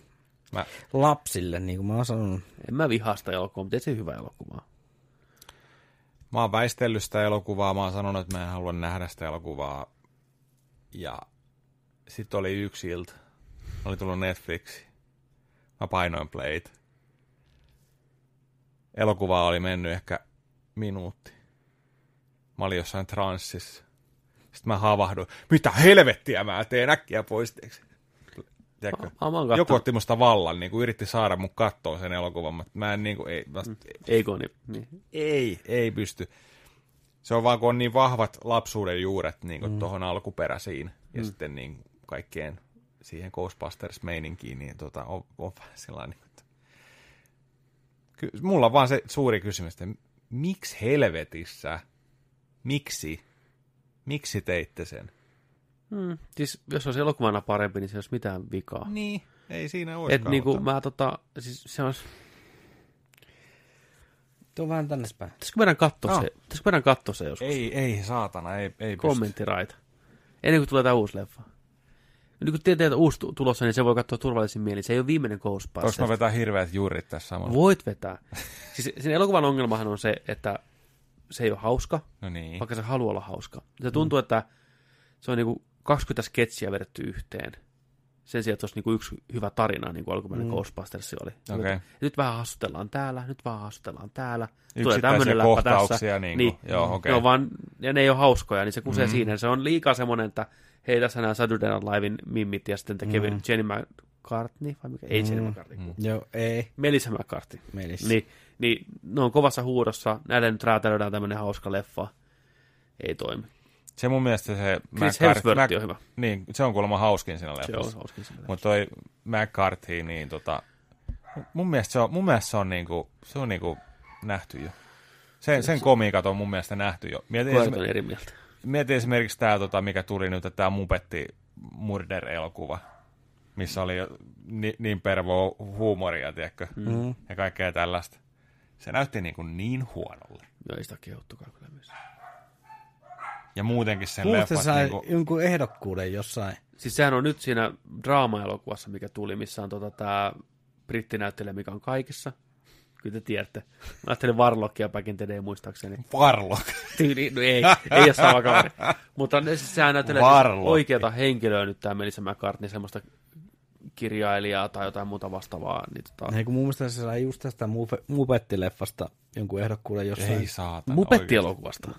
Mä, lapsille, niin kuin mä oon sanonut. En mä vihasta elokuvaa, mutta se hyvä elokuva. mä oon väistellyt sitä elokuvaa, mä oon sanonut, että mä en halua nähdä sitä elokuvaa. Ja sitten oli yksi ilta. Oli tullut Netflixi. Mä painoin playt. Elokuva oli mennyt ehkä minuutti. Mä olin jossain transsissa. Sitten mä havahduin. Mitä helvettiä mä teen äkkiä pois. Tiedätkö? Joku otti musta vallan, niin kuin yritti saada mun kattoon sen elokuvan, mutta mä en niin kuin, ei, mä, Eikö niin? niin. ei, ei pysty. Se on vaan, kun on niin vahvat lapsuuden juuret niin kuin mm. tuohon alkuperäisiin ja mm. sitten niin kaikkeen siihen Ghostbusters-meininkiin, niin tota, on, on vähän sellainen, niin, että... Ky- mulla on vaan se suuri kysymys, että miksi helvetissä, miksi, miksi teitte sen? Hmm. Siis jos olisi elokuvana parempi, niin se ei olisi mitään vikaa. Niin, ei siinä olisikaan. Et niinku, mutta- mä tota, siis se olisi, Tuo vähän tänne päin. pitäisikö meidän katsoa Ah. se, pitäisikö meidän katsoa se joskus? Ei, ei, saatana, ei, ei pysty. Kommenttiraita. Ennen kuin tulee tämä uusi leffa. Nyt kun tietää, että uusi tu- tulossa, niin se voi katsoa turvallisin mielin. Se ei ole viimeinen Voinko Ghostbusters. mä vetää hirveät juurit tässä samalla? Voit vetää. Siis sen elokuvan ongelmahan on se, että se ei ole hauska, No niin. vaikka se haluaa olla hauska. Se tuntuu, että se on niinku 20 sketsiä vedetty yhteen. Sen sijaan, että se olisi niinku yksi hyvä tarina, niin kuin alkuperäinen mm. Ghostbusters oli. Okei. Nyt vähän hassutellaan täällä, nyt vähän hassutellaan täällä. Tulee tämmöinen läppä tässä. niin kuin, joo, okei. Ne on vaan, ja ne ei ole hauskoja, niin se kusee Mm. mm. siinä. Se on liikaa semmoinen, että hei, tässä nämä Saturday Night Livein mimmit ja sitten te Kevin, Mm. Jenny McCartney, vai mikä? Ei Jenny Mm. McCartney. Mm. Joo, ei. Melissa McCarthy. Melis. Niin, niin ne on kovassa huudossa, näille nyt räätälöidään tämmöinen hauska leffa. Ei toimi. Se mun mielestä se... Chris Hemsworth on hyvä. Niin, se on kuulemma hauskin siinä Se leffassa. on hauskin sillä. Mutta toi McCarthy, niin tota, mun mielestä se on, mun mielestä se on, niinku, se on niinku nähty jo. Sen, sen komiikat on mun mielestä nähty jo. Mietin, esim- eri mieltä. Mietin esimerkiksi tämä, tota, mikä tuli nyt, tämä Mupetti Murder-elokuva, missä oli ni, niin pervoa huumoria, tiedätkö, Mm. ja kaikkea tällaista. Se näytti niin, kuin niin huonolle. Joo, ei sitä kehuttukaan kyllä myös. Ja muutenkin sen Muista leffat, sai niin kuin, jonkun ehdokkuuden jossain. Siis sehän on nyt siinä draama-elokuvassa, mikä tuli, missä on tota, tämä brittinäyttelijä, mikä on kaikissa. Kyllä te tiedätte. Mä ajattelin Warlockia back in the day, muistaakseni. Warlock. Tyyli, no ei, ei ole sama kaveri. Mutta ne, siis sehän näyttelee siis oikeata henkilöä nyt tämä Melissa McCartney, semmoista kirjailijaa tai jotain muuta vastaavaa. Niin tota, Ei kun mun mielestä se sai just tästä Mupe- Mupettileffasta jonkun ehdokkuuden jossain. Ei saatana. Mupetti-elokuvasta.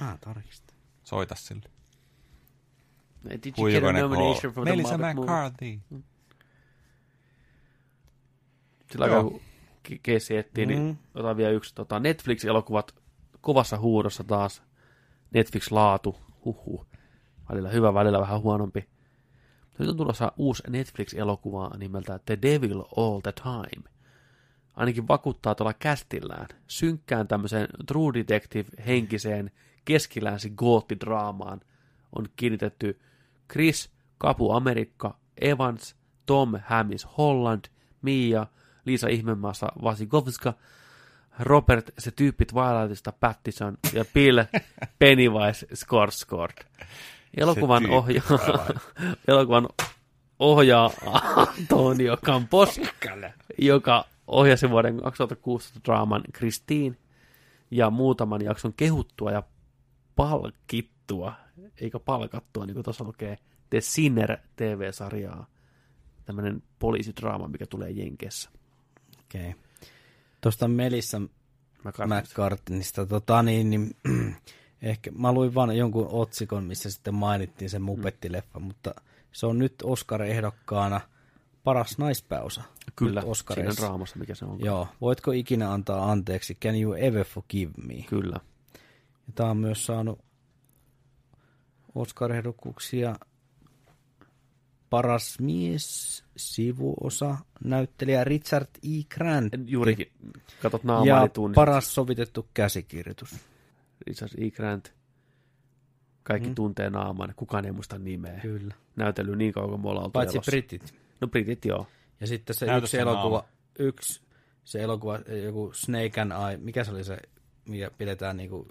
Mä tarkistan. Soita sille. Did you Who get a nomination from the Melissa Muppet movie? McCarthy. Sillä aikaa, kun Ke- Casey etsii, niin Mm. otan vielä yksi tota, Netflix-elokuvat kovassa huudossa taas. Netflix-laatu, huhhuh. Välillä hyvä, välillä vähän huonompi. Nyt on tulossa uusi Netflix-elokuva nimeltä The Devil All the Time. Ainakin vakuuttaa tuolla kästillään. Synkkään tämmöiseen True Detective-henkiseen keskilänsi goottidraamaan on kiinnitetty Chris Kapu Amerikka, Evans, Tom Hammis Holland, Mia, Liisa Ihmemaassa Vasikovska, Robert se tyyppi Twilightista Pattison ja Bill Pennywise Skarsgård. Elokuvan, ohjaa, elokuvan ohjaa Antonio Campos, joka ohjasi vuoden 2016 draaman Christine ja muutaman jakson kehuttua ja palkittua, eikä palkattua, niin kuin tuossa lukee, The Sinner TV-sarjaa. Tämmöinen poliisidraama, mikä tulee Jenkessä. Okei. Okay. Tuosta Melissa. McCartneysta, tota niin, niin ehkä mä luin vaan jonkun otsikon, missä sitten mainittiin se Mupettileffa, mutta se on nyt Oscar-ehdokkaana paras naispääosa. Kyllä, siinä draamassa, mikä se on. Joo, voitko ikinä antaa anteeksi, can you ever forgive me? Kyllä. Ja tää on myös saanut Oscar-ehdokkuuksia paras mies, sivuosa, näyttelijä Richard E. Grant Juurikin, katot naamaa, ja niin tunnistat. paras sovitettu käsikirjoitus. Richard E. Grant. Kaikki mm. tuntee naaman, kukaan ei muista nimeä. Kyllä. Näytellyt niin kauan kuin me ollaan Paitsi elossa. britit. No britit joo. Ja sitten se Näytä yksi se elokuva, naama. yksi se elokuva, joku Snake and Eye, mikä se oli se, mikä pidetään niinku,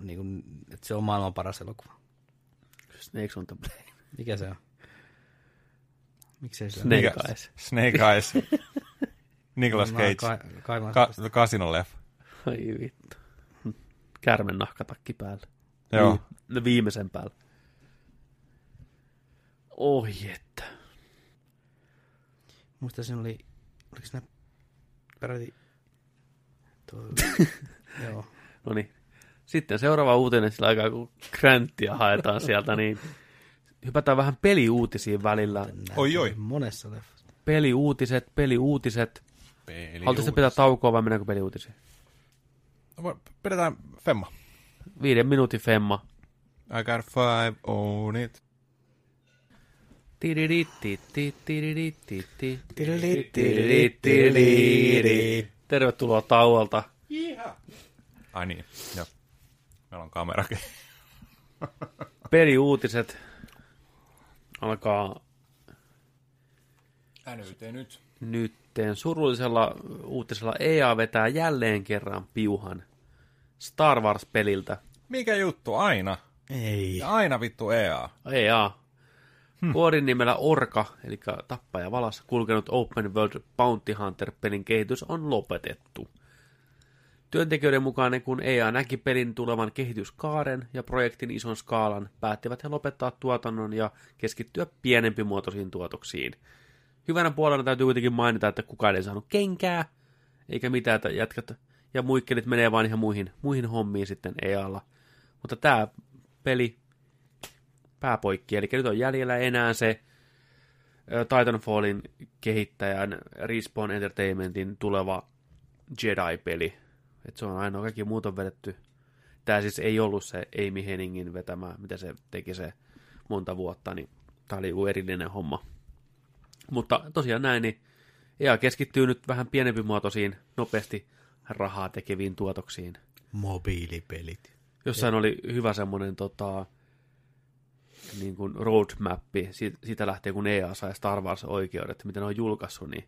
niinku että se on maailman paras elokuva. Snakes on the plane. Mikä se on? Miksei se Snake? Eyes. Snake Eyes. Nicolas Cage. Ka- kaivan Ka- sitä. Casino leffa. Ai vittu. Kärmen nahkatakki päällä. Joo. Vi- no viimeisen päällä. Oi että. Muista siinä oli, oliko siinä peräti, tuo, joo. No niin. Sitten seuraava uutinen sillä aikaa, kun Granttia haetaan sieltä, niin hypätään vähän peliuutisiin välillä. Oi, oi. Monessa leffassa. Peliuutiset, peliuutiset. Peli Haluaisitko pitää taukoa vai mennäänkö peliuutisiin? Pidetään Femma. Viiden minuutin femma. I got five, own it. Tervetuloa tauolta. Ai niin, joo. Meillä on kamerakin. Peliuutiset alkaa NYT nyt. nytteen. Surullisella uutisella EA vetää jälleen kerran piuhan Star Wars-peliltä. Mikä juttu? Aina. Ei. Ja aina vittu EA. EA. Koodin nimellä Orka, eli tappaja valassa kulkenut Open World Bounty Hunter-pelin kehitys on lopetettu. Työntekijöiden mukaan, kun EA näki pelin tulevan kehityskaaren ja projektin ison skaalan, päättivät he lopettaa tuotannon ja keskittyä pienempimuotoisiin tuotoksiin. Hyvänä puolena täytyy kuitenkin mainita, että kukaan ei saanut kenkää, eikä mitään, että jätkät ja muikkelit menee vaan ihan muihin, muihin hommiin sitten EAlla. Mutta tämä peli pääpoikki, eli nyt on jäljellä enää se Titanfallin kehittäjän Respawn Entertainmentin tuleva Jedi-peli. Et se on ainoa, kaikki muut on vedetty Tämä siis ei ollut se Amy Henningin vetämä, mitä se teki se monta vuotta, niin tämä oli joku erillinen homma. Mutta tosiaan näin, niin EA keskittyy nyt vähän pienempimuotoisiin, nopeasti rahaa tekeviin tuotoksiin. Mobiilipelit. Jossain oli hyvä semmoinen tota, niin kuin roadmappi, siitä, lähtee kun EA sai Star Wars-oikeudet, mitä ne on julkaissut, niin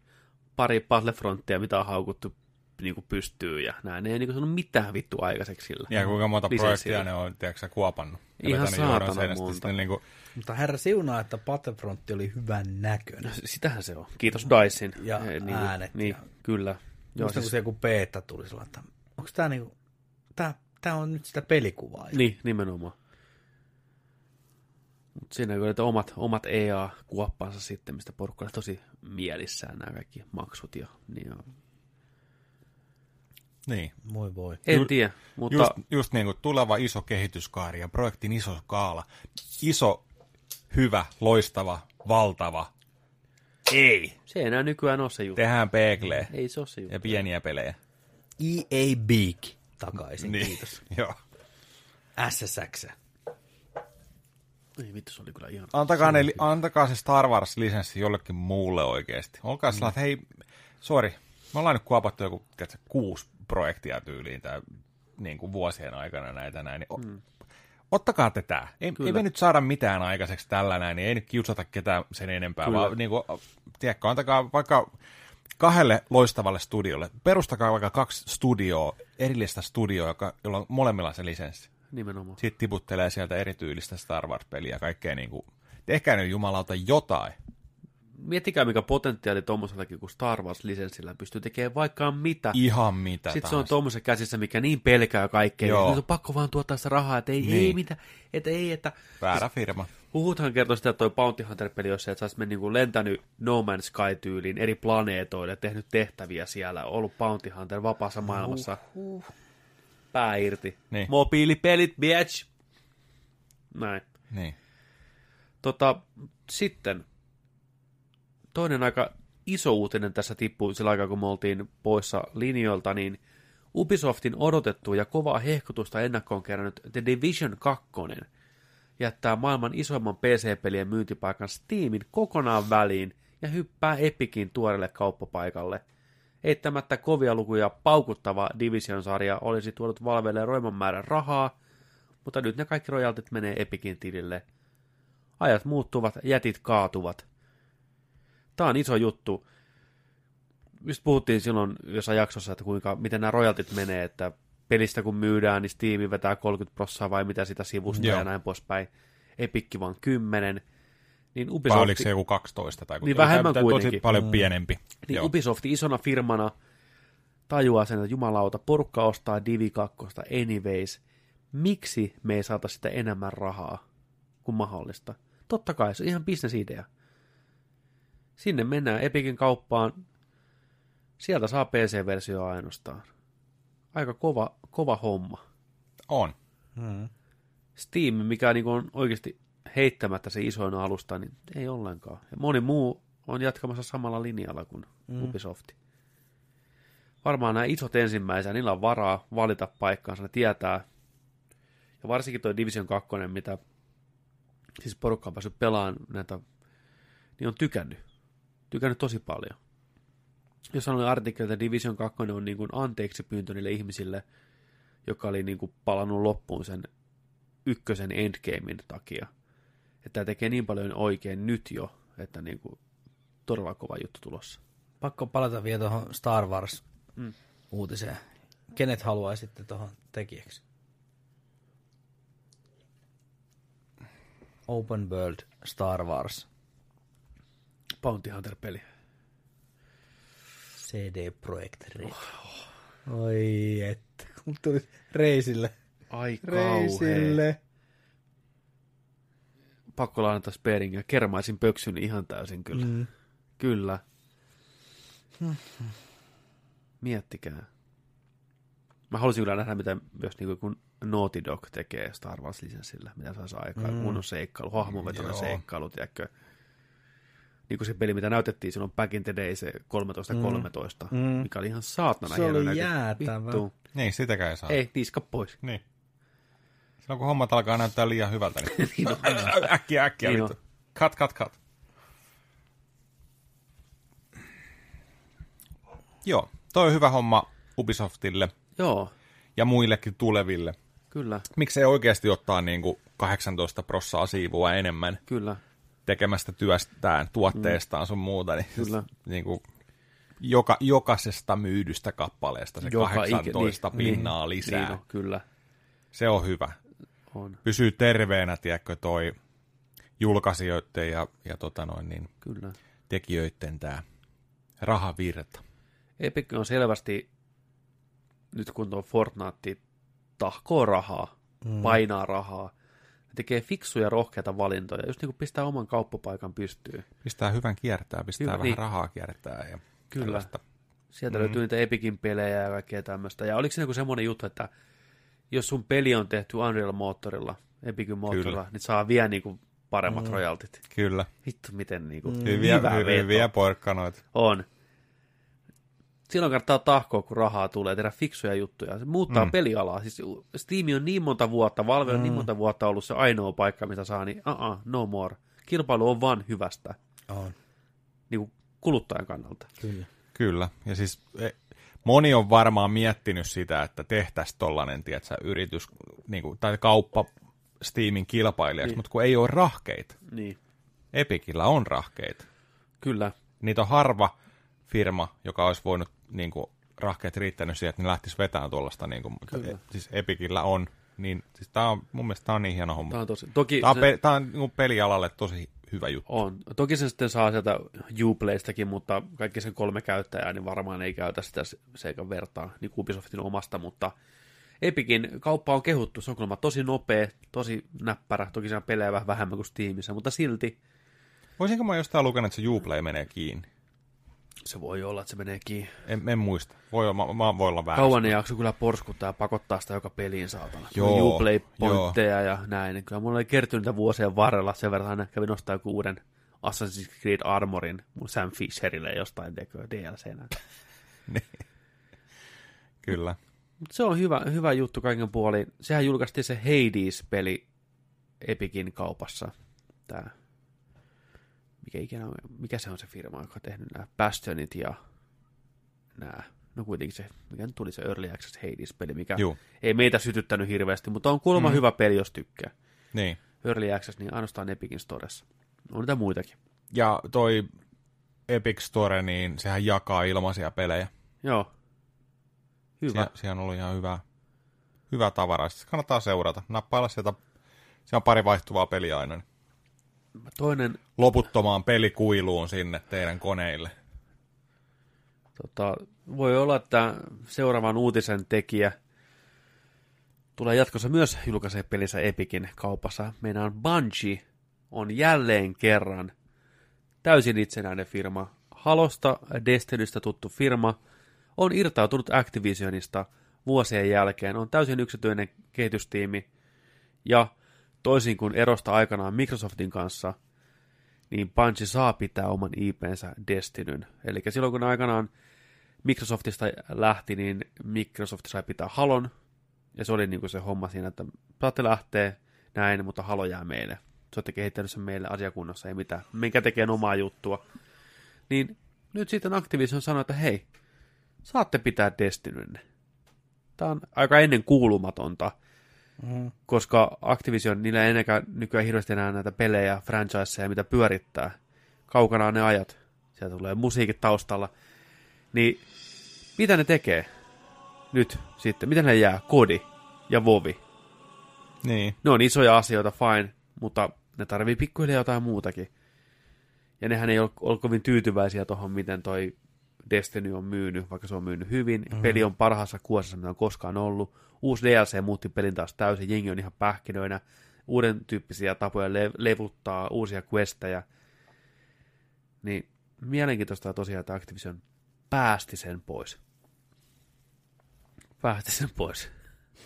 pari Battlefrontia, mitä on haukuttu niin kuin pystyy ja näin. Ne ei niin kuin sanonut mitään vittu aikaiseksi sillä. Ja kuinka monta projektia ne on, tiedätkö, kuopannut. Ja Ihan saatana monta. Niin kuin, Mutta herra siunaa, että Battlefront oli hyvän näköinen. Sitähän se on. Kiitos Dicein. Ja Eh, niin, äänet Niin, ja- kyllä. Joo, siis... kun se joku beta tuli sillä, että onko tämä niinku, tää, tää on nyt sitä pelikuvaa. niin, nimenomaan. Mut siinä kyllä että omat, omat EA-kuoppansa sitten, mistä porukka oli tosi mielissään nämä kaikki maksut. Ja, niin, ja, niin. Voi voi. en Ju- tiedä, mutta Just, just niin kuin tuleva iso kehityskaari ja projektin iso skaala. Iso, hyvä, loistava, valtava. Ei. se ei enää nykyään ole se juttu. Tehdään peeklee Ei se ole se juttu. ja pieniä pelejä. EA Big takaisin, Niin. kiitos. Joo. SSX. Ei vittu, se oli kyllä ihan... Antakaa, ne, antakaa se Star Wars-lisenssi jollekin muulle oikeasti. Olkaa mm. että hei, sorry, me ollaan nyt kuopattu joku tiedätkö, kuusi projektia tyyliin tää, niin kuin vuosien aikana näitä näin. Niin mm. Ottakaa te tää. Ei, ei me nyt saada mitään aikaiseksi tällä näin, niin ei nyt kiusata ketään sen enempää, Kyllä. vaan niin kuin, tiedätkö, antakaa vaikka kahdelle loistavalle studiolle, perustakaa vaikka kaksi studioa, erillistä studioa, joka, jolla on molemmilla se lisenssi. Nimenomaan. Sitten tiputtelee sieltä erityylistä Star Wars-peliä ja kaikkea niin kuin, tehkää nyt jumalauta jotain. Miettikää, mikä potentiaali tuommoisellakin kuin Star Wars-lisenssillä pystyy tekemään vaikka mitä. Ihan mitä Sitten se on tahansa. tuommoisen käsissä, mikä niin pelkää kaikkea. Joo. Niin on pakko vaan tuottaa sitä rahaa, että ei, Niin. ei mitä, että ei, että... Väärä firma. Huhuthan kertoi sitä, että toi Bounty Hunter-peli olisi se, että sä olisit niin lentänyt No Man's Sky-tyyliin eri planeetoille, tehnyt tehtäviä siellä, ollut Bounty Hunter vapaassa maailmassa. Pää irti. Niin. Mobiilipelit, bitch! Näin. Niin. Tota, sitten toinen aika iso uutinen tässä tippui sillä aikaa, kun me oltiin poissa linjoilta, niin Ubisoftin odotettu ja kovaa hehkutusta ennakkoon kerännyt The Division 2 jättää maailman isoimman PC-pelien myyntipaikan Steamin kokonaan väliin ja hyppää Epicin tuorelle kauppapaikalle. Eittämättä kovia lukuja paukuttava Division-sarja olisi tuonut Valvelle roiman määrän rahaa, mutta nyt ne kaikki rojaltit menee Epicin tilille – Ajat muuttuvat, jätit kaatuvat. Tämä on iso juttu. Just puhuttiin silloin jossain jaksossa, että kuinka, miten nämä royaltit menee, että pelistä kun myydään, niin Steam vetää 30 prossaa vai mitä sitä sivusta Joo. ja näin poispäin. Epikki vaan 10. Niin Vai Ubisoft, oliko se joku 12 tai Niin vähemmän tai Tosi paljon pienempi. niin Joo. Ubisoft isona firmana tajuaa sen, että jumalauta, porukka ostaa Divi 2 anyways. Miksi me ei saata sitä enemmän rahaa kuin mahdollista? Totta kai, se on ihan bisnesidea. Sinne mennään Epicin kauppaan. Sieltä saa PC-versio ainoastaan. Aika kova, kova homma. On. Mm. Steam, mikä niin on oikeasti heittämättä se isoin alusta, niin ei ollenkaan. Ja moni muu on jatkamassa samalla linjalla kuin mm. Ubisoft. Varmaan nämä isot ensimmäisenä, niillä on varaa valita paikkaansa, ne tietää. Ja varsinkin tuo Division 2, mitä siis porukka on päässyt pelaamaan näitä, niin on tykännyt. Tykännyt tosi paljon. Jos oli artikkeli, että Division 2 on niin kuin anteeksi pyyntö niille ihmisille, joka oli niin kuin palannut loppuun sen ykkösen endgamein takia. Että tämä tekee niin paljon oikein nyt jo, että niin kuin todella kova juttu tulossa. Pakko palata vielä tuohon Star Mm. Wars-uutiseen. Kenet haluaisitte tuohon tekijäksi? Open World Star Wars. Bounty Hunter-peli. CD Projekt Red. Oi että, kun tuli reisille. Ai kauhea. Reisille. Pakko lainata Speringia. Kermaisin pöksyn ihan täysin kyllä. Mm. Kyllä. Miettikää. Mä haluaisin kyllä nähdä, mitä myös niin kun Naughty Dog tekee Star Wars-lisenssillä, mitä saisi aikaan. Mm. Kunnon seikkailu, hahmovetoinen Joo. seikkailu, tiedätkö? Niin kuin se peli, mitä näytettiin silloin Back in the Day, se 13-13, mm. mikä oli ihan saatana Se oli jäätävä. Vittu. Niin, sitäkään ei saa. Ei, tiska pois. Niin. Silloin kun hommat alkaa näyttää liian hyvältä, niin Niin on. äkkiä, äkkiä. Niin vittu. Cut, cut, cut. Joo, toi on hyvä homma Ubisoftille Joo, ja muillekin tuleville. kyllä, Miksei oikeasti ottaa niin kuin 18 prossaa siivua enemmän kyllä. Tekemästä työstään, tuotteestaan sun muuta, niin, Kyllä. niin kuin joka, jokaisesta myydystä kappaleesta se Joka 18 ikä- pinnaa lisää. Niin kyllä, Se on hyvä. on, Pysyy terveenä, tiedätkö, toi julkaisijoiden ja, ja tota noin, niin, kyllä. tekijöiden tämä rahavirta. Epic on selvästi, nyt kun tuo Fortnite tahkoo rahaa, mm. painaa rahaa, tekee fiksuja rohkeita valintoja, just niin kuin pistää oman kauppapaikan pystyyn. Pistää hyvän kiertää, pistää Hyvä, vähän niin. rahaa kiertää. Ja Kyllä. tällaista. Sieltä mm. löytyy niitä Epicin pelejä ja kaikkea tämmöistä. Ja oliko se joku semmoinen juttu, että jos sun peli on tehty Unreal-moottorilla, Epicin moottorilla, Kyllä. niin saa vielä niinku paremmat mm. royaltit. Kyllä. Vittu, miten niinku mm. Hyviä, hyvä hy, hyviä porkkanoita. On. Silloin kannattaa tahkoa, kun rahaa tulee, tehdä fiksuja juttuja. Se muuttaa mm. pelialaa. Siis Steam on niin monta vuotta, Valve on mm. niin monta vuotta ollut se ainoa paikka, mitä saa, niin uh-uh, no more. Kilpailu on vaan hyvästä, On. niin kuin kuluttajan kannalta. Kyllä. Kyllä. Ja siis e, moni on varmaan miettinyt sitä, että tehtäisiin tollainen, tiedätkö, yritys niin kuin, tai kauppa Steamin kilpailijaksi, Niin. mutta kun ei ole rahkeita. Niin, Epikillä on rahkeita. kyllä. Niitä on harva firma, joka olisi voinut niin kuin, rahkeet riittänyt siihen, että ne lähtisi vetämään tuollaista. Niin kuin, Kyllä. e, siis Epikillä on. Niin, siis tää on, mun mielestä tämä on niin hieno homma. Tämä on tosi... Toki Tämä on, se- pe- tää on niin pelialalle tosi hyvä juttu. On. Toki se sitten saa sieltä Uplaystakin, mutta kaikki sen kolme käyttäjää, niin varmaan ei käytä sitä seikan vertaa niin kuin Ubisoftin omasta, mutta Epicin kauppa on kehuttu, se on kuulemma tosi nopea, tosi näppärä, toki se on pelejä vähän vähemmän kuin Steamissa, mutta silti Voisinko mä jostain lukenut, että se Uplay menee kiinni? Se voi olla, että se menee kiinni. En, en muista. Voi, olla- mä, mä voi olla väärässä. Kauan ne jakso kyllä porskuttaa ja pakottaa sitä joka peliin saatana. Joo, Uplay-pointteja ja näin. Niin Kyllä mulla oli kertynyt niitä vuosien varrella, sen verran aina kävin nostaa joku uuden Assassin's Creed Armorin mun Sam Fisherille jostain tekö DLCnä. Kyllä. Mut se on hyvä, hyvä juttu kaiken puolin. Sehän julkaistiin se Hades-peli Epicin kaupassa. Tää. Mikä, ikinä on, mikä se on se firma, joka on tehnyt nämä Bastionit ja nämä. No kuitenkin se, mikä nyt tuli se Early Access Hades-peli, mikä Juu. ei meitä sytyttänyt hirveästi, mutta on kuulemma mm. hyvä peli, jos tykkää. Niin. Early Access, niin ainoastaan Epicin Storessa. On niitä muitakin. Ja toi Epic Store, niin sehän jakaa ilmaisia pelejä. Joo. Hyvä. Sie- siihen on ollut ihan hyvä, hyvä tavara. Siis kannattaa seurata. Nappailla sieltä. Se on pari vaihtuvaa peliä aina. niin Toinen Loputtomaan pelikuiluun sinne teidän koneille. Tota, voi olla, että seuraavan uutisen tekijä tulee jatkossa myös julkaisee pelissä Epicin kaupassa. Meidän Bungie on jälleen kerran täysin itsenäinen firma. Halosta Destinystä tuttu firma on irtautunut Activisionista vuosien jälkeen. On täysin yksityinen kehitystiimi ja toisin kuin erosta aikanaan Microsoftin kanssa, niin Bungie saa pitää oman IPnsä Destinyn. Eli silloin kun aikanaan Microsoftista lähti, niin Microsoft sai pitää Halon, ja se oli niin kuin se homma siinä, että saatte lähteä näin, mutta Halo jää meille. Se olette kehittänyt sen meille asiakunnassa, ei mitään. Minkä tekee omaa juttua. Niin nyt sitten Activision sanoi, että hei, saatte pitää Destinynne. Tämä on aika ennen kuulumatonta, Mm. koska Activision, niillä ei enää nykyään hirveästi enää näitä pelejä, franchiseja, mitä pyörittää. Kaukana ne ajat. Sieltä tulee musiikit taustalla. Niin mitä ne tekee nyt sitten? Mitä ne jää? Kodi ja Vovi. Niin. Ne on isoja asioita, fine, mutta ne tarvii pikkuhiljaa jotain muutakin. Ja nehän ei ole, ole kovin tyytyväisiä tuohon, miten toi Destiny on myynyt, vaikka se on myynyt hyvin. Mm-hmm. Peli on parhaassa kuosissa, mitä on koskaan ollut. Uusi DLC muutti pelin taas täysin, jengi on ihan pähkinöinä. Uuden tyyppisiä tapoja le- levuttaa, uusia questejä. Niin mielenkiintoista tosiaan, että Activision päästi sen pois. Päästi sen pois.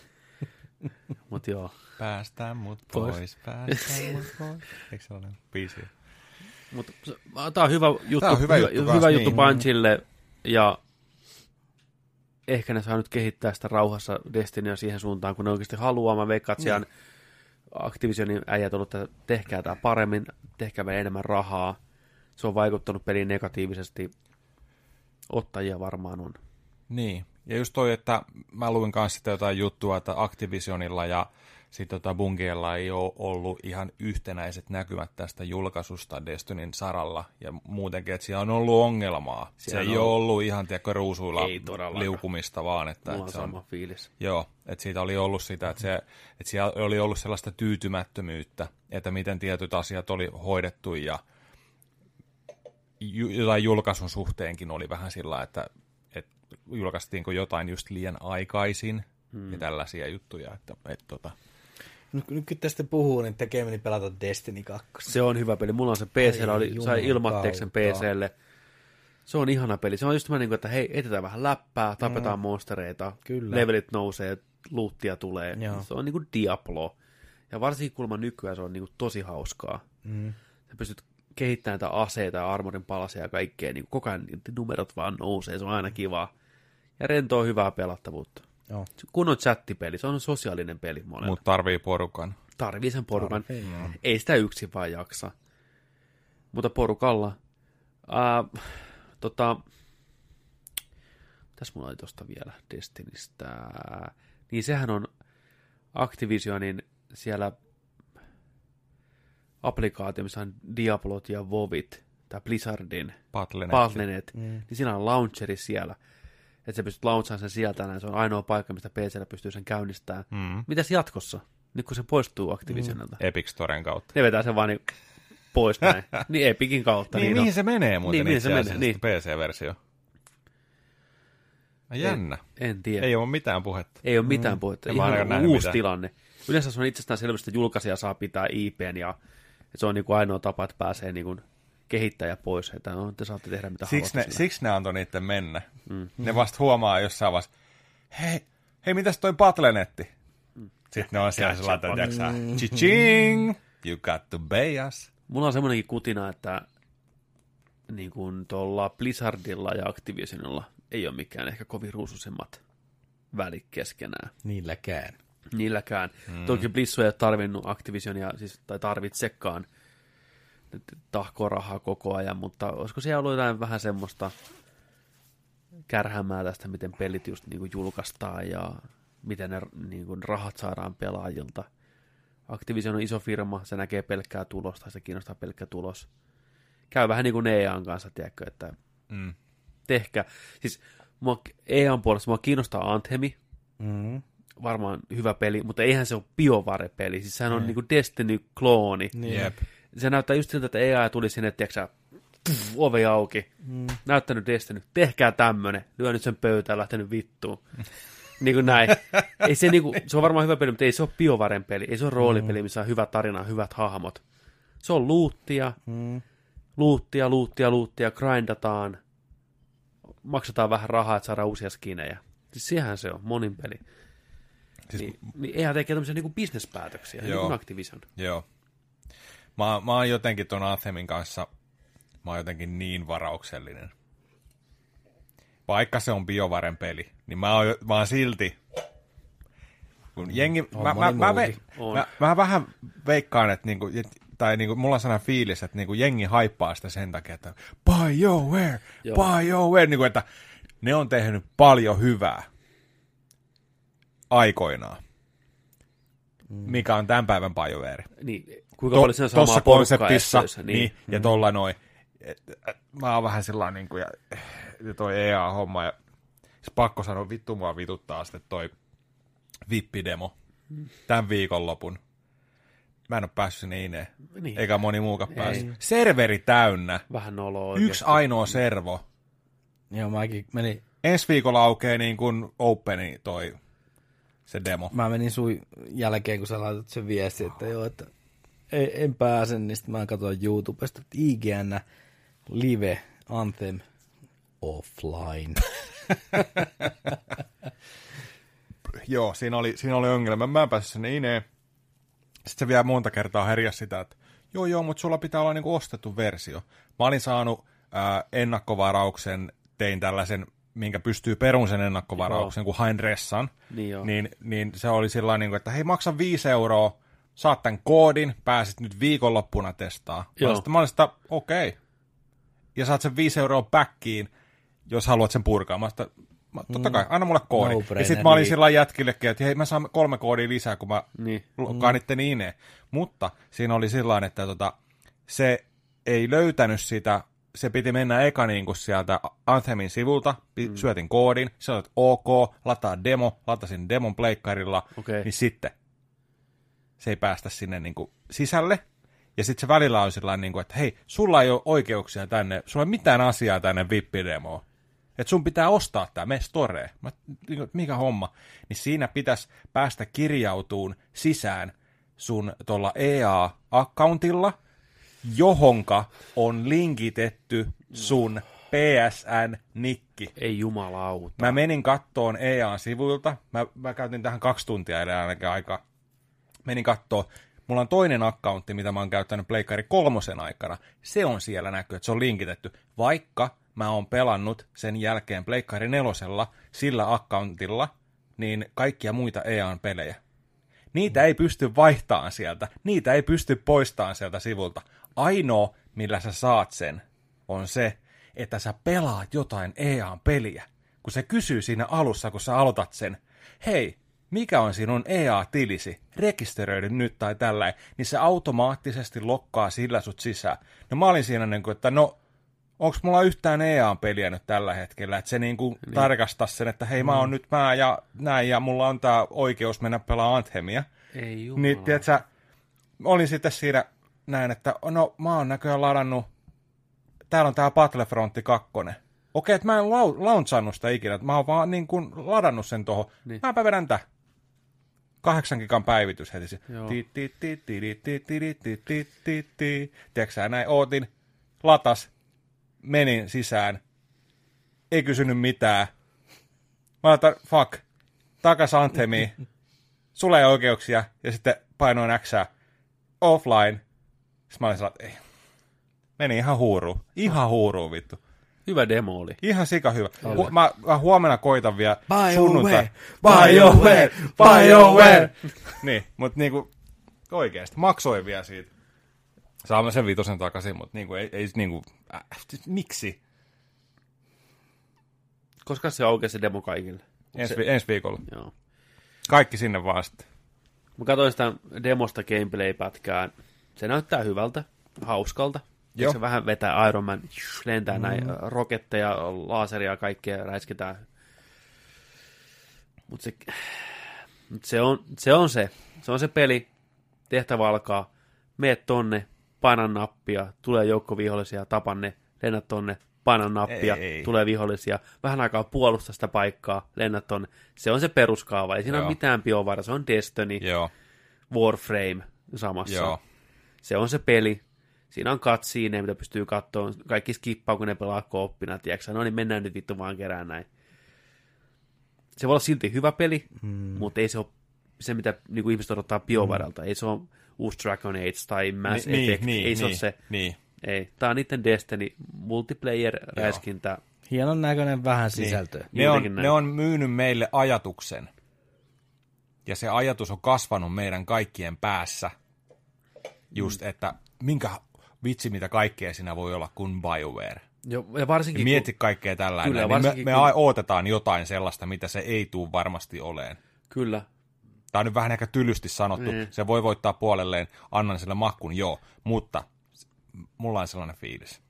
Mut joo. Päästään mut Pois. pois, päästään mut pois. Eikö se ole biisi? Mutta tämä on hyvä juttu, on hyvä juttu hyvä, hyvä juttu niin. Bunchille ja ehkä ne saa nyt kehittää sitä rauhassa Destinyä siihen suuntaan, kun ne oikeasti haluaa. Mä veikkaan, että siellä Activisionin äijät on ollut, että tehkää tämä paremmin, tehkää meidän enemmän rahaa. Se on vaikuttanut peliin negatiivisesti. Ottajia varmaan on. Niin. Ja just toi, että mä luin kanssa sitä jotain juttua, että Activisionilla ja sitten tota Bungiella ei ole ollut ihan yhtenäiset näkymät tästä julkaisusta Destinyn saralla ja muutenkin, että siellä on ollut ongelmaa. Siellä se on ei ole ollut- ollut ihan tiedätkö, ruusuilla liukumista, vaan että, Mulla on että se on sama fiilis. Joo, että siitä oli ollut sitä, että, se, että siellä oli ollut sellaista tyytymättömyyttä, että miten tietyt asiat oli hoidettu ja jotain julkaisun suhteenkin oli vähän sillä, että, että julkaistiinko jotain just liian aikaisin hmm. ja tällaisia juttuja, että, että tota, Nyt, nyt kun tästä puhuu, niin tekee meni pelata Destiny 2. Se on hyvä peli. Mulla on se PC, Ai oli, sai kautta. PClle. Se on ihana peli. Se on just niin kuin, että hei, etetään vähän läppää, tapetaan mm. monstereita, Kyllä. levelit nousee, luuttia tulee. Joo. Se on niin kuin Diablo. Ja varsinkin kulma nykyään se on niin kuin tosi hauskaa. Mm. Sä pystyt kehittämään näitä aseita ja armorin palasia ja kaikkea. Niin koko ajan numerot vaan nousee. Se on aina kivaa. Ja rentoa hyvää pelattavuutta. Joo. Kun on chattipeli, se on sosiaalinen peli monelle. mutta tarvii porukan. Tarvii sen porukan. Tarvii, joo. Ei sitä yksin vaan jaksa. Mutta porukalla. Ää, tota, tässä mulla oli tosta vielä Destinistä. Niin sehän on Activisionin siellä applikaatio, missä on Diablot ja Vovit, tai Blizzardin Battle.net. Battle.net, mm. niin siinä on launcheri siellä. Että sä pystyt launchaamaan sen sieltä, näin. se on ainoa paikka, mistä PCllä pystyy sen käynnistämään. Mm. Mitäs jatkossa? Nyt kun se poistuu Activisionilta. Epic Storen kautta. Ne vetää sen vaan niin pois näin. niin Epicin kautta. Niin, Niin, mihin se menee muuten Niin, mihin se itse menee, asiassa, PC-versio? Jännä. En tiedä. Ei ole mitään puhetta. ei ole mitään mm. puhetta. En Ihan uusi mitään. tilanne. Yleensä se on itsestään selvästi, että julkaisija saa pitää IPn ja se on niin kuin ainoa tapa, että pääsee niin kuin kehittäjä pois. Että no, te saatte tehdä mitä Siksi ne, haluatte. sillä. siksi ne antoi niiden mennä. Mm. Ne vasta huomaa jossain vaiheessa, hei, hei mitäs toi Battle.netti? Sitten ne on siellä sellainen, että tiiäksä, ching you got to pay us. Mulla on semmoinenkin kutina, että niin kuin tuolla Blizzardilla ja Activisionilla ei ole mikään ehkä kovin ruusuisemmat välit keskenään. Niilläkään. Niilläkään. Mm. Toki Blizz ei ole tarvinnut Activisionia, siis, tai tarvitsekaan tahkoa rahaa koko ajan, mutta olisiko siellä ollut jotain vähän semmoista kärhämää tästä, miten pelit just niin kuin julkaistaan ja miten ne niin kuin rahat saadaan pelaajilta. Activision on iso firma, se näkee pelkkää tulosta, se kiinnostaa pelkkä tulos. Käy vähän niin kuin EAN kanssa, tiedätkö, että Mm. tehkää. Siis mua, EAN puolesta mua kiinnostaa Anthemi, Mm. varmaan hyvä peli, mutta eihän se ole BioVare-peli. Siis sehän on niinku Destiny-klooni. Niin. Jep. Se näyttää just siltä, että EA tuli sinne, tiiäksä, pff, ovi auki, mm. näyttänyt Destiny, tehkää tämmönen, lyö nyt sen pöytään, lähtenyt vittuun. niin kuin näin. Ei se, niinku, se on varmaan hyvä peli, mutta ei se ole BioVaren peli, ei se ole roolipeli, missä on hyvä tarina, hyvät hahmot. Se on luuttia, Mm. luuttia, luuttia, luuttia, grindataan, maksetaan vähän rahaa, että saadaan uusia skinejä. Siis sehän se on, monin peli. Siis, Niin, niin eihän tekee tämmöisiä niin bisnespäätöksiä, niin kuin Activision. Joo. Mä, mä oon jotenkin ton Anthemin kanssa, mä oon jotenkin niin varauksellinen. Vaikka se on BioVaren peli, niin mä oon, mä oon silti... Kun jengi, On mä, mä, mä, ve, mä, mä, vähän veikkaan, että niinku, et- tai niinku, mulla on sellainen fiilis, että niinku jengi haippaa sitä sen takia, että wear, Joo. wear, niinku, että ne on tehnyt paljon hyvää aikoinaan. Mikä on tämän päivän BioWare Niin, kuinka paljon siinä on samaa konseptissa, niin, niin ja tuolla noin. Et, et, mä oon vähän sillä niin kuin, ja, ja toi EA-homma, ja siis pakko sanoa, vittu mua vituttaa sitten toi vippidemo tämän viikonlopun. Mä en ole päässyt sinne ineen, Niin. eikä moni muukaan päässyt. Serveri täynnä, Vähän noloa yksi ainoa servo. Joo, mäkin menin, Ensi viikolla aukeaa niin kuin openi toi se demo. mä menin sun jälkeen, kun sä laitat sen viesti, että joo, että ei, en pääse, niin sitten mä katsoin YouTubesta, että IGN Live Anthem offline. Joo, siinä oli, siinä oli ongelma. Mä en päässyt sinne ineen. Sitten se vielä monta kertaa herjäs sitä, että joo joo, mutta sulla pitää olla niinku ostettu versio. Mä olin saanut ää, ennakkovarauksen, tein tällaisen minkä pystyy perun sen ennakkovarauksen, kun hain ressan, Niin joo. niin, niin se oli sillä niin kuin, että hei, maksa 5 euroa, saat tämän koodin, pääsit nyt viikonloppuna testaa. Joo. Sitä- Mä olin sitä, okei. Okay. Ja saat sen 5 euroa backiin, jos haluat sen purkaa. Mä sitä, mä, totta kai, anna mulle koodi. No ja sitten mä olin niin. sillä jätkillekin, että hei, mä saan kolme koodia lisää, kun mä Niin. mm. itteni ineen. Mutta siinä oli sillä että tota, se ei löytänyt sitä, se piti mennä eka niin kuin sieltä Anthemin sivulta, mm. syötin koodin, se oli, että ok, lataa demo, latasin demon pleikkarilla, Okei. niin sitten se ei päästä sinne niin kuin sisälle. Ja sitten se välillä on sillä niin kuin, että hei, sulla ei ole oikeuksia tänne, sulla ei ole mitään asiaa tänne vippidemoon. Että sun pitää ostaa tämä, me storeen. Mä, niin kuin, mikä homma? Niin siinä pitäisi päästä kirjautuun sisään sun tuolla EA-akkauntilla, johonka on linkitetty sun PSN-nikki. Ei jumalauta. Mä menin kattoon EA-sivuilta. Mä, mä käytin tähän kaksi tuntia eilen ainakin aikaa. Menin kattoon. Mulla on toinen accountti, mitä mä oon käyttänyt Pleikkari kolmosen aikana. Se on siellä näkyy, että se on linkitetty. Vaikka mä oon pelannut sen jälkeen Pleikkari nelosella sillä accountilla, niin kaikkia muita EAN pelejä. Niitä ei pysty vaihtamaan sieltä. Niitä ei pysty poistamaan sieltä sivulta. Ainoa, millä sä saat sen, on se, että sä pelaat jotain EA-peliä. Kun se kysyy siinä alussa, kun sä aloitat sen, hei, mikä on sinun EA-tilisi, rekisteröidy nyt tai tällä, niin se automaattisesti lokkaa sillä sut sisään. No mä olin siinä niin kuin, että no, onko mulla yhtään EA-peliä nyt tällä hetkellä, että se niin kuin niin. tarkastaa sen, että hei, mä oon nyt mä ja näin, ja mulla on tää oikeus mennä pelaamaan Anthemia. Ei jumala. Niin, tiedätkö, olin sitten siinä näin, että no mä oon näköjään ladannut, täällä on tää Battlefrontti 2. Okei, että mä en lau- launchannut sitä ikinä, että mä oon vaan niin kuin ladannut sen tohon. Niin. Niin. Mäpä vedän tää kahdeksan gigan päivitys heti. Tiedätkö näin, ootin, latas, menin sisään, ei kysynyt mitään. Mä laitan, fuck, takas Anthemi, sulle oikeuksia, ja sitten painoin X, offline. Sitten mä olin sellainen, ei. Meni ihan huuruun, ihan huuruun vittu. Hyvä demo oli. Ihan sika hyvä. Hu- mä, mä huomenna koitan vielä BioWare, BioWare, BioWare. niin, mutta niinku oikeesti, maksoin vielä siitä. Saamme sen vitosen takaisin, mutta niinku, ei, ei niinku, äh, miksi? Koska se aukesi se demo kaikille. Ensi, vi- ensi viikolla. Joo. Kaikki sinne vaan sitten. Mä katsoin sitä demosta gameplay-pätkää. Se näyttää hyvältä, hauskalta. Joo. Se vähän vetää Iron Man, lentää mm. näin roketteja, laseria ja kaikkea räiskitään. Mutta se, mut se, on, se on se. Se on se peli. Tehtävä alkaa. Meet tonne, paina nappia, tulee joukko vihollisia, tapan ne, lennät tonne, paina nappia, Ei, ei. tulee vihollisia, vähän aikaa puolusta sitä paikkaa, lennät tonne. Se on se peruskaava, ei siinä Joo. ole mitään biovaraa, se on Destiny, Joo, Warframe samassa. joo. Se on se peli. Siinä on cutscene, mitä pystyy katsoa. Kaikki skippaa, kun ne pelaa kooppina, tiedätkö? No niin, mennään nyt vittu vaan kerään näin. Se voi olla silti hyvä peli, mm. mutta ei se ole se, mitä niin kuin ihmiset odottaa BioWarelta. Mm. Ei se ole uusi Dragon Age tai Mass Ni- Effect. niin, ei se niin, ole se. Niin. Ei. Tämä on niiden Destiny multiplayer-räiskintä. Hienon näköinen vähän sisältöä. Niin. Ne, on, näin. ne on myynyt meille ajatuksen. Ja se ajatus on kasvanut meidän kaikkien päässä. Just, mm. että minkä vitsi, mitä kaikkea siinä voi olla kuin BioWare. Jo, ja varsinkin, Ja mieti kaikkea tällainen. Kyllä, niin me, me kun- odotetaan jotain sellaista, mitä se ei tule varmasti oleen. kun, kyllä, Tämä on nyt vähän ehkä tylysti sanottu. Niin. Se voi voittaa puolelleen, annan sille mahkun, joo. Mutta mulla on sellainen fiilis.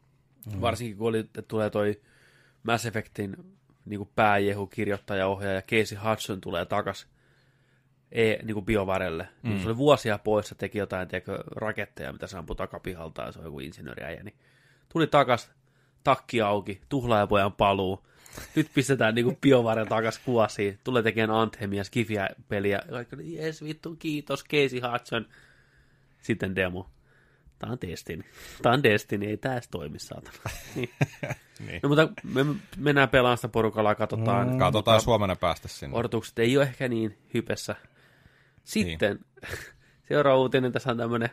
Mm. Varsinkin kun oli, että tulee toi Mass Effectin niin pääjehu, kirjoittaja, ohjaaja Casey Hudson tulee takas e, niin kuin BioWarelle. Mm. Se oli vuosia poissa, teki jotain tiedätkö, raketteja, mitä se ampui takapihalta, ja se on joku insinööriäjä. Niin tuli takas, takki auki, tuhlaajapojan paluu. Nyt pistetään niin kuin BioWare takas kuosiin. Tulee tekemään Anthemia, Skifiä peliä. Kaikki jes vittu, kiitos Casey Hudson. Sitten demo. Tämä on Destiny. Tämä on Destiny, ei tämä edes toimi, saatana. niin. Niin. No mutta me mennään pelaamaan sitä porukalla ja katsotaan. Mm. Katsotaan, jos huomenna päästä sinne. Odotukset ei ole ehkä niin hypessä. Sitten niin. seuraava uutinen, tässä on tämmöinen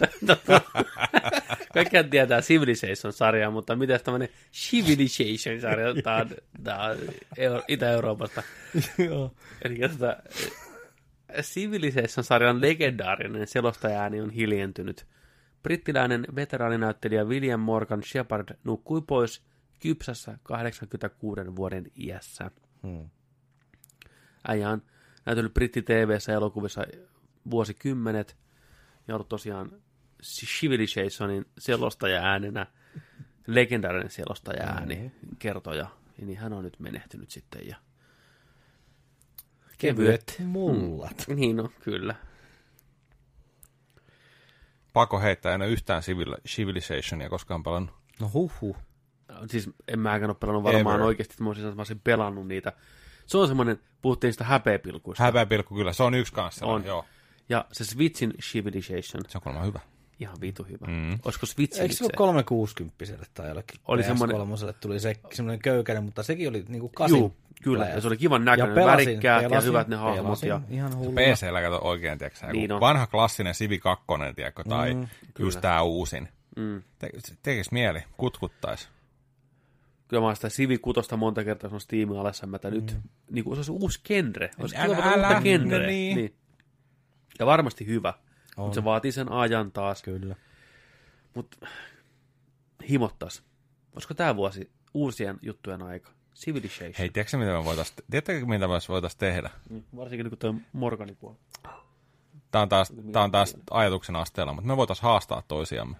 Kaikkihan tietää Civilization-sarjaa, mutta mitä tämmöinen Civilization-sarja, tämä on, tää on Euro- Itä-Euroopasta. Eli tota, Civilization-sarjan legendaarinen selostaja-ääni on hiljentynyt. Brittiläinen veteraaninäyttelijä William Morgan Shepard nukkui pois kypsässä 86 vuoden iässä. Hmm. Äijä on näytellyt britti TV-ssä ja elokuvissa vuosikymmenet ja ollut tosiaan Civilizationin selostaja äänenä, legendaarinen selostaja ääni, kertoja. Ja niin hän on nyt menehtynyt sitten ja Kevyet mullat. Niin no, kyllä. Pakko heittää, en ole yhtään Civil- Civilizationia koskaan pelannut. No huhu. Siis en mäkään ole pelannut varmaan Ever. oikeasti, että mä olisin, että mä olisin pelannut niitä. Se on semmoinen, puhuttiin sitä häpeäpilkuista. Häpeäpilkku kyllä, se on yksi kanssa. On. Joo, ja se Switchin Civilization, se on kuulemma hyvä. ihan vitu hyvä. Mm. Olisiko Switchin Eikö se ole 360 tai jollekin Oli PS3 semmonen- tuli se semmoinen köykäinen, mutta sekin oli niinku kasin. Juu, kyllä. Ja se oli kivan ja näköinen, pelasin, värikkäät ja pelasin, hyvät ne hahmot. pelasin, Ja, Ihan hulluna. PC-llä kato oikein, tiedätkö, Niin niin on. vanha klassinen Civi 2, tiedätkö, tai Mm, mm, just tää uusin. mm. Te, tekis mieli, kutkuttais. Kyllä mä oon sitä 6 monta kertaa sanonut Steamin alessa, että nyt niin kuin, se olisi uusi genre. Olisi Älä- älä, uutta genreä. no niin. niin. Ja varmasti hyvä. On. Mutta se vaatii sen ajan taas. Kyllä. Mutta himottas. Olisiko tämä vuosi uusien juttujen aika? Civilization. Hei, tiedätkö mitä me voitais, tiedättekö mitä me voitais tehdä? Mm, Varsinkin kun tuo Morganin puoli. Tää on taas, tää on taas ajatuksen asteella, mutta me voitais haastaa toisiamme.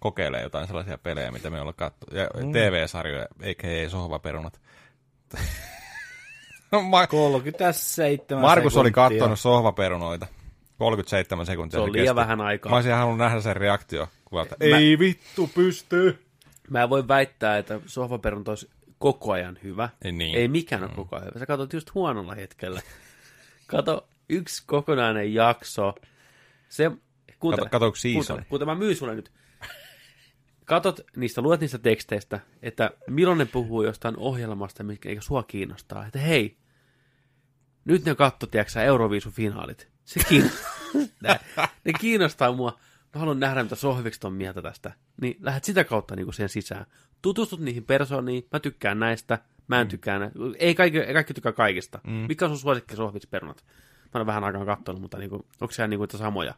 Kokeilee jotain sellaisia pelejä, mitä me ollaan kattu. Ja Mm. TV-sarjoja, eikä ei sohvaperunat. Ma- 37 Markus oli sekuntia. kattonut sohvaperunoita. 37 sekuntia. Se on liian kesti. vähän aikaa. Mä olisin halunnut nähdä sen reaktio. Kuvalta. Ei vittu pysty. Mä voin väittää, että sohvaperunta olisi koko ajan hyvä. Ei niin. Ei mikään ole koko ajan hyvä. Sä katsot just huonolla hetkellä. Kato yksi kokonainen jakso. Se, kuuntele, Kato- season? kuuntele, kuuntele, mä myyn sulle nyt. Katot niistä, luet niistä teksteistä, että milloin ne puhuu jostain ohjelmasta, mikä eikä sua kiinnostaa. Että hei, nyt ne katto, tiedätkö Euroviisun finaalit. Se kiinnostaa. ne, ne kiinnostaa mua. Mä haluan nähdä, mitä sohvikset on mieltä tästä. Niin lähdet sitä kautta niin siihen sisään. Tutustut niihin persooniin. Mä tykkään näistä. Mä en tykkää näistä. Ei kaikki, ei kaikki tykkää kaikista. Mm. Mikä on sun suosikki sohviksperunat? Mä olen vähän aikaa katsonut, mutta niinku, onko siellä niinku niitä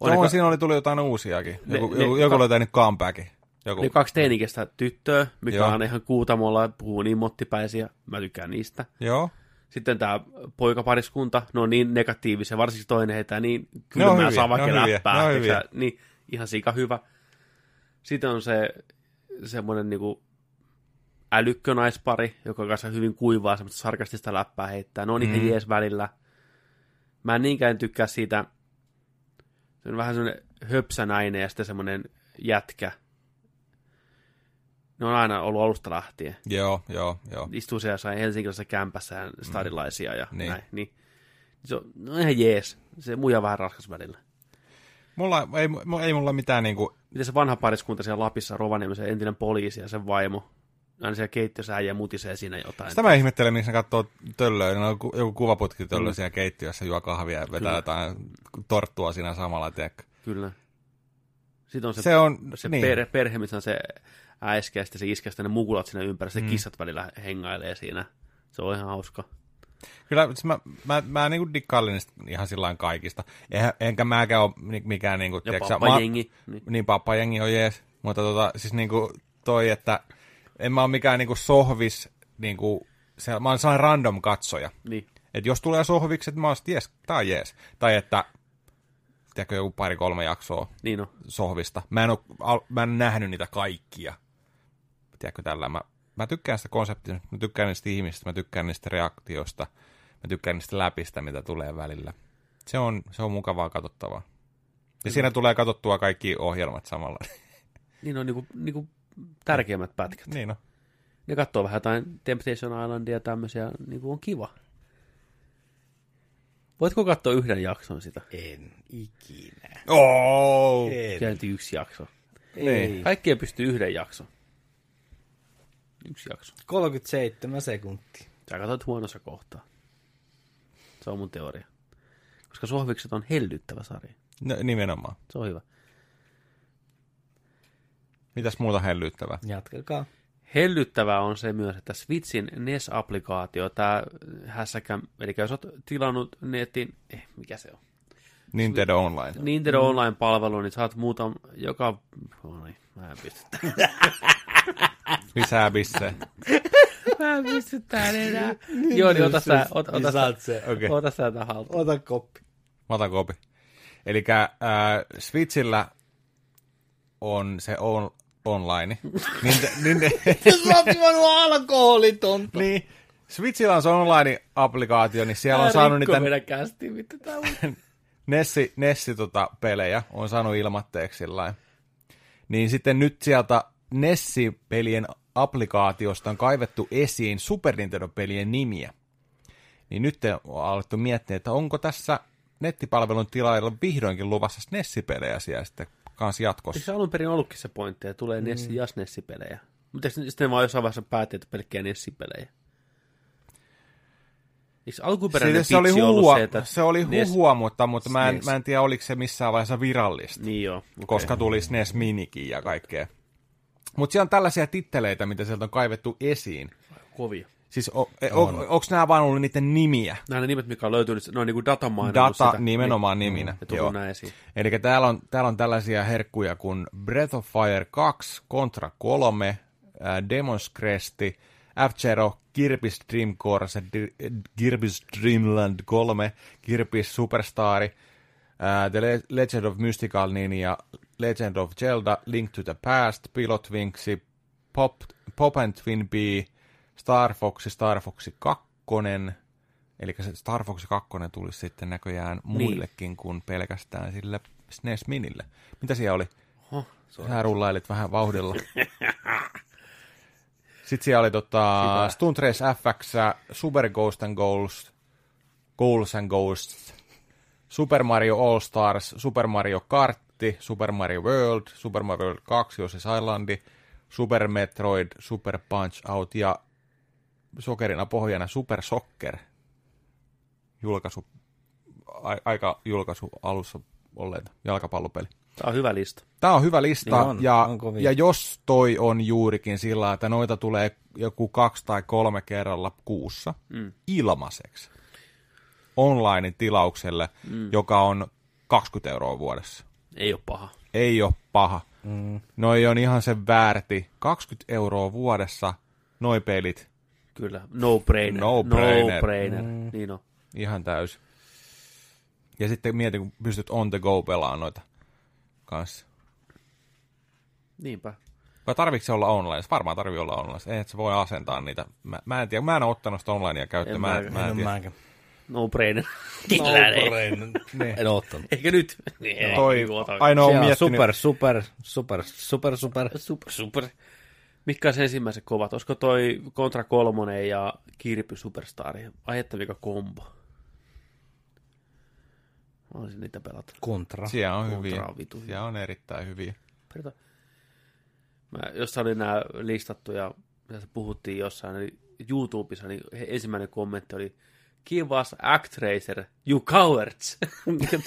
samoja? On, no, siinä oli tullut jotain uusiakin. Joku, Ne- ne- joku, joku ka- oli tehnyt comebackin. Joku. ne kaksi teinikästä tyttöä, mikä Joo. on ihan kuutamolla, puhuu niin mottipäisiä. Mä tykkään niistä. Joo. Sitten tämä poikapariskunta, ne on niin negatiivisia, varsinkin toinen heitä niin kylmää hyviä. sä, Niin, ihan sika hyvä. Sitten on se semmoinen niinku älykkönaispari, joka on kanssa hyvin kuivaa, semmoista sarkastista läppää heittää. Ne on ihan Mm. jees välillä. Mä en niinkään tykkää siitä, se on vähän semmoinen höpsänäinen ja sitten semmoinen jätkä. Ne on aina ollut alusta lähtien Joo, joo, joo. istuu siellä jossain helsinkiläisessä kämpässä ja stadilaisia ja Niin. niin. näin. Niin. Se on no ihan jees. Se muija on vähän raskas välillä. Mulla ei, ei mulla mitään niinku... Miten se vanha pariskunta siellä Lapissa, se entinen poliisi ja sen vaimo, aina siellä keittiössä äijä mutisee siinä jotain. Sitä mä ihmettelen, miksi ne katsoo töllöä. Ne on ku- joku kuvaputki töllö siellä keittiössä, juo kahvia ja vetää Kyllä. jotain torttua siinä samalla, tiedätkö? Kyllä. Sitten on se, Se on, se niin. perhe, perhe, missä on se äiskä ja sitten se iskä, ne mukulat siinä ympärillä, se kissat välillä hengailee siinä. Se on ihan hauska. Kyllä siis mä, mä, mä niinku dikkailin niistä ihan sillä kaikista. Eihän, enkä mäkään ole mikään niinku... Ja tiedätkö sä, pappajengi. Niin. Niin, pappajengi on jees. Mutta tota, siis niinku toi, että en mä ole mikään niinku sohvis, niinku, se, mä oon sellainen random katsoja. niin. Että jos tulee sohviksi, että mä oon jes, tää on jees. Tai että, tiedätkö, joku pari-kolme jaksoa Niin on. sohvista. Mä en, al, mä en nähnyt niitä kaikkia. Tiedätkö tällä? Mä, mä tykkään sitä konseptista, mä tykkään niistä ihmisistä, mä tykkään niistä reaktioista, mä tykkään niistä läpistä, mitä tulee välillä. Se on, se on mukavaa katsottavaa. Ja siinä tulee katsottua kaikki ohjelmat samalla. Niin on niinku, niinku tärkeimmät pätkät. niin on. Ne katsoo vähän jotain Temptation Islandia ja tämmöisiä, niin kuin on kiva. Voitko katsoa yhden jakson sitä? En ikinä. Oh! En. Käynti yksi jakso. Ei. Kaikkea pystyy yhden jakson. Yksi jakso. 37 sekuntia. Sä katsoit huonossa kohtaa. Se on mun teoria. Koska sohvikset on hellyttävä sarja. No, nimenomaan. Se on hyvä. Mitäs muuta hellyttävää? Jatkakaa. Hellyttävää on se myös, että Switchin NES-applikaatio, tämä hässäkä, eli jos olet tilannut netin, eh, mikä se on? Nintendo Online. Nintendo mm. Online-palvelu, niin saat muuta joka... Oh niin, mä en pysty Lisää bisse. Mä en pysty enää. Joo, niin ota sä, ota, ota, saat se. Okei. ota sä tähän haltuun. Ota koppi. Mä otan kopi. Eli äh, Switchillä on se on, online. Ninte, ninte, Sä oot juonut alkoholitonta. niin, Switchillä on se online-applikaatio, niin siellä on saanut niitä meidän kästiin, mitä tää on. Nessi, Nessi tota, pelejä, on saanut ilmatteeksi sillain. Niin sitten nyt sieltä Nessi-pelien applikaatiosta on kaivettu esiin Super Nintendo-pelien nimiä. Niin nyt on alettu miettiä, että onko tässä nettipalvelun tilailla vihdoinkin luvassa Nessi-pelejä siellä sitten kanssa jatkossa. Eikö se alun perin ollutkin se pointti, että tulee Nessi ja Nessi-pelejä? Mutta sitten vaan jossain vaiheessa päätti, että pelkkiä Nessi-pelejä? Eikö alkuperäinen Se, se oli huhua, se, että... se oli NES huhua mutta, mutta mä, en, mä en tiedä, oliko se missään vaiheessa virallista. Niin joo. Okay. koska tuli SNES Minikin ja kaikkea. Mutta siellä on tällaisia titteleitä, mitä sieltä on kaivettu esiin. Kovia. Siis o, o, o, onko nämä vaan ollut niiden nimiä? Nämä ne nimet, mikä on löytynyt, ne on niinku datamainen. Data nimenomaan niminä. Ja tullut näin esiin. Eli täällä on, täällä on tällaisia herkkuja kuin Breath of Fire 2, Contra 3, äh, Demon's Crest, F-Zero, Kirby's Dream Course, Kirby's Dreamland 3, Kirby's Superstar, äh, The Le- Legend of Mystical Ninja, Legend of Zelda, Link to the Past, Pilot Wings, Pop, Pop and Twin Bee, Star Fox, Star Fox 2, eli se Star Fox 2 tulisi sitten näköjään muillekin kuin pelkästään sille SNES Minille. Mitä siellä oli? Oho, on Sä rullailit vähän vauhdilla. Sitten siellä oli tota, Stunt Race FX, Super Ghost and Goals, Goals and Ghosts, Super Mario All Stars, Super Mario Kartti, Super Mario World, Super Mario World 2, Yoshi's Islandi, Super Metroid, Super Punch Out ja sokerina pohjana Super Soccer. Julkaisu, a, aika julkaisu alussa olleita jalkapallopeli. Tämä on hyvä lista. Tämä on hyvä lista, Niin on, ja, on kovin. ja jos toi on juurikin sillä, että noita tulee joku kaksi tai kolme kerralla kuussa mm. ilmaiseksi online tilaukselle, mm. joka on 20 euroa vuodessa. Ei ole paha. Ei ole paha. Mm. Noi on ihan sen väärti. 20 euroa vuodessa, noi pelit, Kyllä. No brainer. No brainer. No brainer. Mm. Niin on. ihan täys. Ja sitten mieti, kun pystyt on the go pelaamaan noita kanssa. Niinpä. Vai tarviiko se olla online? Se varmaan tarvii olla online. Ei, että se voi asentaa niitä. Mä, mä en tiedä, mä en ole ottanut sitä onlinea käyttöön. En Mä, mäkään. mä en En tiedä. No brainer. No brain. En ottanut. Eikä nyt. Niin, Toi ei ota. ainoa on miettinyt, super, super, super, super, super. Super, super. Mitkä on se ensimmäiset kovat? Olisiko toi Contra 3 ja Kirpy Superstar? Ajettavika kombo. Mä olisin niitä pelata. Kontra. siellä on Kontra hyviä. on vitu. Siellä on erittäin hyviä. Perta. Mä, jos oli nämä listattu ja tässä puhuttiin jossain, niin YouTubessa niin ensimmäinen kommentti oli Give us Actracer, you cowards. Mikä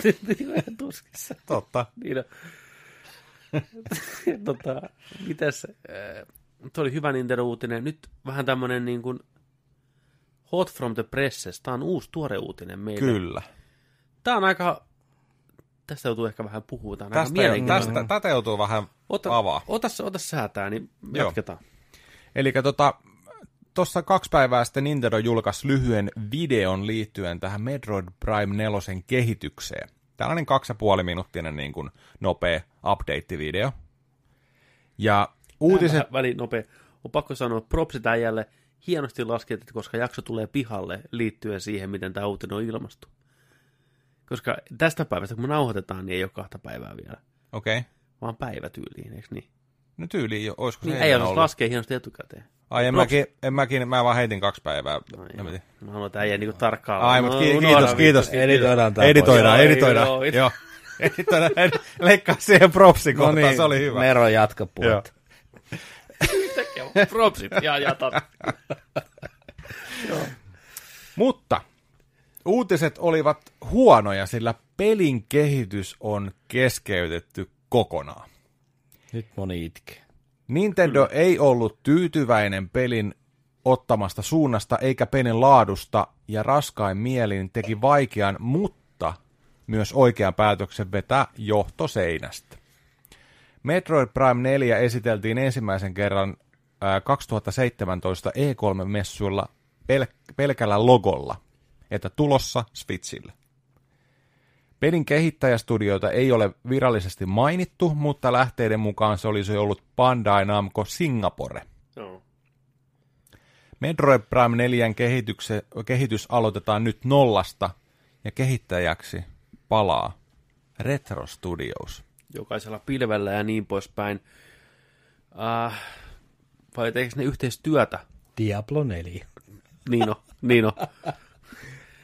tuskissa. Totta. Niin on. tota, mitäs, äh, tuo oli hyvä Nintendo-uutinen. Nyt vähän tämmönen niin kuin hot from the presses. Tämä on uusi tuore uutinen meille. Kyllä. Tämä on aika, tästä joutuu ehkä vähän puhua. Tämä on aika Tästä, mielenkiintoinen. tästä, tätä joutuu vähän Ota, avaa. ota, ota säätää, niin jatketaan. Eli tota, tuossa kaksi päivää sitten Nintendo julkaisi lyhyen videon liittyen tähän Metroid Prime 4 kehitykseen. Tällainen kaksi ja puoli minuuttinen niin kuin nopea update-video. Ja uutiset... Vähän väliin nopea. On pakko sanoa, propsit äijälle hienosti laskettu, koska jakso tulee pihalle liittyen siihen, miten tämä uutinen on ilmastu. Koska tästä päivästä, kun me nauhoitetaan, niin ei ole kahta päivää vielä, Okei. Okay. vaan päivä tyyliin, eikö niin? No tyyliin, jo- olisiko se Niin, äijä ollut? laskee hienosti etukäteen. Ai en Props- mäkin, en mäkin, mä vaan heitin kaksi päivää. Ai, En mä. Mä haluan, että äijä niin tarkkaan. Ai, mut ki- unohda kiitos, vittu. kiitos. Editoidaan tää Editoidaan, editoidaan. joo, editoidaan. ed- Leikkaa siihen propsi No niin, se oli hyvä. Mero jatka. Tekee Propsit ja jatat. Mutta uutiset olivat huonoja, sillä pelin kehitys on keskeytetty kokonaan. Nyt moni itkee. Nintendo Kyllä. ei ollut tyytyväinen pelin ottamasta suunnasta eikä pelin laadusta, ja raskain mielin teki vaikean, mutta myös oikean päätöksen vetää johtoseinästä. Metroid Prime 4 esiteltiin ensimmäisen kerran 2017 E3-messuilla pel- pelkällä logolla, että tulossa Switchille. Pelin kehittäjästudioita ei ole virallisesti mainittu, mutta lähteiden mukaan se olisi ollut Bandai Namco Singapore. Joo. Metroid Prime 4 kehitys aloitetaan nyt nollasta ja kehittäjäksi palaa Retro Studios. Jokaisella pilvellä ja niin poispäin. Äh, vai tekeekö ne yhteistyötä? Diablo 4. Niin on, niin on.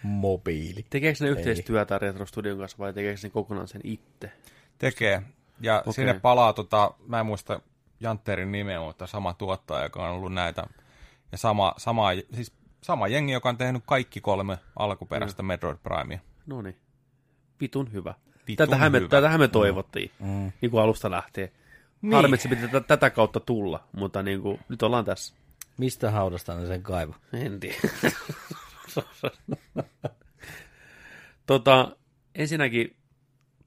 Mobiili. Tekeekö ne yhteistyötä Retro Studion kanssa vai tekeekö ne kokonaan sen itse? Tekee. Ja Okei. sinne palaa, tota, mä en muista Jantterin nimeä, mutta sama tuottaja, joka on ollut näitä. Ja sama, sama, siis sama jengi, joka on tehnyt kaikki kolme alkuperäistä mm. Metroid Primea. No niin. Vitun hyvä. Vitun tätähän, me, tätähän me toivottiin, mm. niin kuin alusta lähtien. Niin. Harmi, että se piti tätä, tätä kautta tulla, mutta niin kuin, nyt ollaan tässä. Mistä haudasta ne sen kaivo? En tiedä. tota, ensinnäkin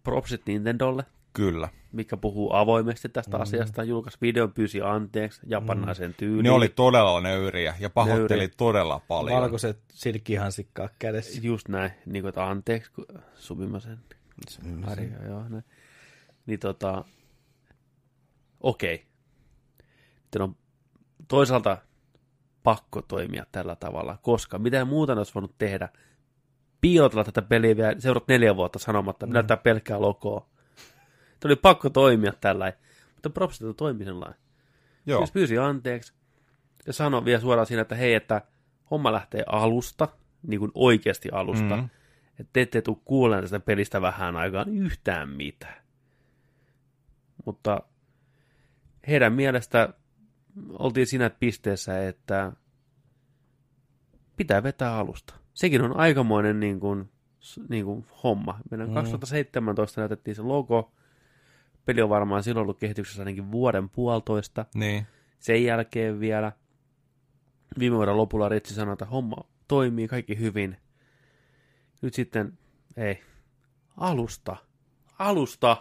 propsit Nintendolle, Kyllä. mikä puhuu avoimesti tästä mm. asiasta. Julkaisi videon, pyysi anteeksi japanaisen tyyliin. Ne oli todella nöyriä ja pahoitteli Nöyriä. todella paljon. Valkoiset silkkihansikkaa kädessä. Just näin, niin kuin, että anteeksi, kun Sumimasen. Harja, joo, näin. Niin tota, okei. Sitten on toisaalta pakko toimia tällä tavalla, koska mitä muuta ne olisi voinut tehdä? Piilotella tätä peliä vielä seuraat neljä vuotta sanomatta, mm. näyttää pelkkää logoa. Tämä oli pakko toimia tällä mutta propsit toimi sellainen. Joo. Siis pyysi anteeksi ja sanoi vielä suoraan siinä, että hei, että homma lähtee alusta, niin kuin oikeasti alusta, mm. Että te ette tule kuulemaan tästä pelistä vähän aikaan yhtään mitään. Mutta heidän mielestä oltiin siinä pisteessä, että pitää vetää alusta. Sekin on aikamoinen niin kuin, niin kuin homma. Meidän Mm. 2017 näytettiin se logo. Peli on varmaan silloin ollut kehityksessä ainakin vuoden puolitoista. Niin. Sen jälkeen vielä viime vuoden lopulla Ritsi sanoi, että homma toimii kaikki hyvin. Nyt sitten, ei, alusta, alusta.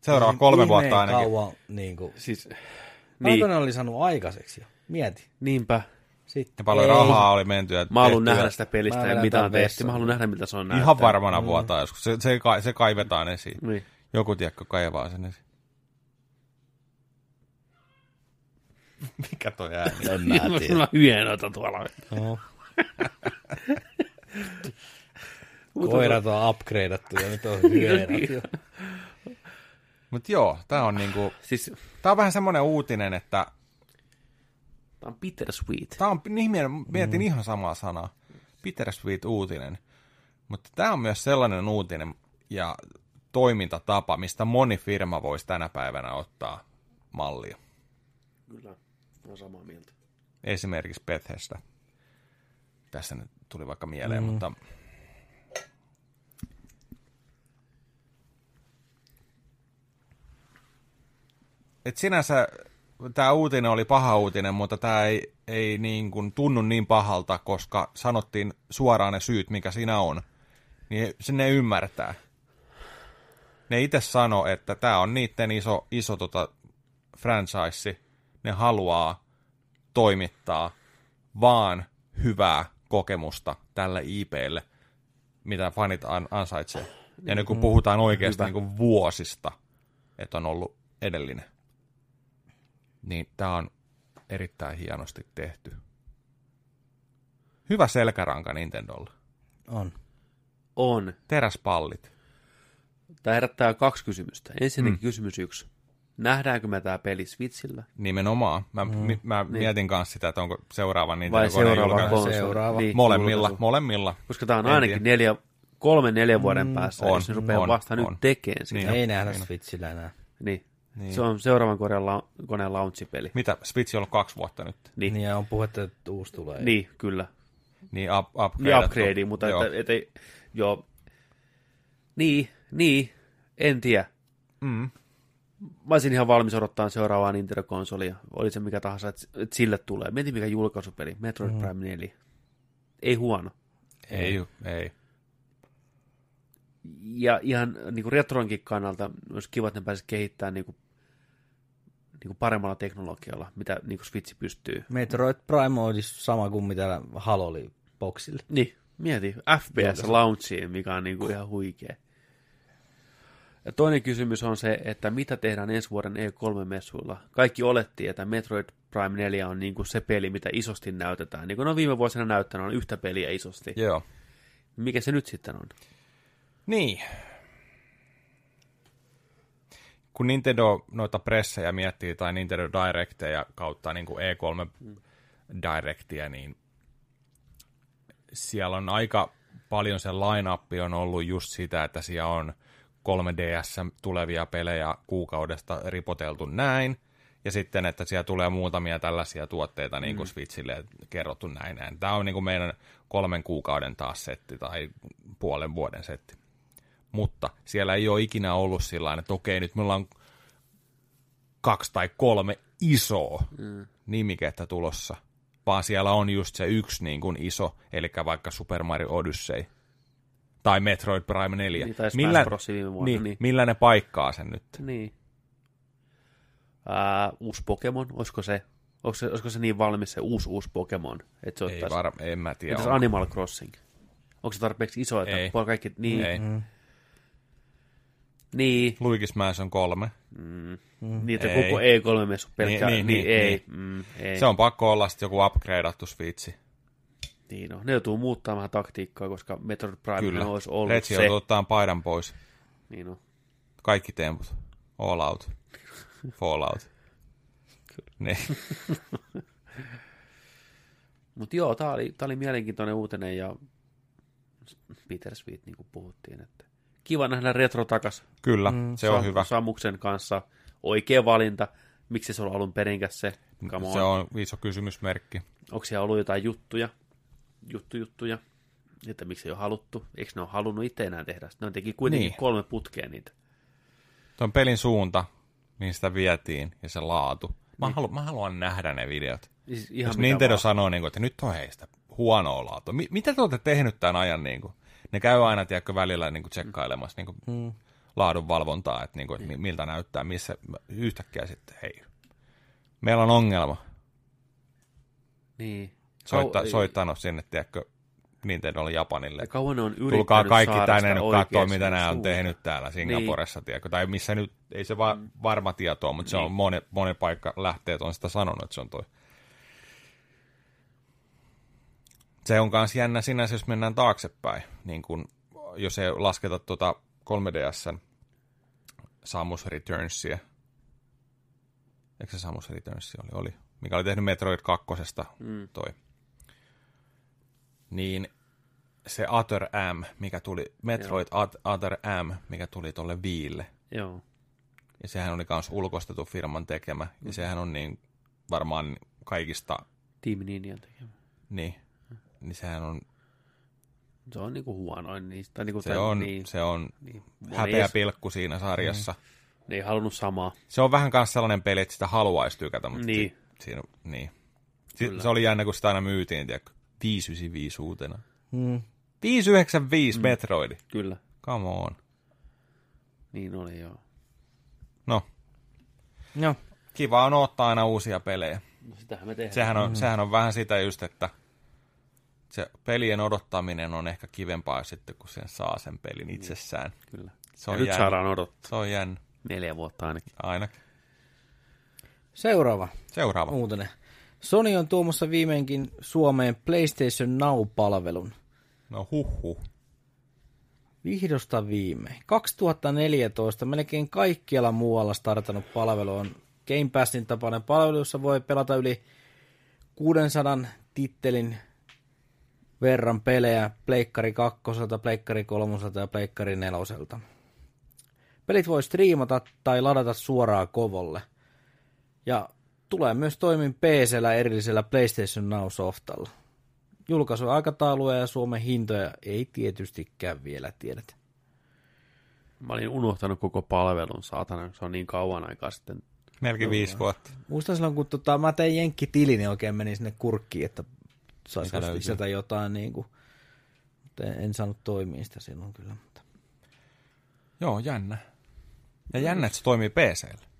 Seuraava kolme vuotta ainakin. Kauan, niin kuin, Siis, niin. niin, oli saanut aikaiseksi jo? Mieti. niinpä. Sitten. Ja paljon Ei. rahaa oli menty. Mä haluan nähdä sitä pelistä Mä ja mitä on tehty. Mä haluan nähdä, miltä se on näyttää. Ihan varmana vuotaa joskus. Se, se, kai- se kaivetaan esiin. Niin. Joku tiekko kaivaa sen esiin. Mikä toi ääni? En mä tiedä. Mulla on hyenoita tuolla. No. Koirat on upgradeattu ja nyt on hyönät jo. Mut joo, tää on niinku, Siis, tää on vähän semmonen uutinen, että tää on bittersweet. tää on, niin mie- mietin mm. ihan samaa sanaa, bittersweet uutinen, mutta tää on myös sellainen uutinen ja toimintatapa, mistä moni firma voisi tänä päivänä ottaa mallia. Kyllä, on samaa mieltä. Esimerkiksi Bethesda. Tässä nyt tuli vaikka mieleen, mm. mutta et sinänsä tämä uutinen oli paha uutinen, mutta tämä ei, ei niin kuin tunnu niin pahalta, koska sanottiin suoraan ne syyt, mikä siinä on. Niin se ne ymmärtää. Ne itse sano, että tämä on niiden iso, iso tota franchise. Ne haluaa toimittaa vaan hyvää kokemusta tälle IPlle, mitä fanit an- ansaitsee. Ja nyt kun puhutaan oikeasti niin kuin vuosista, että on ollut edellinen, niin tämä on erittäin hienosti tehty. Hyvä selkäranka Nintendolla. On. On. Teräspallit. Tämä herättää kaksi kysymystä. Ensinnäkin mm. kysymys yksi. Nähdäänkö me tämä peli Switchillä? Nimenomaan. Mä, mm. mi, mä niin. mietin kanssa sitä, että onko seuraava Vai Nintendo seuraava julkaisu. Seuraava. Niin, Molemmilla, julkaisu. molemmilla. Koska tämä on En ainakin tiedä. neljä, kolme neljä vuoden päässä, on, jos ne rupeaa on, vasta on. nyt tekemään sitä. Niin. Niin. Ei nähdä Switchillä enää. niin. Niin. Se on seuraavan koneen, la- koneen launchipeli. Mitä? Switch on ollut kaksi vuotta nyt. Niin, Niin ja on puhetta, että uusi tulee. niin kyllä. Niin up, upgrade. Niin upgrade, mutta Joo. että, että, ei- joo. Niin, niin, en tiedä. Mm. Mä olisin ihan valmis odottaa seuraavaa Nintendo-konsolia. Oli se mikä tahansa, että sille tulee. Mieti mikä julkaisupeli. Metroid mm. Prime 4. Ei huono. Ei, ei. Ja ihan niin kuin retronkin kannalta olisi kiva, että ne pääsisi kehittämään niin kuin, niin kuin paremmalla teknologialla, mitä niin kuin Switch pystyy. Metroid Prime olisi sama kuin mitä Halo oli boxille. Niin, mieti. FPS launchiin, mikä on niin kuin ihan huikea. Ja toinen kysymys on se, että mitä tehdään ensi vuoden E3-messuilla. Kaikki olettiin, että Metroid Prime 4 on niin kuin se peli, mitä isosti näytetään. Niin kuin on viime vuosina näyttänyt, on yhtä peliä isosti. Joo. Mikä se nyt sitten on? Niin. Kun Nintendo noita pressejä miettii tai Nintendo Directeja kautta niin kuin E3 Directia, niin siellä on aika paljon se line-up on ollut just sitä, että siellä on 3DS tulevia pelejä kuukaudesta ripoteltu näin, ja sitten, että siellä tulee muutamia tällaisia tuotteita niin kuin mm. Switchille kerrottu näin, näin. Tämä on niin kuin meidän kolmen kuukauden taas setti tai puolen vuoden setti. Mutta siellä ei ole ikinä ollut sillä että okei, nyt me ollaan kaksi tai kolme isoa mm. nimikettä tulossa, vaan siellä on just se yksi niin kuin iso, eli vaikka Super Mario Odyssey tai Metroid Prime 4. Niin, tai millä, Bros. viime vuonna. niin, Niin. millä ne paikkaa sen nyt? niin. Ää, uusi Pokemon, olisiko se, olisiko se, olisiko se niin valmis se uusi uusi Pokemon, että se Ei ottaisi, var, en mä tiedä. Entäs on. Animal Crossing? Onko se tarpeeksi iso, että Ei. voi kaikki, niin, Ei. Mm. Luigi's niin, Mansion 3. mm, niitä Ei. koko E3-messu pelkkää, Niin, niin, niin, niin, niin, ei, Mm, ei. Se on pakko olla sitten joku upgradeattu Switchi. Niin no, ne joutuu muuttamaan vähän taktiikkaa, koska Metroid Prime Kyllä. olisi ollut Retsi se. ottaa paidan pois. Niin no. Kaikki temput. All out. Fallout. Niin. Mutta joo, tämä oli, tää oli mielenkiintoinen uutinen ja Peter Sweet, niin kuin puhuttiin, että kiva nähdä retro takas Kyllä, mm, se on hyvä. Samuksen kanssa. Oikea valinta. Miksi se on alun perinkäs se? Come on. Se on iso kysymysmerkki. Onko siellä ollut jotain juttuja? Juttu, juttuja. Että miksi ei ole haluttu? Eikö ne ole halunnut itse enää tehdä? Ne on teki kuitenkin Niin. niin. kolme putkea niitä. Tuon pelin suunta, mihin sitä vietiin, ja se laatu. Mä, halu, mä haluan nähdä ne videot. Siis ihan Jos Nintendo vaan. sanoo, niin kuin, että nyt on heistä huonoa laatua. Mi- mitä te olette tehnyt tämän ajan? Niin kuin? Ne käy aina, tiedätkö, välillä niin kuin tsekkailemassa niin kuin Mm. laadunvalvontaa, että, niin kuin, että mi- miltä näyttää, missä yhtäkkiä sitten, hei, meillä on ongelma. Niin. Soitta, Kau- soittanut sinne, tiedätkö, Nintendolle Japanille. Ja kauan on yrittänyt Tulkaa kaikki tänne nyt katsoa, mitä nämä on tehnyt täällä Singaporessa, niin. tiedätkö? Tai missä nyt, ei se va- varma tietoa, mutta se on Niin. moni, moni paikka lähteet on sitä sanonut, että se on toi. Se on myös jännä sinänsä, jos mennään taaksepäin, niin kun, jos ei lasketa tuota 3DSn Samus Returnsia. Eikö se Samus Returns oli? Oli. Mikä oli tehnyt Metroid 2. Mm. toi. Niin se Other M, mikä tuli, Metroid Ot- Other M, mikä tuli tolle Viille. Joo. Ja sehän oli myös ulkoistettu firman tekemä. Ja sehän on niin varmaan kaikista, Team Ninjan tekemä. niin, niin sehän on, Se on niinku huonoin niistä. Tai niinku, se on, niin, se on niin. Häpeä edes- pilkku siinä sarjassa. Ne ei halunnut samaa. Se on vähän myös sellainen peli, että sitä haluaisi tykätä, mutta Niin. siinä, niin. Si- se oli jännä, kun sitä aina myytiin, tiedätkö, 595 uutena. Mm. 595 mm. Metroidi. Kyllä. Come on. Niin oli joo. No, Joo. kiva on ottaa aina uusia pelejä. No, sitähän me tehdään. Sehän on, mm. sehän on vähän sitä just, että se pelien odottaminen on ehkä kivempaa sitten, kun sen saa sen pelin itsessään. Kyllä. Se ja on nyt jännä. saadaan odottaa. Se on jännä. Neljä vuotta ainakin. Aina. Seuraava Seuraava. uutinen. Sony on tuomassa viimeinkin Suomeen PlayStation Now-palvelun. No huh Vihdosta viimein. 2014 melkein kaikkialla muualla startannut palvelu on Game Passin tapainen palvelu, jossa voi pelata yli 600 tittelin verran pelejä Pleikkari 2, Pleikkari 3 ja Pleikkari 4. Pelit voi striimata tai ladata suoraan kovolle. Ja tulee myös toimin PCllä erillisellä PlayStation Now-softalla. Julkaisuaikatauluja ja Suomen hintoja ei tietystikään vielä tiedetä. Mä olin unohtanut koko palvelun, saatana, se on niin kauan aikaa sitten. Melkein viisi vuotta. Muistan silloin, kun tota, mä tein jenkkitili, niin oikein meni sinne kurkkiin, että saisi sieltä jotain niin kuin, mutta en, en saanut toimia sitä silloin kyllä. Mutta. Joo, jännä. Ja jännä, että se toimii PCllä.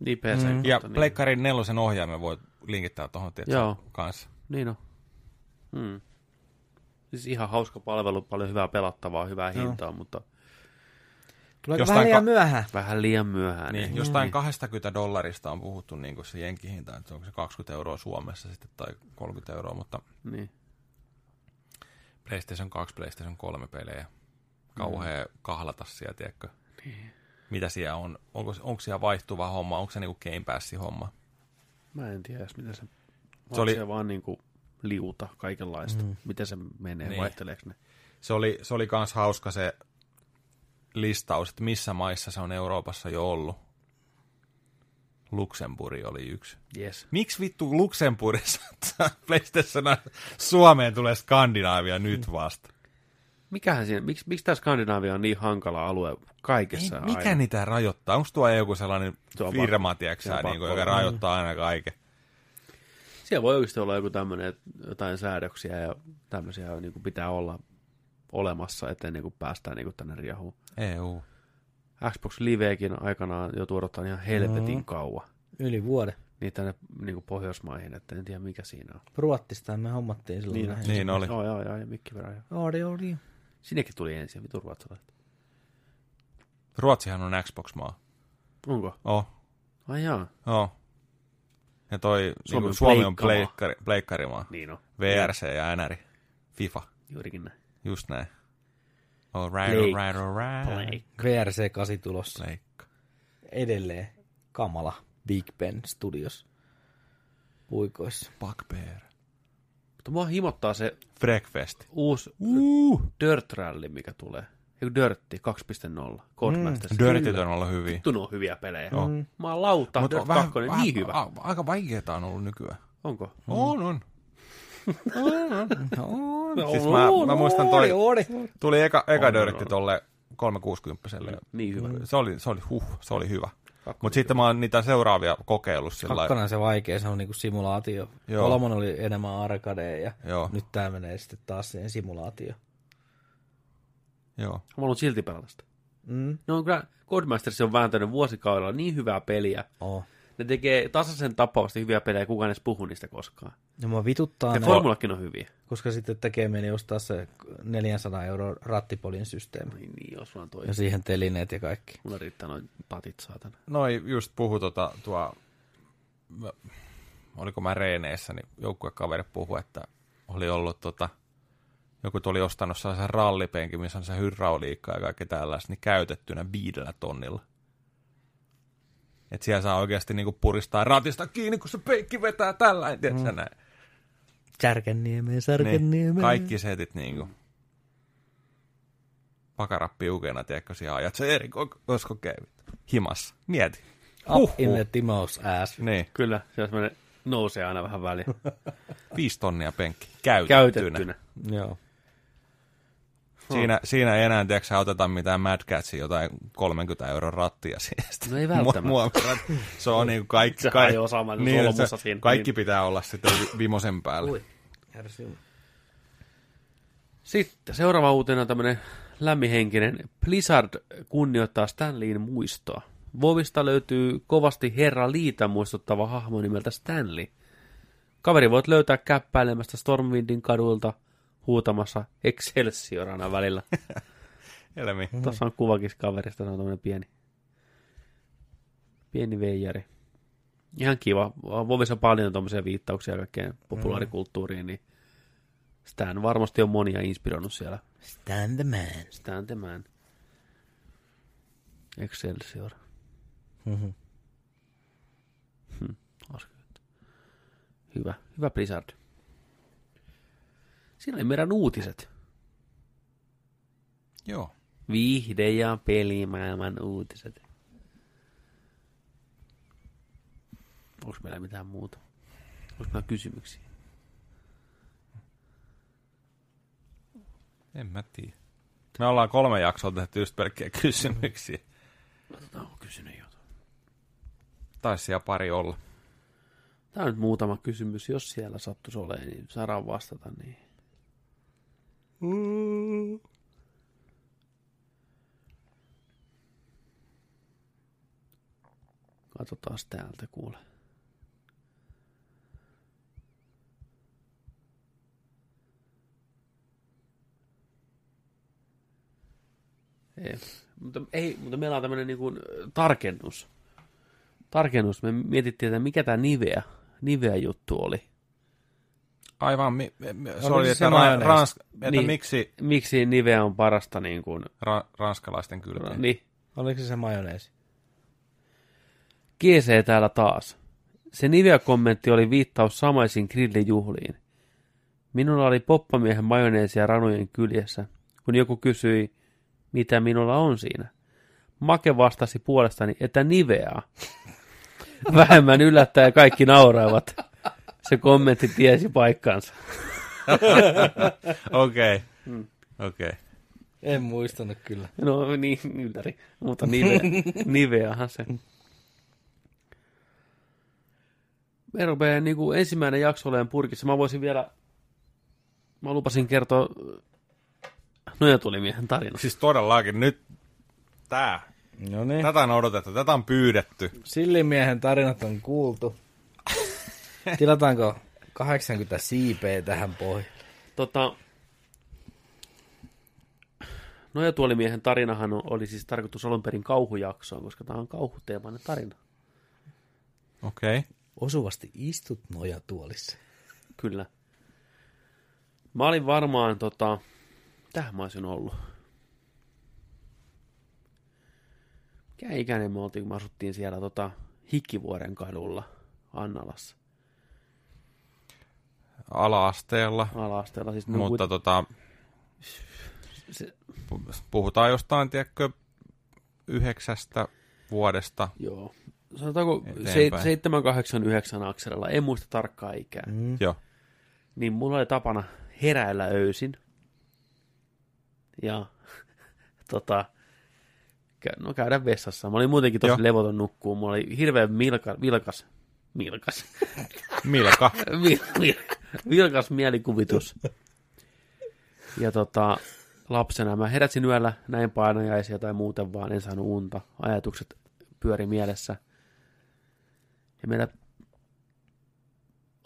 Niin PC. Mm. Ja niin. Pleikkarin nelosen ohjaimen voi linkittää tuohon Joo. kanssa. Niin on. Hmm. Siis ihan hauska palvelu, paljon hyvää pelattavaa, hyvää Joo. hintaa, mutta Tuleeko Jostain vähän liian ka- myöhään? vähän liian myöhään. Niin, Niin. jostain 20 dollarista on puhuttu niin kuin se jenkihinta, että onko se 20 euroa Suomessa sitten tai 30 euroa, mutta niin. PlayStation 2, PlayStation 3 pelejä. Kauhea kahlata siellä, tiedätkö? Niin. Mitä siellä on? Onko, onko siellä vaihtuva homma? Onko se niinku Game Passin homma? Mä en tiedä edes, miten se... Se Se oli- vaan niinku liuta kaikenlaista. Mm. Miten se menee, Niin. niin. vaihteleeko ne? Se oli, se oli kans hauska se listaus, että missä maissa se on Euroopassa jo ollut. Luxemburgi oli yksi. Yes. Miksi vittu Luxemburgissa PlayStation Suomeen tulee Skandinaavia nyt vasta? Mikähän siinä, miksi, miksi tämä Skandinavia on niin hankala alue kaikessa Ei, mikä aina? niitä rajoittaa? Onko tuo joku sellainen Se on firma, pakko- tiedätkö se sä, on niin kuin, joka rajoittaa aina kaiken? Siellä voi oikeasti olla joku tämmöinen, jotain säädöksiä ja tämmöisiä niin kuin pitää olla olemassa, ettei niin kuin päästään niin kuin tänne riehuun. EU. Xbox Livekin aikanaan jo odottaa ihan helvetin Mm. kauan. Yli vuoden. Niin tänne niin kuin Pohjoismaihin, että en tiedä mikä siinä on. Ruottista me hommattiin silloin. Niin. Niin oli. Joo, joo, joo, ja mikki verran. Oli, oli. Sinnekin tuli ensin, vitu ruotsalaiset. Ruotsihan on Xbox-maa. Onko? Oh, Ai jaa, oh. Ja toi Suomi on Suomi on pleikkari, pleikkarimaa. niin on. VRC ja NR. FIFA. Juurikin näin. Just näin. All right, all right, all right. Pleik. VRC 8 tulossa. Pleikka. Edelleen kamala Big Ben Studios puikoissa. Bugbear. Mutta mua himottaa se Breakfast. uusi Uh. Dirt Rally, mikä tulee. Joku Dirtti 2.0. Codemasters. Dirtit on ollut hyviä. Vittu, ne on hyviä pelejä. Joo. Mm. Mä oon lauta, Mutta Dirt 2, niin hyvä. A, aika vaikeeta on ollut nykyään. Onko? On, on. No, Siis mä, mä muistan toi, Oli, tuli eka, eka On, on, Dirtti on. tolle 360 Niin hyvä. Se oli, se oli, huh, se oli hyvä. Kakkonen Mutta sitten mä oon niitä seuraavia kokeillut sillä lailla. Kakkonen se vaikea, se on niinku simulaatio. Joo. Kolmonen oli enemmän arcade ja Joo. nyt tää menee sitten taas siihen simulaatio. Joo. Mä haluan silti pelata sitä. Mm. No on kyllä, Codemasters on vääntänyt vuosikaudella niin hyvää peliä. Oh. Ne tekee tasaisen tapauksen hyviä pelejä, kukaan ei edes puhu niistä koskaan. Ja mua vituttaa Ja ne, formulakin on hyviä. koska sitten tekee meni ostaa se 400 euro rattipolin systeemi. Niin, niin jos vaan toi. Ja siihen telineet ja kaikki. Mulla riittää noin patit, saatana. Noi just puhu tota, tuo, mä- oliko mä reeneissä, niin joukkuekaveri puhui, että oli ollut tota, joku tuli ostanut sellaisen rallipenkin, missä on se hydrauliikka ja kaikki tällaista, niin käytettynä viidellä tonnilla. Et siellä saa oikeasti niinku puristaa ratista kiinni, kun se peikki vetää tällä, en tiedä mm. näin. Särkänniemeen, Niin, särkänniemeen. kaikki setit niinku pakarat piukena, tiedätkö, siellä ajat se eri kosko kävit. Himassa. Mieti. Up in the Timos ass. Niin, Kyllä, se menee, nousee aina vähän väliin. viisi tonnia penkki. Käytettynä. Käytettynä. Joo. Siinä, siinä ei enää, tiedätkö, oteta mitään Mad Catsia, jotain 30 euron rattia siitä. No ei välttämättä. Muovirat- se on niin kuin kaikki, Se kaikki, niin, se, siinä. kaikki Niin. pitää olla sitten vi- vimosen päällä. Ui. Sitten seuraava uutena tämmöinen lämmihenkinen. Blizzard kunnioittaa Stanleyin muistoa. Vovista löytyy kovasti Herra Liitä muistuttava hahmo nimeltä Stanley. Kaveri voit löytää käppäilemästä Stormwindin kadulta huutamassa Excelsior aina välillä. Helmi. Tuossa on kuvakin kaverista, se on tämmöinen pieni, pieni veijari. Ihan kiva. Vovissa on paljon tuommoisia viittauksia kaikkeen populaarikulttuuriin, niin Stan varmasti on monia inspiroinut siellä. Stand the man. Stan the man. Excelsior. Mhm. Hmm. Hyvä. Hyvä Blizzard. Siinä oli meidän uutiset. Joo. Viihde- ja pelimaailman uutiset. Onko meillä mitään muuta? Onko meillä kysymyksiä? En mä tiedä. Me ollaan kolme jaksoa tehty just pelkkiä kysymyksiä. Katsotaan, onko kysynyt jotain. Taisi siellä pari olla. Tämä on nyt muutama kysymys. Jos siellä sattuisi olemaan, niin saadaan vastata. Katsotaan täältä kuule. Ei, mutta, ei, mutta meillä on tämmöinen niin tarkennus. Tarkennus. Me mietittiin, että mikä tämä Nivea, Nivea juttu oli. Aivan, mi, mi, oli, se että, ra, majoneesi? rans, että Niin. miksi Miksi Nivea on parasta niin kuin, ra, ranskalaisten kylkeä. niin, Oliko se se majoneesi? GC täällä taas. Se Nivea-kommentti oli viittaus samaisiin grillijuhliin. Minulla oli poppamiehen majoneesia ranujen kyljessä, kun joku kysyi, mitä minulla on siinä. Make vastasi puolestani, että Niveaa. Vähemmän yllättäen kaikki nauraivat. Se kommentti tiesi paikkansa. Okei, okay. Hmm. okei. Okay. En muistanut kyllä. No niin, ylläri. Mutta Nivea, Niveahan se. Me rupeaa niin kuin ensimmäinen jakso olemaan purkissa. Mä voisin vielä, mä lupasin kertoa Nojatulimiehen tarina. Siis todellakin nyt tää. No niin. Tätä on odotettu, tätä on pyydetty. Sillimiehen tarinat on kuultu. Tilataanko 80 siipeä tähän pohjaan? Tota, Nojatuolimiehen tarinahan oli siis tarkoitus alun perin kauhujaksoon, koska tämä on kauhuteemainen tarina. Okei. Okay. Osuvasti istut nojatuolissa. Kyllä. Mä olin varmaan, tota, tähän mä olisin ollut. Mikä ikäinen me oltiin, kun me asuttiin siellä tota, Hikkivuoren kadulla Annalassa Ala-asteella, ala-asteella. Siis, mutta kuit- tota, se, pu- puhutaan jostain, tiedätkö, yhdeksästä vuodesta. joo. Sanotaanko Eteenpäin. 7, 8, 9 akselilla, en muista tarkkaa ikää. Mm. Joo. Niin mulla oli tapana heräillä öisin. Ja tota, no käydä vessassa. Mä olin muutenkin tosi Joo. levoton nukkuu. Mulla oli hirveän milka, vilkas, milkas, Milka. Vil- vil- vilkas mielikuvitus. Ja tota, lapsena mä herätsin yöllä, näin painajaisia tai muuten vaan, en saanut unta. Ajatukset pyöri mielessä. Ja meillä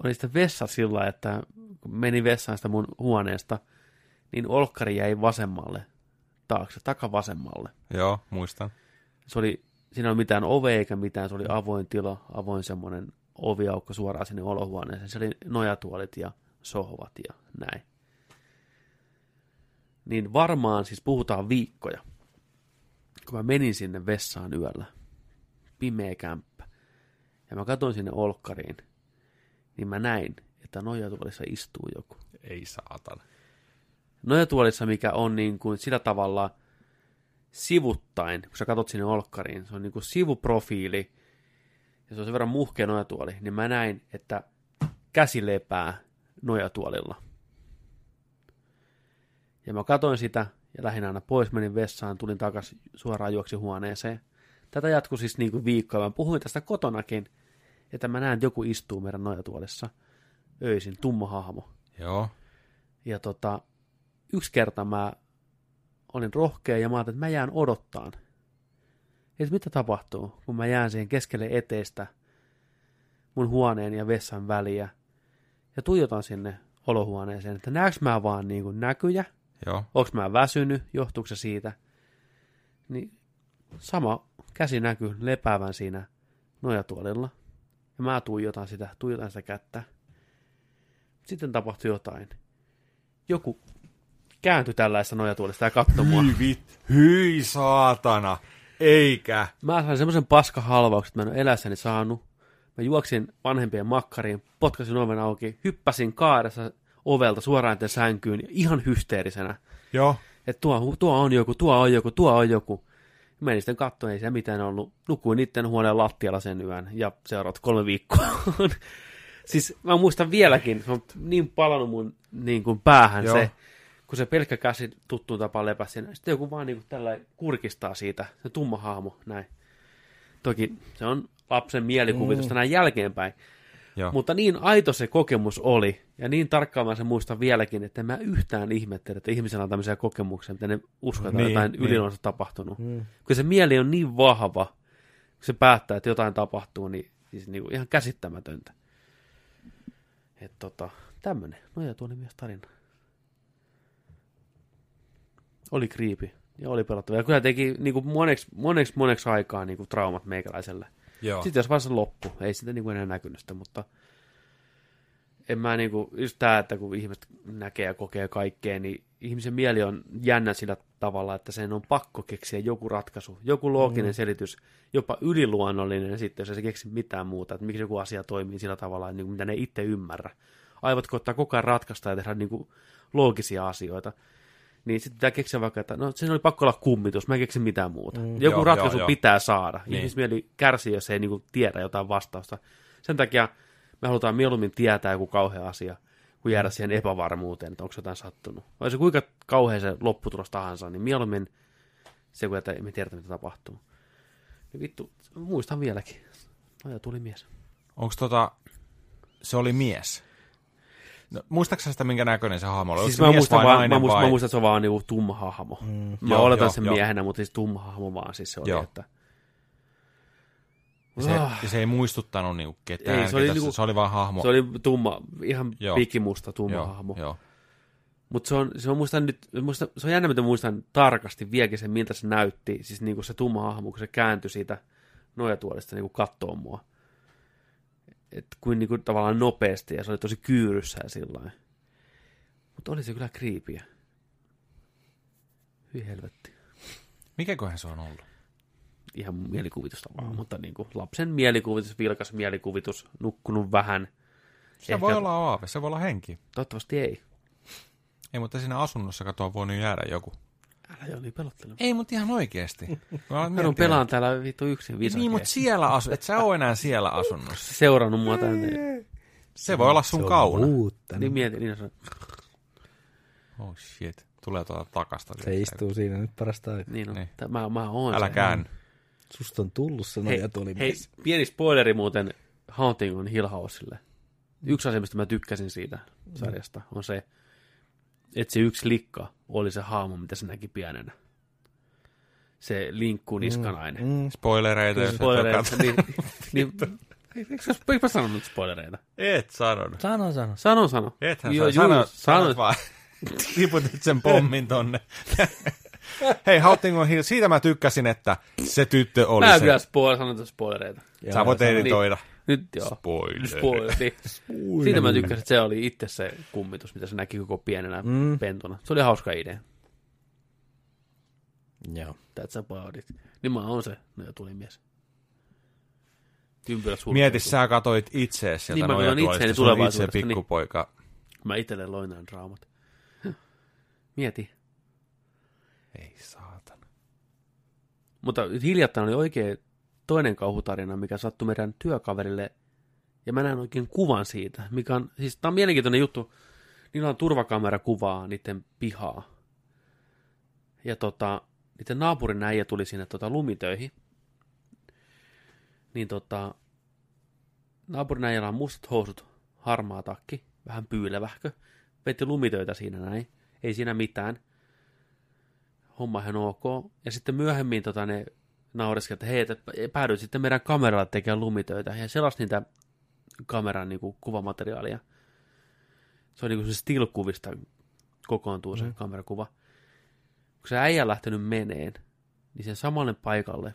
oli sitten vessa sillä, että kun menin vessaan sitä mun huoneesta, niin olkkari jäi vasemmalle taakse, takavasemmalle. Joo, muistan. Se oli, siinä ei ollut mitään ove eikä mitään, se oli avoin tila, avoin semmoinen oviaukko suoraan sinne olohuoneeseen. Se oli nojatuolit ja sohvat ja näin. Niin varmaan siis puhutaan viikkoja, kun mä menin sinne vessaan yöllä, pimeä kämppä, ja mä katsoin sinne olkkariin, niin mä näin, että nojatuolissa istuu joku. Ei saatana. Nojatuolissa, mikä on niin kuin sillä tavalla sivuttain, kun sä katsot sinne olkkariin, se on niin kuin sivuprofiili, ja se on sen verran muhkea nojatuoli, niin mä näin, että käsi lepää nojatuolilla. Ja mä katoin sitä, ja lähdin aina pois, menin vessaan, tulin takaisin suoraan juoksi huoneeseen. Tätä jatkui siis niin kuin viikkoa, mä puhuin tästä kotonakin, että mä näen, että joku istuu meidän nojatuolissa öisin, tumma hahmo. Joo. Ja tota, yksi kerta mä olin rohkea ja mä ajattelin, että mä jään odottaan. Että mitä tapahtuu, kun mä jään siihen keskelle eteistä mun huoneen ja vessan väliä ja tuijotan sinne olohuoneeseen, että näekö mä vaan niin kuin näkyjä, Joo. onko mä väsynyt, johtuuko se siitä. Niin sama käsi näkyy lepäävän siinä nojatuolilla. Ja mä tuijotan sitä, tuijotan sitä kättä. Sitten tapahtui jotain. Joku kääntyi tällaista nojatuolista ja katsoi mua. Hyi hyi saatana. Eikä. Mä sain semmoisen paskahalvauksen, että mä en ole elässäni saanut. Mä juoksin vanhempien makkariin, potkasin oven auki, hyppäsin kaaressa ovelta suoraan tämän sänkyyn, ihan hysteerisenä. Joo. Että tuo, tuo on joku, tuo on joku, tuo on joku. Menin sitten katsoin, ei se mitään ollut. Nukuin niiden huoneen lattialla sen yön ja seuraavat kolme viikkoa. siis mä muistan vieläkin, se on niin palannut mun niin kuin päähän Joo. se, kun se pelkkä käsi tuttuun tapaan lepäsi siinä, sitten joku vaan niinku tällä kurkistaa siitä, se tumma hahmo, näin. Toki se on lapsen mielikuvitusta mm. näin jälkeenpäin, Joo. mutta niin aito se kokemus oli, ja niin tarkkaan mä sen muistan vieläkin, että en mä yhtään ihmettele, että ihmisellä on tämmöisiä kokemuksia, mitä ne uskoo, että Niin, niin, jotain niin. yliluonnollista tapahtunut. Mm. Kun se mieli on niin vahva, kun se päättää, että jotain tapahtuu, niin siis niinku ihan käsittämätöntä. Että tota, tämmönen. No ja tuo oli myös tarina. Oli kriipi ja oli pelottava. Ja kyllä teki niinku moneksi, moneksi, moneksi aikaa niinku traumat meikäläiselle. Joo. Sitten jos se loppu, ei sitä niinku enää näkynyt sitä, mutta en mä niinku, just tää, että kun ihmiset näkee ja kokee kaikkea, niin ihmisen mieli on jännä sillä tavalla, että sen on pakko keksiä joku ratkaisu, joku looginen mm. selitys, jopa yliluonnollinen sitten, jos ei se keksi mitään muuta, että miksi joku asia toimii sillä tavalla, niin kuin mitä ne itse ymmärrä. Aivot koittaa koko ajan ratkaista ja tehdä niinku loogisia asioita. Niin sitten pitää keksiä vaikka, että no sen oli pakko olla kummitus, mä en keksi mitään muuta. Mm. Joku Joo, ratkaisu joo, joo. pitää saada. Niin. Ihmismieli kärsii, jos ei niinku tiedä jotain vastausta. Sen takia me halutaan mieluummin tietää joku kauhea asia, kuin jäädä siihen epävarmuuteen, että onko jotain sattunut. Vai se kuinka kauhea se lopputulos tahansa, niin mieluummin se, kun että me tiedetään, mitä tapahtuu. Niin vittu, muistan vieläkin. No ja tuli mies. Onko tota, se oli mies? No, muistaaksä sitä, minkä näköinen se hahmo oli? Siis mä muistan, vaan, mä, muistan, vai? mä muistan, että se on vaan niinku tumma hahmo. Mm. Mä Joo, oletan joo, sen joo. miehenä, mutta siis tumma hahmo vaan siis se oli, Joo. että... Se, Ah. se ei muistuttanut niinku ketään. Ei, se oli ketä niinku- se oli vaan hahmo. Se oli tumma, ihan Joo. pikimusta tumma joo, hahmo. joo. Mutta se on, se on, muistan nyt, muista, se on jännä, mitä muistan tarkasti vieläkin sen, miltä se näytti. Siis niinku se tumma hahmo, kun se kääntyi siitä nojatuolista niinku kattoo mua. Et kuin niinku tavallaan nopeasti, ja se oli tosi kyyryssä ja sillä Mutta oli se kyllä kriipiä. Hyi helvetti. Mikäköhän se on ollut? Ihan mielikuvitusta vaan, mm. mutta niinku lapsen mielikuvitus, vilkas mielikuvitus, nukkunut vähän. Se Ehkä- voi olla aave, se voi olla henki. Toivottavasti ei. Ei, mutta siinä asunnossa katoa voinut jäädä joku. Älä jo niin pelottele. Ei, mutta ihan oikeesti. Mä pelaan täällä vittu yksin visakeen. Niin, mutta siellä asu, et sä oo enää siellä asunnossa. Seurannut mua tänne. Se voi olla sun Se on kauna. uutta. Niin mietin, niin se, Oh shit. Tulee tuolta takasta. Se istuu siinä nyt parasta aikaa. niin on. Niin. Mä, mä oon Älä se. käänny. Susta on tullut se Hei, noja tuli hei, pieni spoileri muuten Haunting on Hill Houselle. Yksi asia, mistä mä tykkäsin siitä sarjasta, on se, että se yksi likka oli se haamu, mitä se näki pienenä. Se linkku niskanainen. Mm, Spoilereita, jos et oo Spoilereita, niin, niin, eikö mä sanonut spoilereita? Et sanonut. sano, sano. Sano, sano. Ethän Joo, juu, sano, sano. sanot vaan. Tiputit sen pommin tonne. Hei, Haunting on Hill, siitä mä tykkäsin, että se tyttö oli Mä se. kyllä spoil, sanon spoilereita. Sä voit editoida. Nyt joo. Spoiler. Spoiler. Niin. Siitä mä tykkäsin, että se oli itse se kummitus, mitä se näki koko pienenä mm. pentuna. Se oli hauska idea. Joo. That's about it. Niin mä oon se, no tuli mies. Ympyrät. Mieti, sä katoit itseesi sieltä Niin, niin, nojatuolista. itseäni Sun itse tulevaisuudesta, niin. pikkupoika. Mä itelle loin nämä draamat. Mieti. Ei saatana. Mutta hiljattain oli oikein toinen kauhutarina, mikä sattui meidän työkaverille, ja mä näen oikein kuvan siitä, mikä on, siis tää on mielenkiintoinen juttu, niillä on turvakamera kuvaa niiden pihaa. Ja tota, niiden naapurin äijä tuli sinne tota lumitöihin. Niin tota, naapurin äijällä on mustat housut, harmaa takki, vähän pyylevähkö, veti lumitöitä siinä näin, ei siinä mitään homma ihan ok. Ja sitten myöhemmin tota, ne nauriskeli, että hei, että päädyit sitten meidän kameralla tekemään lumitöitä. Ja selasi niitä kameran niin kuin, kuvamateriaalia. Se on niin kuin se still-kuvista kokoontuu se mm. kamerakuva. Kun se äijä lähtenyt meneen, niin sen samalle paikalle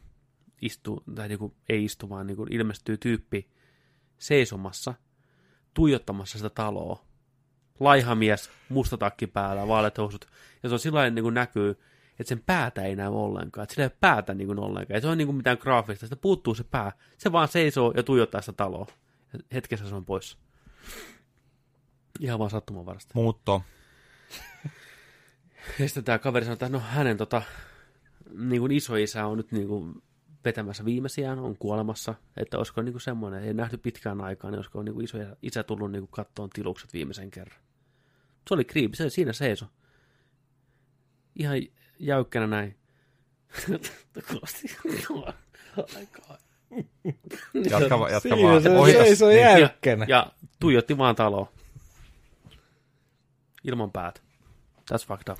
istuu, tai niin kuin, ei istu, vaan niin kuin ilmestyy tyyppi seisomassa, tuijottamassa sitä taloa. Laihamies, musta takki päällä, vaaleat housut. Ja se on sillä niin kuin näkyy, että sen päätä ei näy ollenkaan. Että sillä ei ole päätä niin kuin ollenkaan. Ei se on niin kuin mitään graafista. Sitä puuttuu se pää. Se vaan seisoo ja tuijottaa sitä taloa. Ja Hetkessä se on pois. Ihan vaan sattuman varasta. Muutto. Ja sitten tämä kaveri sanoi, että no hänen tota, niin kuin isoisä on nyt niin kuin vetämässä viimeisiään, on kuolemassa, että olisiko niin kuin semmoinen, ei nähty pitkään aikaa, niin olisiko niin kuin iso isä tullut niin kuin kattoon tilukset viimeisen kerran. Se oli kriipi, se siinä seiso. ihan jäykkänä näin. Jatka, va- jatka Siinä vaan. se Ohita- seisoo niin. jäykkänä. Ja tuijotti vaan taloa. Ilman päät. That's fucked up.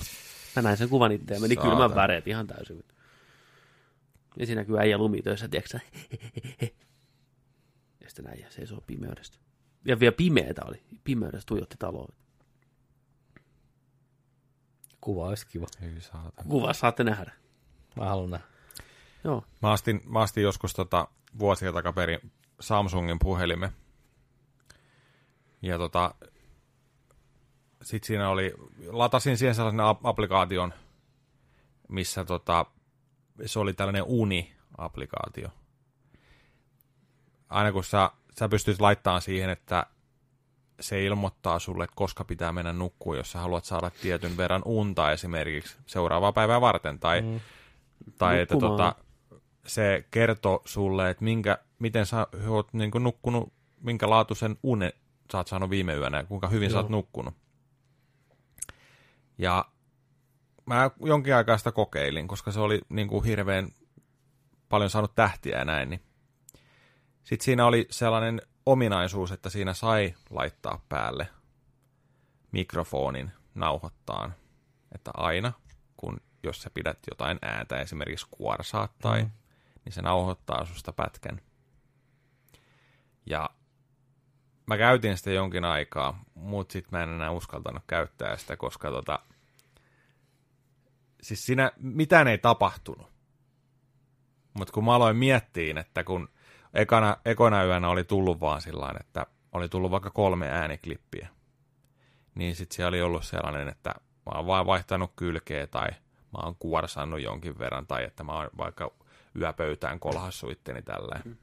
Mä näin sen kuvan itse ja meni Saatana. kylmän väreet ihan täysin. Ja siinä näkyy äijä lumitöissä, tiedätkö sä? Ja sitten äijä seisoo pimeydestä. Ja vielä pimeetä oli. Pimeydestä tuijotti taloa. Kuva olisi kiva. Hyi saatana. Kuva saatte nähdä. Mä haluan nähdä. Joo. Mä astin, mä astin joskus tota, vuosia takaperin Samsungin puhelimen. Ja tota, sit siinä oli, latasin siihen sellaisen ap- applikaation, missä tota, se oli tällainen Uni-applikaatio. Aina kun sä, sä pystyt laittamaan siihen, että se ilmoittaa sulle, että koska pitää mennä nukkuun, jos sä haluat saada tietyn verran unta esimerkiksi seuraavaa päivää varten, tai, mm. tai että tota, se kertoo sulle, että minkä, miten sä oot niin nukkunut, minkä laatuisen unen sä oot saanut viime yönä ja kuinka hyvin Joo. sä oot nukkunut. Ja mä jonkin aikaa sitä kokeilin, koska se oli niin kuin hirveän paljon saanut tähtiä ja näin. Niin. Sitten siinä oli sellainen ominaisuus, että siinä sai laittaa päälle mikrofonin nauhoittaan. Että aina, kun jos sä pidät jotain ääntä, esimerkiksi kuorsaat tai, mm. niin se nauhoittaa susta pätkän. Ja mä käytin sitä jonkin aikaa, mutta sitten mä en enää uskaltanut käyttää sitä, koska tota, siis siinä mitään ei tapahtunut. Mutta kun mä aloin miettiä, että kun ekana, ekana yönä oli tullut vaan sillä että oli tullut vaikka kolme ääniklippiä, niin sitten siellä oli ollut sellainen, että mä oon vaan vaihtanut kylkeä tai mä oon kuorsannut jonkin verran tai että mä oon vaikka yöpöytään kolhassu itteni tälleen. Mm.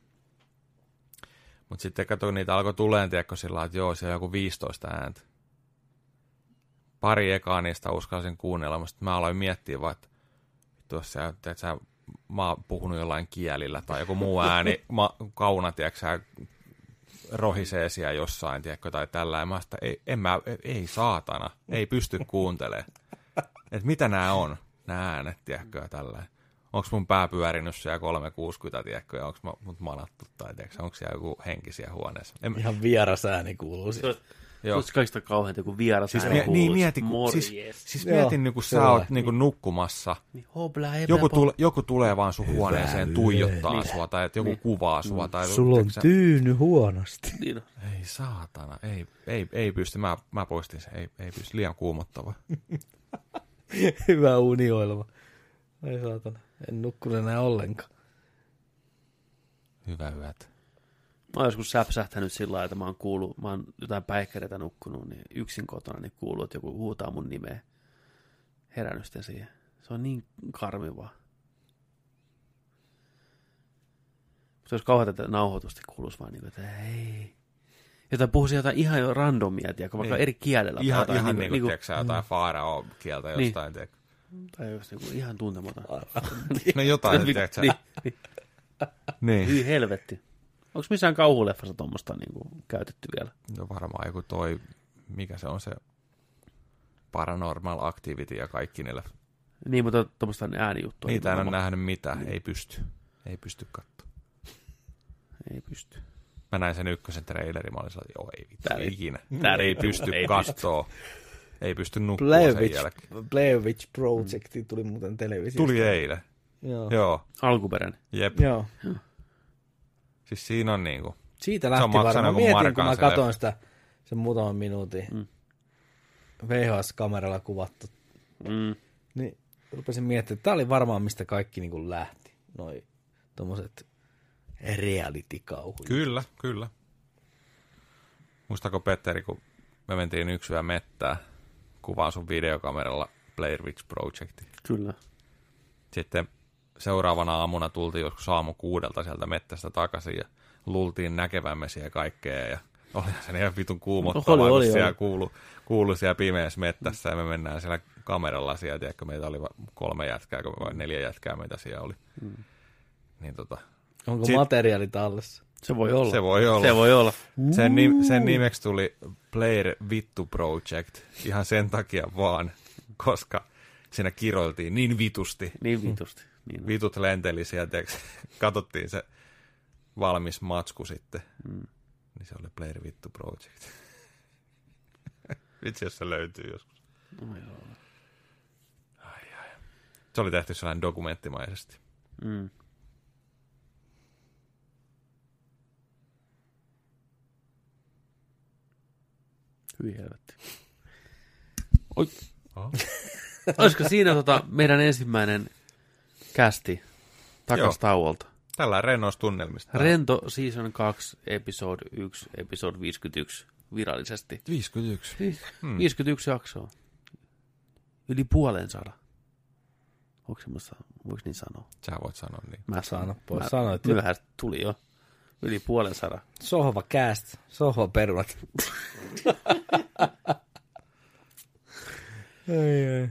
Mutta sitten katsoin, niitä alkoi tuleen, tiedätkö, sillä että joo, siellä on joku 15 ääntä. Pari ekaa niistä uskalsin kuunnella, mutta mä aloin miettiä vaan, että tuossa, että sä, mä oon puhunut jollain kielillä tai joku muu ääni, mä, kauna, tiedätkö sä, rohisee siellä jossain, tiedätkö, tai tällä. Ja mä sitä, ei, en mä, ei saatana, ei pysty kuuntelemaan. Että mitä nämä on, nämä äänet, tiedätkö, tällä. Onko mun pää pyörinyt siellä 360, tiedätkö, ja onko mut manattu, tai tiedätkö, onko siellä joku henkisiä huoneessa. En, Ihan vieras ääni kuuluu Se se joo. olisi kaikista kauheinta, kun vieras Siis, mie, niin mieti, kun, Morjes. siis, siis Joo, mietin, niin kun sä oot niin kuin nukkumassa, Niin, hobla, hebla, joku, tule, joku tulee vaan sun huoneeseen tuijottaa Niin. sua, tai että joku Niin. kuvaa sua, tai Sulla on sä- tyyny huonosti. Niin, on. Ei saatana, ei, ei, ei pysty, mä, mä poistin sen, ei, ei pysty, liian kuumottava. Hyvä unioilma. Ei saatana. En nukkunut enää ollenkaan. Hyvä yöt. Mä oon joskus säpsähtänyt sillä lailla, että mä oon kuullut, mä oon jotain päikkäreitä nukkunut, niin yksin kotona niin kuuluu, että joku huutaa mun nimeä. Herännyt sitten siihen. Se on niin karmivaa. Se olisi kauheata, että nauhoitusti kuuluisi vaan niin kuin, että ei. Jotain puhuisi jotain ihan jo randomia, tiedätkö, vaikka Niin. eri kielellä. Ihan, jotain ihan niin kuin, niinku- tiedätkö sä, jotain faarao kieltä Niin. jostain, tiedätkö. Tai just niin kuin ihan tuntematon. No jotain, tiedätkö niin, niin. Niin. Hyi helvetti. Onko missään kauhuleffassa tuommoista niin kuin, käytetty vielä? No varmaan joku toi, mikä se on se Paranormal Activity ja kaikki niillä. Niin, mutta tuommoista äänijuttua. Niitä en ole nimenomaan. nähnyt mitään, ei pysty. Ei pysty katsoa. Ei pysty. Mä näin sen ykkösen trailerin, mä olin sellainen, joo ei vittu, Tää ei- ikinä. tää ei pysty ei kattoo. Ei pysty nukkua Blair sen Witch, jälkeen. Blair Witch Project tuli muuten televisiosta. Tuli eilen. Joo. Joo, Alkuperäinen. jep. Joo. Siis siinä on niinku, Siitä lähti varmaan. joku Mietin, kun mä leffa. sitä sen muutaman minuutin Mm. VHS-kameralla kuvattu. Mm. Niin rupesin miettimään, että tää oli varmaan mistä kaikki niin kuin lähti. Noi tommoset reality-kauhut. kyllä, kyllä. Muistako Petteri, kun me mentiin yksi yö mettää, kuvaan sun videokameralla Blair Witch Project. Kyllä. Sitten seuraavana aamuna tultiin joskus aamu kuudelta sieltä mettästä takaisin ja luultiin näkevämme siellä kaikkea ja oli se ihan vitun kuumottavaa, Oli, oli, siellä oli. kuulu, kuulu siellä pimeässä mettässä ja me mennään siellä kameralla siellä, tiedätkö, meitä oli kolme jätkää vai neljä jätkää meitä siellä oli. Mm. Niin tota, Onko Sit- materiaali tallessa? Se voi olla. se voi olla. Se voi olla. Sen, nim, sen nimeksi tuli Player Vittu Project ihan sen takia vaan, koska Siinä kiroiltiin niin vitusti. Niin vitusti. Niin. Vitut lenteli sieltä, katsottiin se valmis matsku sitten. Mm. Niin se oli Player Vittu Project. Vitsi, jos se löytyy joskus. No joo. Se oli tehty sellainen dokumenttimaisesti. Mm. Hyi helvetti. Oi. Oh. Olisiko siinä tota meidän ensimmäinen kästi takas Joo. tauolta? Tällä rennoista tunnelmista. Rento Season 2, Episode 1, Episode 51 virallisesti. 51. Hmm. 51 jaksoa. Yli puolen saada. Onko semmoista, voiko niin sanoa? Sä voit sanoa niin. Mä Sano, pois Mä- sanoit. Myöhäistä tuli jo. Yli puolen saada. Sohva cast, sohva perunat. ei, ei.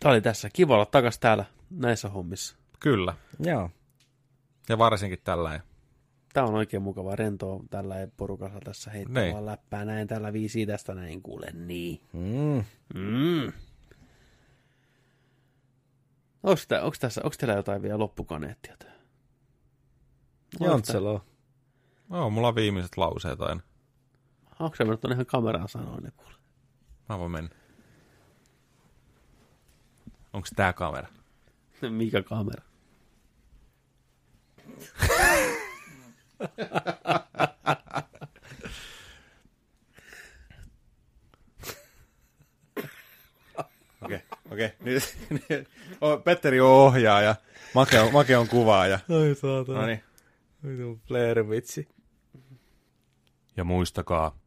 Tämä oli tässä. Kiva olla takas täällä näissä hommissa. Kyllä. Joo. Ja varsinkin tällä. Tämä on oikein mukava rentoa tällä porukalla tässä heittää Niin. vaan läppää näin tällä viisi tästä näin kuule niin. Mm. Mm. Onko, tää, onko, tässä, onko teillä jotain vielä loppukaneettia? Jontselo. Joo, mulla on viimeiset lauseet aina. Onko se mennyt ihan kameraan sanoa ne kuule? Mä voin mennä. Onko tää kamera? Mikä kamera? Okei, okei. Nyt, nyt. Oh, Petteri on ohjaaja. Make on, Make on kuvaaja. Ai saatana. No niin. Vitun Blair vitsi. Ja muistakaa,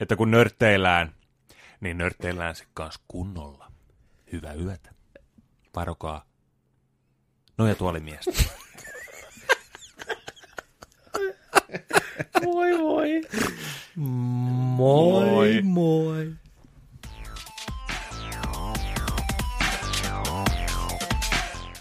että kun nörtteillään, niin nörtteillään se kanssa kunnolla. Hyvää yötä. Varokaa nojatuolimiestä. Voi voi. Moi Moi. moi.